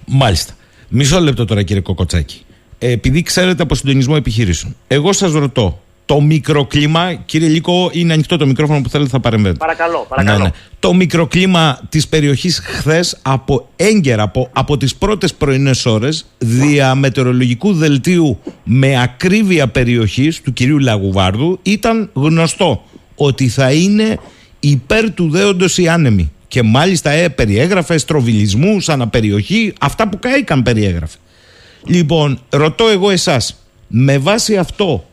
Μάλιστα. Μισό λεπτό τώρα κύριε Κοκοτσάκη. Ε, επειδή ξέρετε από συντονισμό επιχειρήσεων, εγώ σας ρωτώ, το μικροκλίμα, κύριε Λίκο, είναι ανοιχτό το μικρόφωνο που θέλετε θα παρεμβαίνετε. Παρακαλώ, παρακαλώ. Ναι, ναι. Το μικροκλίμα της περιοχής χθες από έγκαιρα, από, από τις πρώτες πρωινές ώρες, δια μετεωρολογικού δελτίου με ακρίβεια περιοχής του κυρίου Λαγουβάρδου, ήταν γνωστό ότι θα είναι υπέρ του δέοντος οι άνεμοι. Και μάλιστα ε, περιέγραφες στροβιλισμούς, αναπεριοχή, αυτά που καήκαν περιέγραφε. Λοιπόν, ρωτώ εγώ εσάς, με βάση αυτό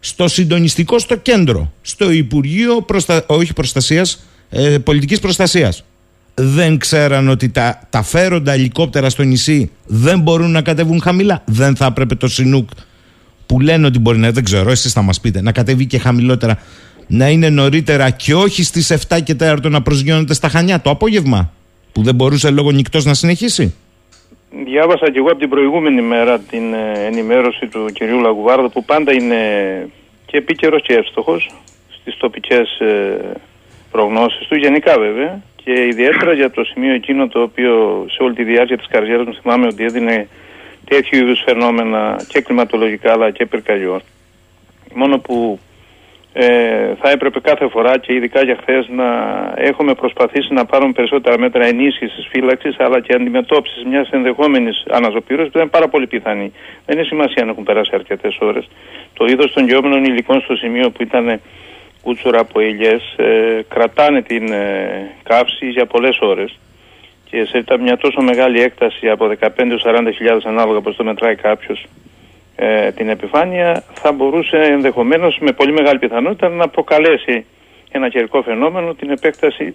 στο συντονιστικό στο κέντρο, στο Υπουργείο προστα... όχι προστασίας, ε, πολιτικής προστασίας. Δεν ξέραν ότι τα, τα φέροντα ελικόπτερα στο νησί δεν μπορούν να κατέβουν χαμηλά. Δεν θα έπρεπε το Σινούκ που λένε ότι μπορεί να, δεν ξέρω, εσείς θα μας πείτε, να κατέβει και χαμηλότερα, να είναι νωρίτερα και όχι στις 7 και 4 να προσγειώνεται στα Χανιά το απόγευμα, που δεν μπορούσε λόγω νυχτός να συνεχίσει. Διάβασα και εγώ από την προηγούμενη μέρα την ε, ενημέρωση του κυρίου Λαγουβάρδου που πάντα είναι και επίκαιρος και εύστοχος στις τοπικές ε, προγνώσεις του, γενικά βέβαια και ιδιαίτερα για το σημείο εκείνο το οποίο σε όλη τη διάρκεια της καριέρας μου θυμάμαι ότι έδινε τέτοιου είδους φαινόμενα και κλιματολογικά αλλά και πυρκαγιών. Μόνο που ε, θα έπρεπε κάθε φορά και ειδικά για χθες να έχουμε προσπαθήσει να πάρουμε περισσότερα μέτρα ενίσχυσης φύλαξης αλλά και αντιμετώπισης μιας ενδεχόμενης αναζωπήρωσης που δεν είναι πάρα πολύ πιθανή. Δεν είναι σημασία αν έχουν περάσει αρκετές ώρες. Το είδος των γεώμενων υλικών στο σημείο που ήταν κούτσουρα από ελιές ε, κρατάνε την ε, καύση για πολλές ώρες. Και σε μια τόσο μεγάλη έκταση από 15-40 χιλιάδες ανάλογα πώς το μετράει κάποιος ε, την επιφάνεια θα μπορούσε ενδεχομένως με πολύ μεγάλη πιθανότητα να προκαλέσει ένα καιρικό φαινόμενο την επέκταση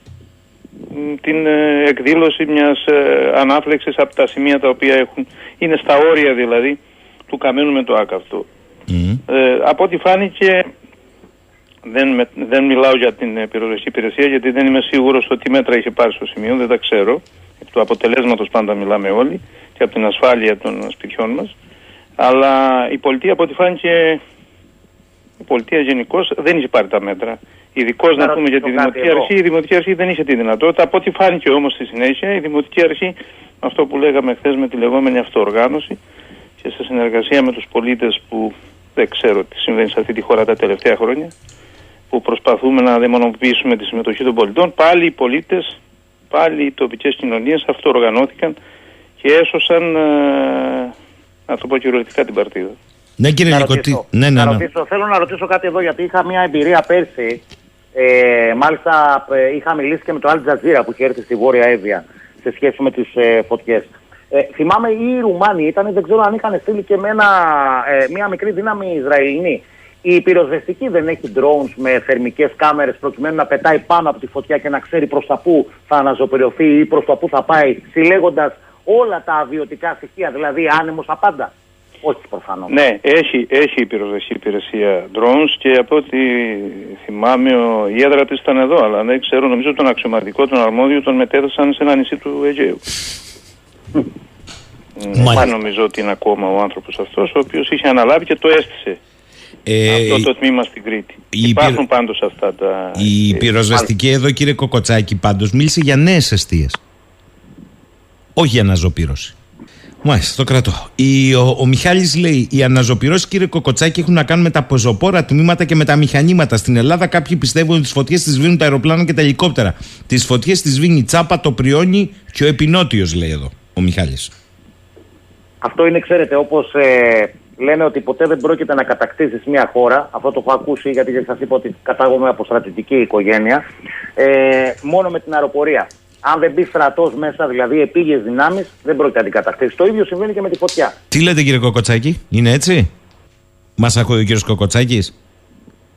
την ε, εκδήλωση μιας ε, ανάφλεξης από τα σημεία τα οποία έχουν, είναι στα όρια δηλαδή του καμένου με το άκαυτο. Ε, από ό,τι φάνηκε δεν, δεν μιλάω για την πυροσβεστική υπηρεσία γιατί δεν είμαι σίγουρος ότι μέτρα είχε πάρει στο σημείο, δεν τα ξέρω. του αποτελέσματος πάντα μιλάμε όλοι και από την ασφάλεια των σπιτιών μας. Αλλά η πολιτεία από ό,τι φάνηκε η πολιτεία γενικώς δεν είχε πάρει τα μέτρα. Ειδικώς να πούμε για τη Δημοτική Αρχή, η Δημοτική Αρχή δεν είχε τη δυνατότητα. Από ό,τι φάνηκε όμως στη συνέχεια, η Δημοτική Αρχή, αυτό που λέγαμε χθες με τη λεγόμενη αυτοοργάνωση και σε συνεργασία με τους πολίτες που δεν ξέρω τι συμβαίνει σε αυτή τη χώρα τα τελευταία χρόνια, που προσπαθούμε να δαιμονοποιήσουμε τη συμμετοχή των πολιτών, πάλι οι πολίτες, πάλι οι τοπικές κοινωνίες αυτοοργανώθηκαν και έσωσαν ε, να το πω κυριολεκτικά την παρτίδα. Ναι, κύριε να ρωτήσω, ναι, ναι, ναι. θέλω να ρωτήσω κάτι εδώ, γιατί είχα μια εμπειρία πέρσι. Ε, μάλιστα, ε, είχα μιλήσει και με το Al Jazeera που είχε έρθει στη Βόρεια Εύβοια σε σχέση με τις ε, φωτιές. Ε, θυμάμαι οι Ρουμάνοι ήταν, δεν ξέρω αν είχαν στείλει και με ένα, ε, μια μικρή δύναμη Ισραηλινή. Η πυροσβεστική δεν έχει drones με θερμικές κάμερες προκειμένου να πετάει πάνω από τη φωτιά και να ξέρει προς τα πού θα αναζωπηριωθεί ή προς τα πού θα πάει, συλλέγοντας όλα τα αβιωτικά στοιχεία, δηλαδή άνεμος απάντα. Όχι προφανώς. Ναι, έχει, έχει η πυροσβεστική υπηρεσία drones και από ό,τι θυμάμαι ο, η έδρα της ήταν εδώ, αλλά δεν ξέρω, νομίζω τον αξιωματικό, τον αρμόδιο τον μετέδωσαν σε ένα νησί του Αιγαίου. Δεν νομίζω ότι είναι ακόμα ο άνθρωπος αυτός, ο οποίος είχε αναλάβει και το έστησε. Ε, αυτό το τμήμα στην Κρήτη. Υπάρχουν πυρ... πάντως αυτά τα... Η πυροσβεστική εδώ κύριε Κοκοτσάκη πάντως μίλησε για νέες αιστείες όχι για αναζωπήρωση. Μάλιστα, το κρατώ. Η, ο, ο Μιχάλης λέει: Οι αναζωπηρώσεις, κύριε Κοκοτσάκη, έχουν να κάνουν με τα ποζοπόρα τμήματα και με τα μηχανήματα. Στην Ελλάδα, κάποιοι πιστεύουν ότι τις φωτιές τις σβήνουν τα αεροπλάνα και τα ελικόπτερα. Τις φωτιές τις σβήνει η τσάπα, το πριόνι και ο επινότιος, λέει εδώ ο Μιχάλης. Αυτό είναι, ξέρετε, όπως ε, λένε ότι ποτέ δεν πρόκειται να κατακτήσεις μια χώρα. Αυτό το έχω ακούσει γιατί σας είπα ότι κατάγομαι από στρατιωτική οικογένεια. Ε, μόνο με την αεροπορία. Αν δεν μπει στρατός μέσα, δηλαδή επίγειες δυνάμεις, δεν πρόκειται να αντικαταστήσει. Το ίδιο συμβαίνει και με τη φωτιά. Τι λέτε, κύριε Κοκοτσάκη, είναι έτσι; Μας ακούει ο κύριος Κοκοτσάκης;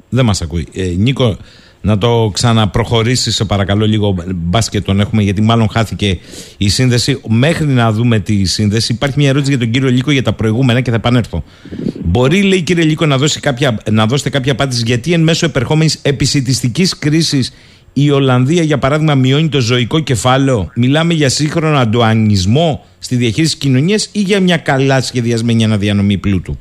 Δεν μας ακούει. Ε, Νίκο, να το ξαναπροχωρήσεις, σε παρακαλώ λίγο. Μπα και τον έχουμε, γιατί μάλλον χάθηκε η σύνδεση. Μέχρι να δούμε τη σύνδεση, υπάρχει μια ερώτηση για τον κύριο Λίκο για τα προηγούμενα και θα επανέλθω. Μπορεί, λέει κύριε Λίκο, να, δώσει κάποια, να δώσετε κάποια απάντηση γιατί εν μέσω επερχόμενης επισητιστικής κρίσης η Ολλανδία, για παράδειγμα, μειώνει το ζωικό κεφάλαιο. Μιλάμε για σύγχρονο αντοανισμό στη διαχείριση της κοινωνίας ή για μια καλά σχεδιασμένη αναδιανομή πλούτου;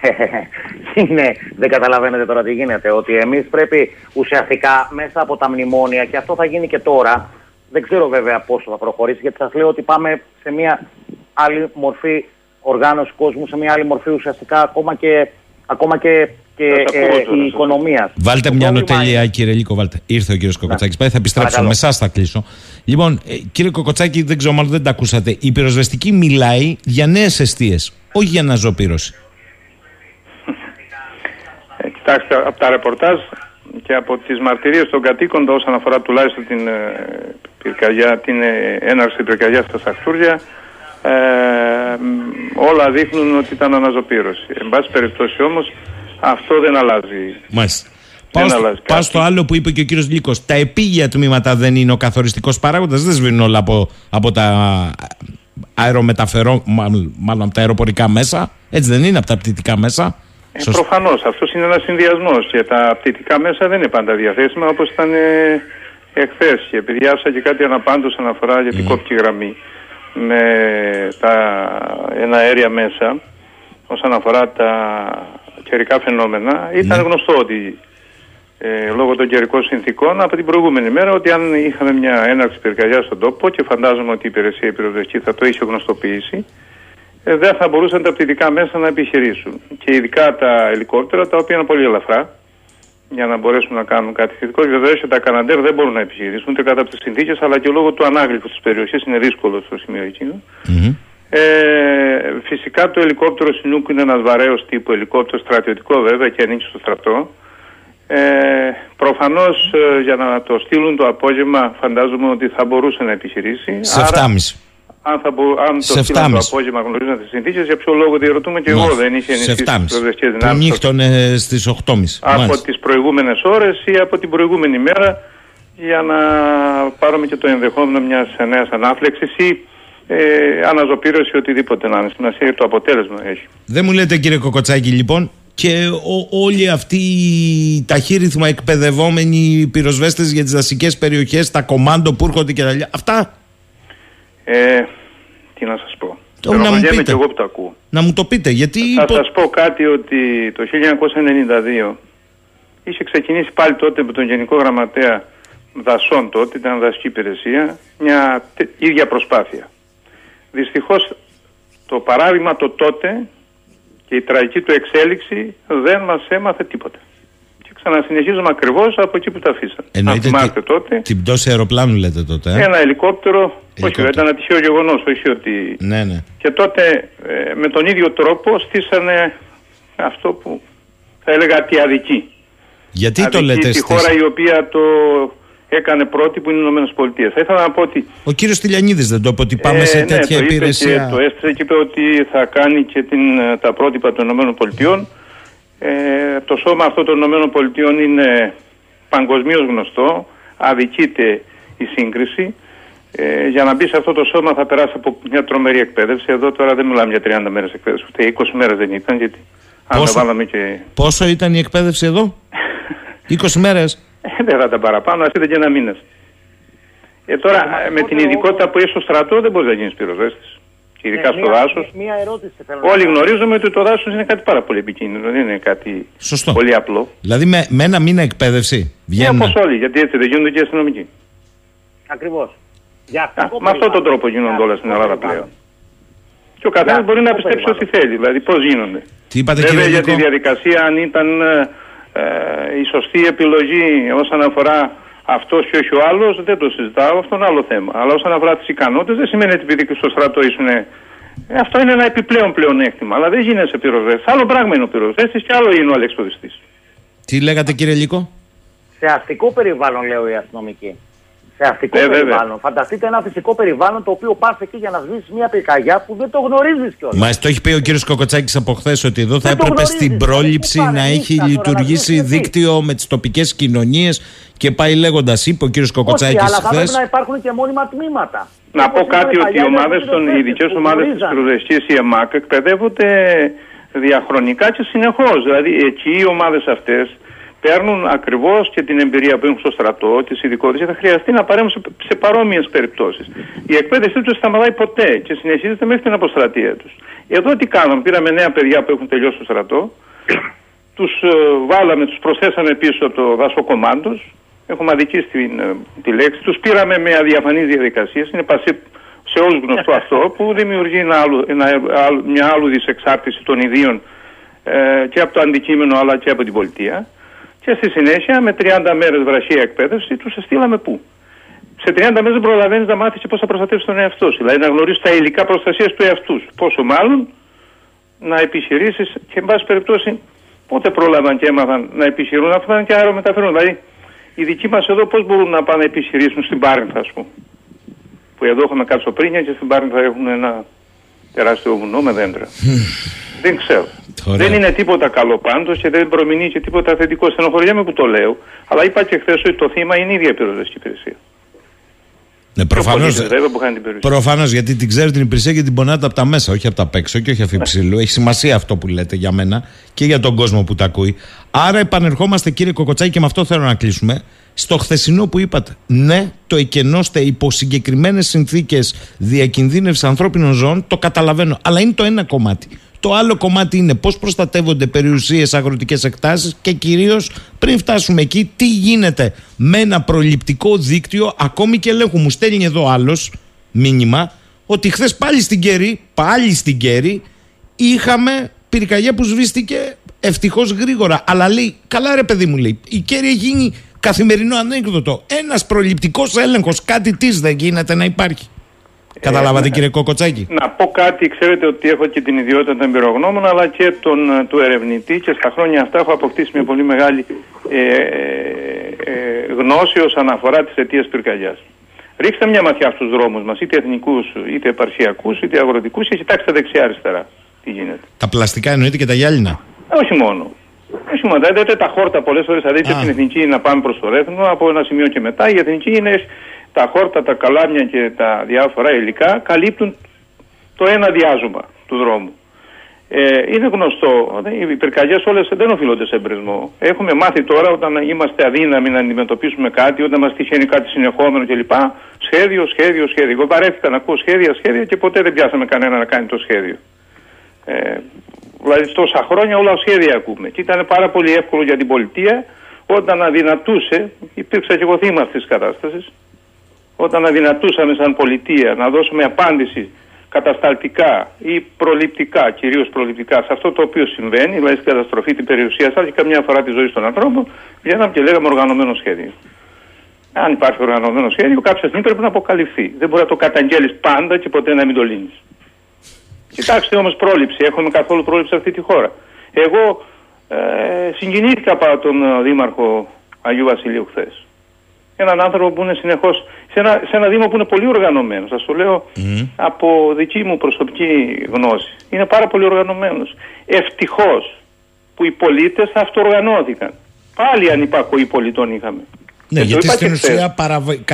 είναι, δεν καταλαβαίνετε τώρα τι γίνεται, ότι εμείς πρέπει ουσιαστικά μέσα από τα μνημόνια, και αυτό θα γίνει και τώρα, δεν ξέρω βέβαια πόσο θα προχωρήσει, γιατί σας λέω ότι πάμε σε μια άλλη μορφή οργάνωσης κόσμου, σε μια άλλη μορφή ουσιαστικά ακόμα και, ακόμα και, και ε, η οικονομία. Βάλτε μια νοτελεία, κύριε Λίκο, βάλτε. Ήρθε ο κύριος Κοκοτσάκης. Πάει, θα επιστρέψω. Με εσάς θα κλείσω. Λοιπόν, ε, κύριε Κοκοτσάκη, δεν ξέρω, μάλλον δεν τα ακούσατε. Η πυροσβεστική μιλάει για νέες αιστείες, όχι για αναζωπήρωση. Ε, κοιτάξτε, από τα ρεπορτάζ και από τις μαρτυρίες των κατοίκων όσον αφορά τουλάχιστον την, ε, πυρκαγιά, την ε, έναρξη πυρκαγιάς στα Σαχτούρια ε, όλα δείχνουν ότι ήταν αναζωπήρωση. Εν πάση περιπτώσει όμως αυτό δεν αλλάζει. Μάλιστα. Πάω, πάω στο άλλο που είπε και ο κύριος Λίκος. Τα επίγεια τμήματα δεν είναι ο καθοριστικός παράγοντας. Δεν σβήνουν όλα από, από τα αερομεταφερό, μάλλον από τα αεροπορικά μέσα. Έτσι δεν είναι από τα πτυτικά μέσα. Ε, Προφανώς. Αυτός είναι ένας συνδυασμός. Και τα πτυτικά μέσα δεν είναι πάντα διαθέσιμα όπως ήταν ε, εχθές. Και επειδή άφησα και κάτι αναπάντως αναφορά για την mm. γραμμή με τα ένα αέρια μέσα όσον αφορά τα καιρικά φαινόμενα, ήταν ναι. γνωστό ότι ε, λόγω των καιρικών συνθήκων από την προηγούμενη μέρα ότι αν είχαμε μια έναρξη πυρκαγιά στον τόπο και φαντάζομαι ότι η υπηρεσία πυροδευτική θα το είχε γνωστοποιήσει, ε, δεν θα μπορούσαν τα πτυτικά μέσα να επιχειρήσουν. Και ειδικά τα ελικόπτερα, τα οποία είναι πολύ ελαφρά, για να μπορέσουν να κάνουν κάτι θετικό. Βεβαίως και τα Καναντέρ δεν μπορούν να επιχειρήσουν ούτε κατά τις συνθήκες, αλλά και λόγω του ανάγλυφου της περιοχής είναι δύσκολο στο σημείο εκείνο. Ε, φυσικά το ελικόπτερο Σινούκ είναι ένας βαρέω τύπου ελικόπτερο, στρατιωτικό βέβαια και ανήκει στο στρατό. Ε, Προφανώς ε, για να το στείλουν το απόγευμα, φαντάζομαι ότι θα μπορούσε να επιχειρήσει. Σε 7.30 αν, θα μπο, αν το στείλουν το απόγευμα γνωρίζουν τις συνθήκες, για ποιο λόγο διαρωτούμε και εγώ δεν είχε ενισχύσει τις προοδευτικές δυνάμεις. Που νύχτωνε στις 8.30. Από τις προηγούμενες ώρες ή από την προηγούμενη μέρα για να πάρουμε και το ενδεχόμενο μιας νέας ανάφλεξη ή ε, αναζωπήρωση οτιδήποτε να είναι. Σημασία το αποτέλεσμα έχει. Δεν μου λέτε κύριε Κοκοτσάκη λοιπόν και ο, όλοι αυτοί οι ταχύρυθμα εκπαιδευόμενοι πυροσβέστες για τις δασικές περιοχές, τα κομμάντο που έρχονται και τα Αυτά; Ε, τι να σας πω. Το να μου πείτε. Και εγώ που το ακούω. Να μου το πείτε, γιατί... Θα υπο... σας πω κάτι ότι το 1992 είχε ξεκινήσει πάλι τότε με τον Γενικό Γραμματέα Δασών τότε, ήταν δασική υπηρεσία, μια ίδια προσπάθεια. Δυστυχώς το παράδειγμα το τότε και η τραγική του εξέλιξη δεν μας έμαθε τίποτα ξανασυνεχίζουμε ακριβώς από εκεί που τα αφήσαμε. Εννοείται τη, τότε. Την πτώση αεροπλάνου λέτε τότε. Ε; Ένα ελικόπτερο. Όχι, ήταν ένα τυχαίο γεγονός, όχι ότι. Ναι, ναι. Και τότε ε, με τον ίδιο τρόπο στήσανε αυτό που θα έλεγα τι αδική. Γιατί το λέτε στη χώρα η οποία το έκανε πρώτη που είναι οι Ηνωμένες Πολιτείες. Θα ήθελα να πω ότι. Ο κύριος Τηλιανίδη δεν το είπε ότι πάμε σε ε, ναι, τέτοια ναι, το υπηρεσία. Και το έστησε και είπε ότι θα κάνει και την, ε, τα πρότυπα των Ηνωμένων Πολιτειών. Ε, το σώμα αυτό των ΗΠΑ είναι παγκοσμίως γνωστό, αδικείται η σύγκριση. Ε, για να μπει σε αυτό το σώμα θα περάσει από μια τρομερή εκπαίδευση. Εδώ τώρα δεν μιλάμε για 30 μέρες εκπαίδευση, ούτε 20 μέρες δεν ήταν. Γιατί πόσο, αν και... πόσο ήταν η εκπαίδευση εδώ, 20 μέρες; Ε, δεν θα ήταν παραπάνω, ας ήταν και ένα μήνα. Ε, τώρα με την ειδικότητα που είσαι στο στρατό δεν μπορεί να γίνεις πυροσβέστης ειδικά ναι, στο δάσος. Όλοι γνωρίζουμε ότι το δάσος είναι κάτι πάρα πολύ επικίνδυνο, δεν είναι κάτι Σωστό. πολύ απλό. Δηλαδή με, με ένα μήνα εκπαίδευση βγαίνουν. Ναι, όπως όλοι, γιατί έτσι δεν γίνονται και αστυνομικοί. Ακριβώς. Με αυτόν τον τρόπο γίνονται όλα στην Ελλάδα πλέον. Και ο καθένας μπορεί να πιστέψει ό,τι θέλει. Δηλαδή, πώς γίνονται. Τι είπατε, Βέβαια, για τη διαδικασία, αν ήταν ε, ε, η σωστή επιλογή όσον αφορά αυτός και όχι ο άλλος, δεν το συζητάω. Αυτό είναι άλλο θέμα. Αλλά όσον αφορά τις ικανότητες, δεν σημαίνει ότι επειδή και στο στρατό ήσουν. Ε, αυτό είναι ένα επιπλέον πλεονέκτημα. Αλλά δεν γίνεσαι πυροσβέστης. Άλλο πράγμα είναι ο πυροσβέστης και άλλο είναι ο αλεξποδιστή. Τι λέγατε κύριε Λίκο. Σε αστικό περιβάλλον, λέω η αστυνομική σε αστικό ε, περιβάλλον. Βέβαια. Φανταστείτε ένα φυσικό περιβάλλον το οποίο πας εκεί για να σβήσεις μια πυρκαγιά που δεν το γνωρίζεις κιόλας. Μα το έχει πει ο κύριος Κοκοτσάκης από χθες ότι εδώ θα έπρεπε στην πρόληψη να έχει λειτουργήσει δίκτυο με τις τοπικές κοινωνίες και πάει λέγοντας, είπε ο κύριος Κοκοτσάκης χθε. Αλλά θα πρέπει να υπάρχουν και μόνιμα τμήματα. Να πω κάτι ότι οι ομάδες των ειδικέ ομάδες της πυροδεσία, η ΕΜΑΚ, εκπαιδεύονται διαχρονικά και συνεχώς. Δηλαδή εκεί οι ομάδες αυτές παίρνουν ακριβώς και την εμπειρία που έχουν στο στρατό, τι ειδικότητες, θα χρειαστεί να παρέμβουν σε, σε παρόμοιες περιπτώσεις. Η εκπαίδευσή τους σταματάει ποτέ και συνεχίζεται μέχρι την αποστρατεία τους. Εδώ τι κάναμε, πήραμε νέα παιδιά που έχουν τελειώσει το στρατό, τους ε, βάλαμε, τους προσθέσαμε πίσω από το δασοκομάντο, έχουμε αδικήσει την, ε, τη λέξη, τους πήραμε με αδιαφανείς διαδικασίες, είναι πασί, σε όλους γνωστό αυτό, που δημιουργεί ένα άλλο, ένα, μια άλλου δυσεξάρτηση των ιδίων ε, και από το αντικείμενο αλλά και από την πολιτεία. Και στη συνέχεια με 30 μέρες βραχία εκπαίδευση τους στείλαμε πού. Σε 30 μέρες δεν προλαβαίνεις να μάθεις πώς θα προστατεύσεις τον εαυτό σου. Δηλαδή να γνωρίσεις τα υλικά προστασίας του εαυτούς σου. Πόσο μάλλον να επιχειρήσεις και εν πάση περιπτώσει πότε πρόλαβαν και έμαθαν να επιχειρούν. Αυτά είναι και αερομεταφέρουν. Δηλαδή οι δικοί μας εδώ πώς μπορούν να πάνε να επιχειρήσουν στην Πάρνθα, ας πούμε. Που εδώ έχουμε κατσοπρίνια και στην Πάρνθα έχουν ένα τεράστιο βουνό με δέντρα. δεν ξέρω. Δεν είναι τίποτα καλό πάντως και δεν προμηνύει και τίποτα θετικό. Στενοχωριέμαι που το λέω. Αλλά είπα και χθες ότι το θύμα είναι η ίδια πυροσβεστική υπηρεσία. Ναι, προφανώς. γιατί την ξέρει την υπηρεσία και την πονάτε από τα μέσα, όχι από τα παίξω και όχι αφιψηλού. Έχει σημασία αυτό που λέτε για μένα και για τον κόσμο που τα ακούει. Άρα, επανερχόμαστε, κύριε Κοκοτσάκη, και με αυτό θέλω να κλείσουμε. Στο χθεσινό που είπατε, ναι, το εκενώστε υπό συγκεκριμένε συνθήκες διακινδύνευσης ανθρώπινων ζώων, το καταλαβαίνω. Αλλά είναι το ένα κομμάτι. Το άλλο κομμάτι είναι πώς προστατεύονται περιουσίες αγροτικές εκτάσεις και κυρίως πριν φτάσουμε εκεί τι γίνεται με ένα προληπτικό δίκτυο ακόμη και ελέγχου. Μου στέλνει εδώ άλλος μήνυμα ότι χθες πάλι στην Κέρη, πάλι στην Κέρη είχαμε πυρκαγιά που σβήστηκε ευτυχώς γρήγορα. Αλλά λέει, καλά ρε παιδί μου λέει, η Κέρη έχει γίνει καθημερινό ανέκδοτο. Ένας προληπτικός έλεγχος, κάτι της δεν γίνεται να υπάρχει. Καταλάβατε ε, κύριε Κοκοτσάκη; Να πω κάτι, ξέρετε ότι έχω και την ιδιότητα των εμπειρογνώμων αλλά και τον, ε, του ερευνητή και στα χρόνια αυτά έχω αποκτήσει μια πολύ μεγάλη ε, ε, ε γνώση όσον αφορά τις αιτίες πυρκαγιάς. Ρίξτε μια ματιά στους δρόμους μας, είτε εθνικούς, είτε επαρχιακούς, είτε αγροτικούς και κοιτάξτε δεξιά-αριστερά τι γίνεται. Τα πλαστικά εννοείται και τα γυάλινα. όχι μόνο. Όχι μόνο. Δηλαδή τα χόρτα πολλές φορές θα δείτε την εθνική να πάμε προς το ρέθμο από ένα σημείο και μετά. Η εθνική είναι τα χόρτα, τα καλάμια και τα διάφορα υλικά καλύπτουν το ένα διάζωμα του δρόμου. Ε, είναι γνωστό, οι πυρκαγιές όλες δεν οφείλονται σε εμπρισμό. Έχουμε μάθει τώρα όταν είμαστε αδύναμοι να αντιμετωπίσουμε κάτι, όταν μας τυχαίνει κάτι συνεχόμενο κλπ. Σχέδιο, σχέδιο, σχέδιο. Εγώ βαρέθηκα να ακούω σχέδια, σχέδια και ποτέ δεν πιάσαμε κανένα να κάνει το σχέδιο. Ε, δηλαδή τόσα χρόνια όλα σχέδια ακούμε. Και ήταν πάρα πολύ εύκολο για την πολιτεία όταν αδυνατούσε, υπήρξα και εγώ θύμα αυτής της κατάστασης, όταν αδυνατούσαμε σαν πολιτεία να δώσουμε απάντηση κατασταλτικά ή προληπτικά, κυρίως προληπτικά, σε αυτό το οποίο συμβαίνει, δηλαδή στην καταστροφή, την περιουσία σας και καμιά φορά τη ζωή των ανθρώπων, βγαίναμε και λέγαμε οργανωμένο σχέδιο. Αν υπάρχει οργανωμένο σχέδιο, κάποια στιγμή πρέπει να αποκαλυφθεί. Δεν μπορεί να το καταγγέλεις πάντα και ποτέ να μην το λύνεις. Κοιτάξτε όμως πρόληψη. Έχουμε καθόλου πρόληψη σε αυτή τη χώρα. Εγώ ε, συγκινήθηκα από τον ε, Δήμαρχο Αγίου Βασιλείου χθες έναν άνθρωπο που είναι συνεχώς σε ένα, σε ένα Δήμο που είναι πολύ οργανωμένος. Σα το λέω από δική μου προσωπική γνώση. Είναι πάρα πολύ οργανωμένος. Ευτυχώς που οι πολίτες αυτοοργανώθηκαν. Πάλι ανυπακοή πολιτών είχαμε. Ναι, γιατί στην ουσία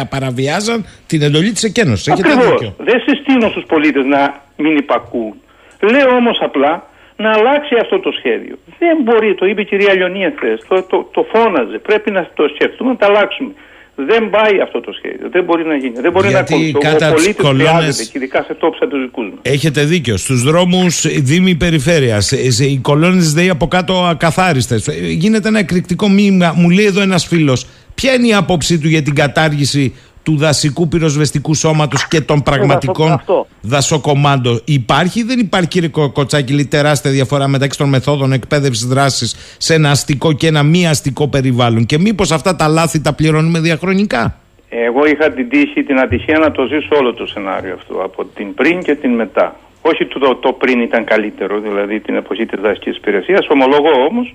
παραβιάζαν την εντολή της εκένωσης. Ακριβώς. Δεν συστήνω στους πολίτες να μην υπακούν. Λέω όμως απλά να αλλάξει αυτό το σχέδιο. Δεν μπορεί, το είπε η κυρία Λιονία χθε, το, το, το φώναζε. Πρέπει να το σκεφτούμε, να τα αλλάξουμε. Δεν πάει αυτό το σχέδιο. Δεν μπορεί να γίνει. Δεν μπορεί Γιατί να ακολουθεί. Ο πολίτης κολόνες... και ειδικά σε τόπους σαν τους δικούς μας. Έχετε δίκιο. Στους δρόμους Δήμη Περιφέρειας, οι κολόνες ΔΕΗ από κάτω ακαθάριστες. Γίνεται ένα εκρηκτικό μήνυμα. Μου λέει εδώ ένας φίλος, ποια είναι η άποψή του για την κατάργηση του δασικού πυροσβεστικού σώματος και των πραγματικών δασοκομάντων. Υπάρχει ή δεν υπάρχει κύριε Κοτσάκη τεράστια διαφορά μεταξύ των μεθόδων εκπαίδευσης δράσης σε ένα αστικό και ένα μη αστικό περιβάλλον; Και μήπως αυτά τα λάθη τα πληρώνουμε διαχρονικά; Εγώ είχα την τύχη, την ατυχία να το ζήσω όλο το σενάριο αυτό από την πριν και την μετά. Όχι το, το πριν ήταν καλύτερο, δηλαδή την εποχή της δασικής υπηρεσίας. Ομολογώ όμως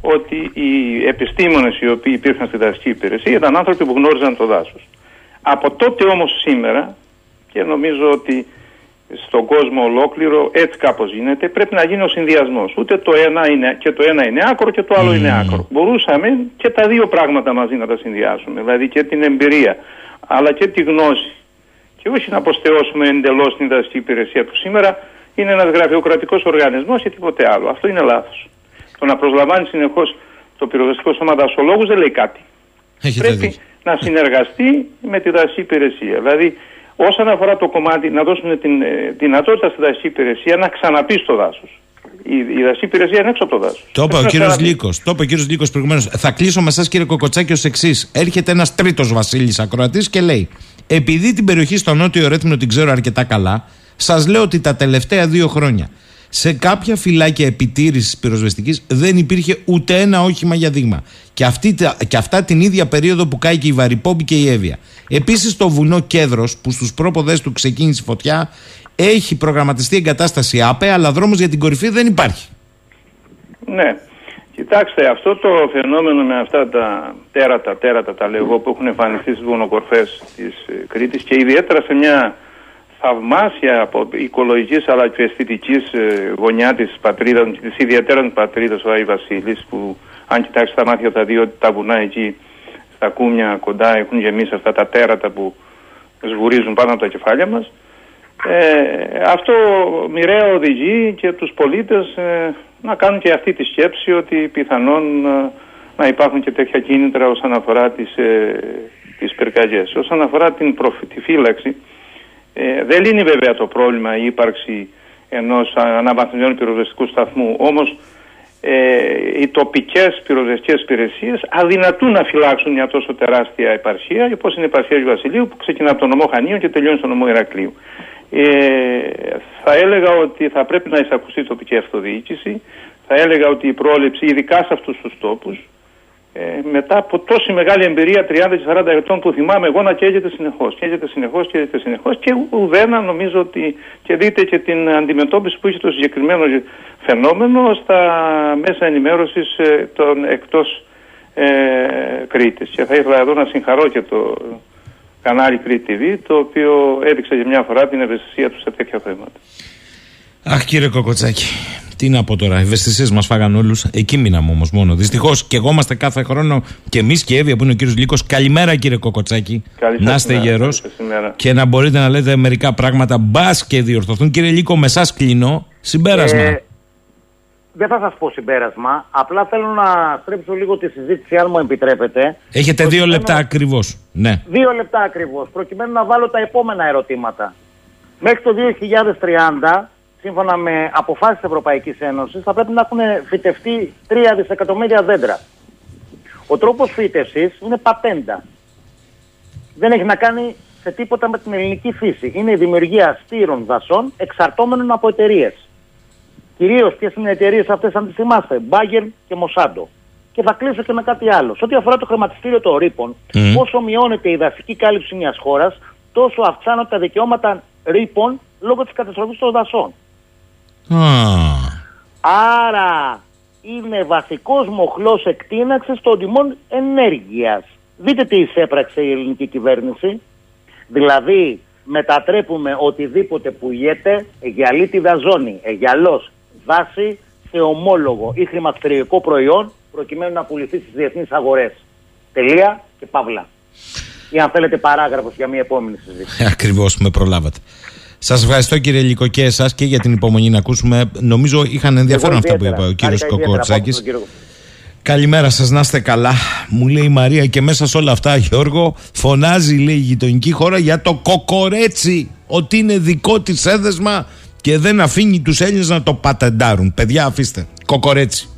ότι οι επιστήμονες οι οποίοι υπήρχαν στη δασική υπηρεσία ήταν άνθρωποι που γνώριζαν το δάσος. Από τότε όμως σήμερα και νομίζω ότι στον κόσμο ολόκληρο έτσι κάπως γίνεται πρέπει να γίνει ο συνδυασμός. Ούτε το ένα είναι και το ένα είναι άκρο και το άλλο είναι άκρο. Μπορούσαμε και τα δύο πράγματα μαζί να τα συνδυάσουμε. Δηλαδή και την εμπειρία αλλά και τη γνώση. Και όχι να αποστεώσουμε εντελώς την δραστική υπηρεσία που σήμερα είναι ένας γραφειοκρατικός οργανισμός και τίποτε άλλο. Αυτό είναι λάθος. Το να προσλαμβάνει συνεχώς στο πυροσβεστικό σώμα δασολόγους δεν λέει κάτι. Έχετε Πρέπει δίκιο. Να συνεργαστεί με τη δασική υπηρεσία. Δηλαδή, όσον αφορά το κομμάτι, να δώσουμε την ε, δυνατότητα στη δασική υπηρεσία να ξαναπεί στο δάσος. Η, η δασική υπηρεσία είναι έξω από το δάσος. Το είπε ο κύριος Λύκος. Το είπε ο κύριος Λύκος προηγουμένως. Θα κλείσω με εσάς, κύριε Κοκοτσάκη, ως εξής. Έρχεται ένας τρίτος Βασίλης Ακροατής και λέει: Επειδή την περιοχή στο νότιο Ρέθμινο την ξέρω αρκετά καλά, σας λέω ότι τα τελευταία δύο χρόνια σε κάποια φυλάκια επιτήρησης πυροσβεστικής δεν υπήρχε ούτε ένα όχημα για δείγμα. Και, αυτή, τα- και αυτά την ίδια περίοδο που κάει και η Βαρυπόμπη και η Εύβοια. Επίσης, στο βουνό Κέδρος, που στους πρόποδες του ξεκίνησε η φωτιά, έχει προγραμματιστεί εγκατάσταση ΑΠΕ, αλλά δρόμος για την κορυφή δεν υπάρχει. Ναι. Κοιτάξτε, αυτό το φαινόμενο με αυτά τα τέρατα, τέρατα τα λέω εγώ, που έχουν εμφανιστεί στις βουνοκορφές της ε, Κρήτης και ιδιαίτερα σε μια θαυμάσια από οικολογικής αλλά και αισθητικής ε, γωνιά της πατρίδας, της ιδιαίτερας πατρίδας ο Άι Βασίλης που αν κοιτάξεις τα μάτια τα δύο τα βουνά εκεί στα κούμια κοντά έχουν γεμίσει αυτά τα τέρατα που σβουρίζουν πάνω από τα κεφάλια μας ε, αυτό μοιραία οδηγεί και τους πολίτες ε, να κάνουν και αυτή τη σκέψη ότι πιθανόν ε, να υπάρχουν και τέτοια κίνητρα όσον αφορά τις, ε, τις πυρκαγιές. Όσον αφορά την προφ- τη φύλαξη, ε, δεν λύνει βέβαια το πρόβλημα η ύπαρξη ενός αναβαθμισμένου πυροσβεστικού σταθμού. Όμως ε, οι τοπικές πυροσβεστικές υπηρεσίες αδυνατούν να φυλάξουν μια τόσο τεράστια επαρχία όπως είναι η επαρχία του Βασιλείου που ξεκινά από τον νομό Χανίων και τελειώνει στον νομό Ηρακλείου. Ε, θα έλεγα ότι θα πρέπει να εισακουστεί η τοπική αυτοδιοίκηση. Θα έλεγα ότι η πρόληψη, ειδικά σε αυτούς τους τόπους, ε, μετά από τόση μεγάλη εμπειρία 30 και 40 ετών που θυμάμαι εγώ να καίγεται συνεχώς, καίγεται συνεχώς, καίγεται συνεχώς και ουδένα νομίζω ότι και δείτε και την αντιμετώπιση που είχε το συγκεκριμένο φαινόμενο στα μέσα ενημέρωσης ε, των εκτός ε, Κρήτης. Και θα ήθελα εδώ να συγχαρώ και το κανάλι Κρήτη TV, το οποίο έδειξε για μια φορά την ευαισθησία του σε τέτοια θέματα. Αχ, κύριε Κοκοτσάκη, τι να πω τώρα. Οι ευαισθησίες μας φάγαν όλους. Εκεί μείναμε όμως μόνο. Δυστυχώς και εγώ είμαστε κάθε χρόνο και εμείς και η Εύη που είναι ο κύριος Λύκος. Καλημέρα, κύριε Κοκοτσάκη. Καλή σας να είστε ημέρα, γερός καλή σας ημέρα. και να μπορείτε να λέτε μερικά πράγματα μπας και διορθωθούν. Κύριε Λύκο, με εσάς κλείνω. Συμπέρασμα. Ε, δεν θα σας πω συμπέρασμα. Απλά θέλω να στρέψω λίγο τη συζήτηση, αν μου επιτρέπετε. Έχετε δύο προκειμένου- λεπτά ακριβώς. Ναι. Δύο λεπτά ακριβώς, προκειμένου να βάλω τα επόμενα ερωτήματα. Μέχρι το 2030, σύμφωνα με αποφάσεις της Ευρωπαϊκής Ένωσης, θα πρέπει να έχουν φυτευτεί 3 δισεκατομμύρια δέντρα. Ο τρόπος φύτευσης είναι πατέντα. Δεν έχει να κάνει σε τίποτα με την ελληνική φύση. Είναι η δημιουργία στήρων δασών εξαρτώμενων από εταιρείες. Κυρίως ποιες είναι οι εταιρείες αυτές, αν τις θυμάστε, Bayer και Monsanto. Και θα κλείσω και με κάτι άλλο. Σε ό,τι αφορά το χρηματιστήριο των ρήπων, Μμμ. όσο μειώνεται η δασική κάλυψη μιας χώρας, τόσο αυξάνονται τα δικαιώματα ρήπων λόγω της καταστροφής των δασών. Α, Άρα είναι βασικός μοχλός εκτείναξης των τιμών ενέργειας. Δείτε τι εισέπραξε η ελληνική κυβέρνηση. Δηλαδή μετατρέπουμε οτιδήποτε πουλιέται εγιαλίτιδα ζώνη, εγιαλός, βάση σε ομόλογο ή χρηματιστηριακό προϊόν προκειμένου να πουληθεί στις διεθνείς αγορές. Τελεία και παύλα. Ή αν θέλετε παράγραφος για μια επόμενη συζήτηση. Ακριβώς με προλάβατε. Σας ευχαριστώ κύριε Λύκο και εσάς και για την υπομονή να ακούσουμε. Νομίζω είχαν ενδιαφέρον Εγώ αυτά που ιδιαίτερα. είπε ο κύριος Χάρηκα ιδιαίτερα από Κοκοτσάκη. τον κύριο Καλημέρα σας, να είστε καλά. Μου λέει η Μαρία και μέσα σε όλα αυτά, Γιώργο, φωνάζει λέει η γειτονική χώρα για το κοκορέτσι. Ότι είναι δικό της έδεσμα και δεν αφήνει τους Έλληνες να το πατεντάρουν. Παιδιά, αφήστε. Κοκορέτσι.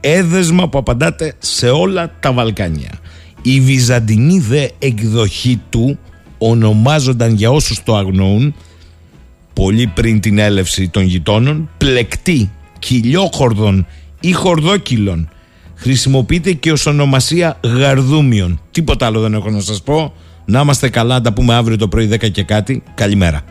Έδεσμα που απαντάτε σε όλα τα Βαλκάνια. Η βυζαντινή δε εκδοχή του ονομάζονταν για όσους το αγνοούν πολύ πριν την έλευση των γειτόνων, πλεκτή, κυλιόχορδων ή χορδόκυλων. Χρησιμοποιείται και ως ονομασία γαρδούμιων. Τίποτα άλλο δεν έχω να σας πω. Να είμαστε καλά, να τα πούμε αύριο το πρωί 10 και κάτι. Καλημέρα.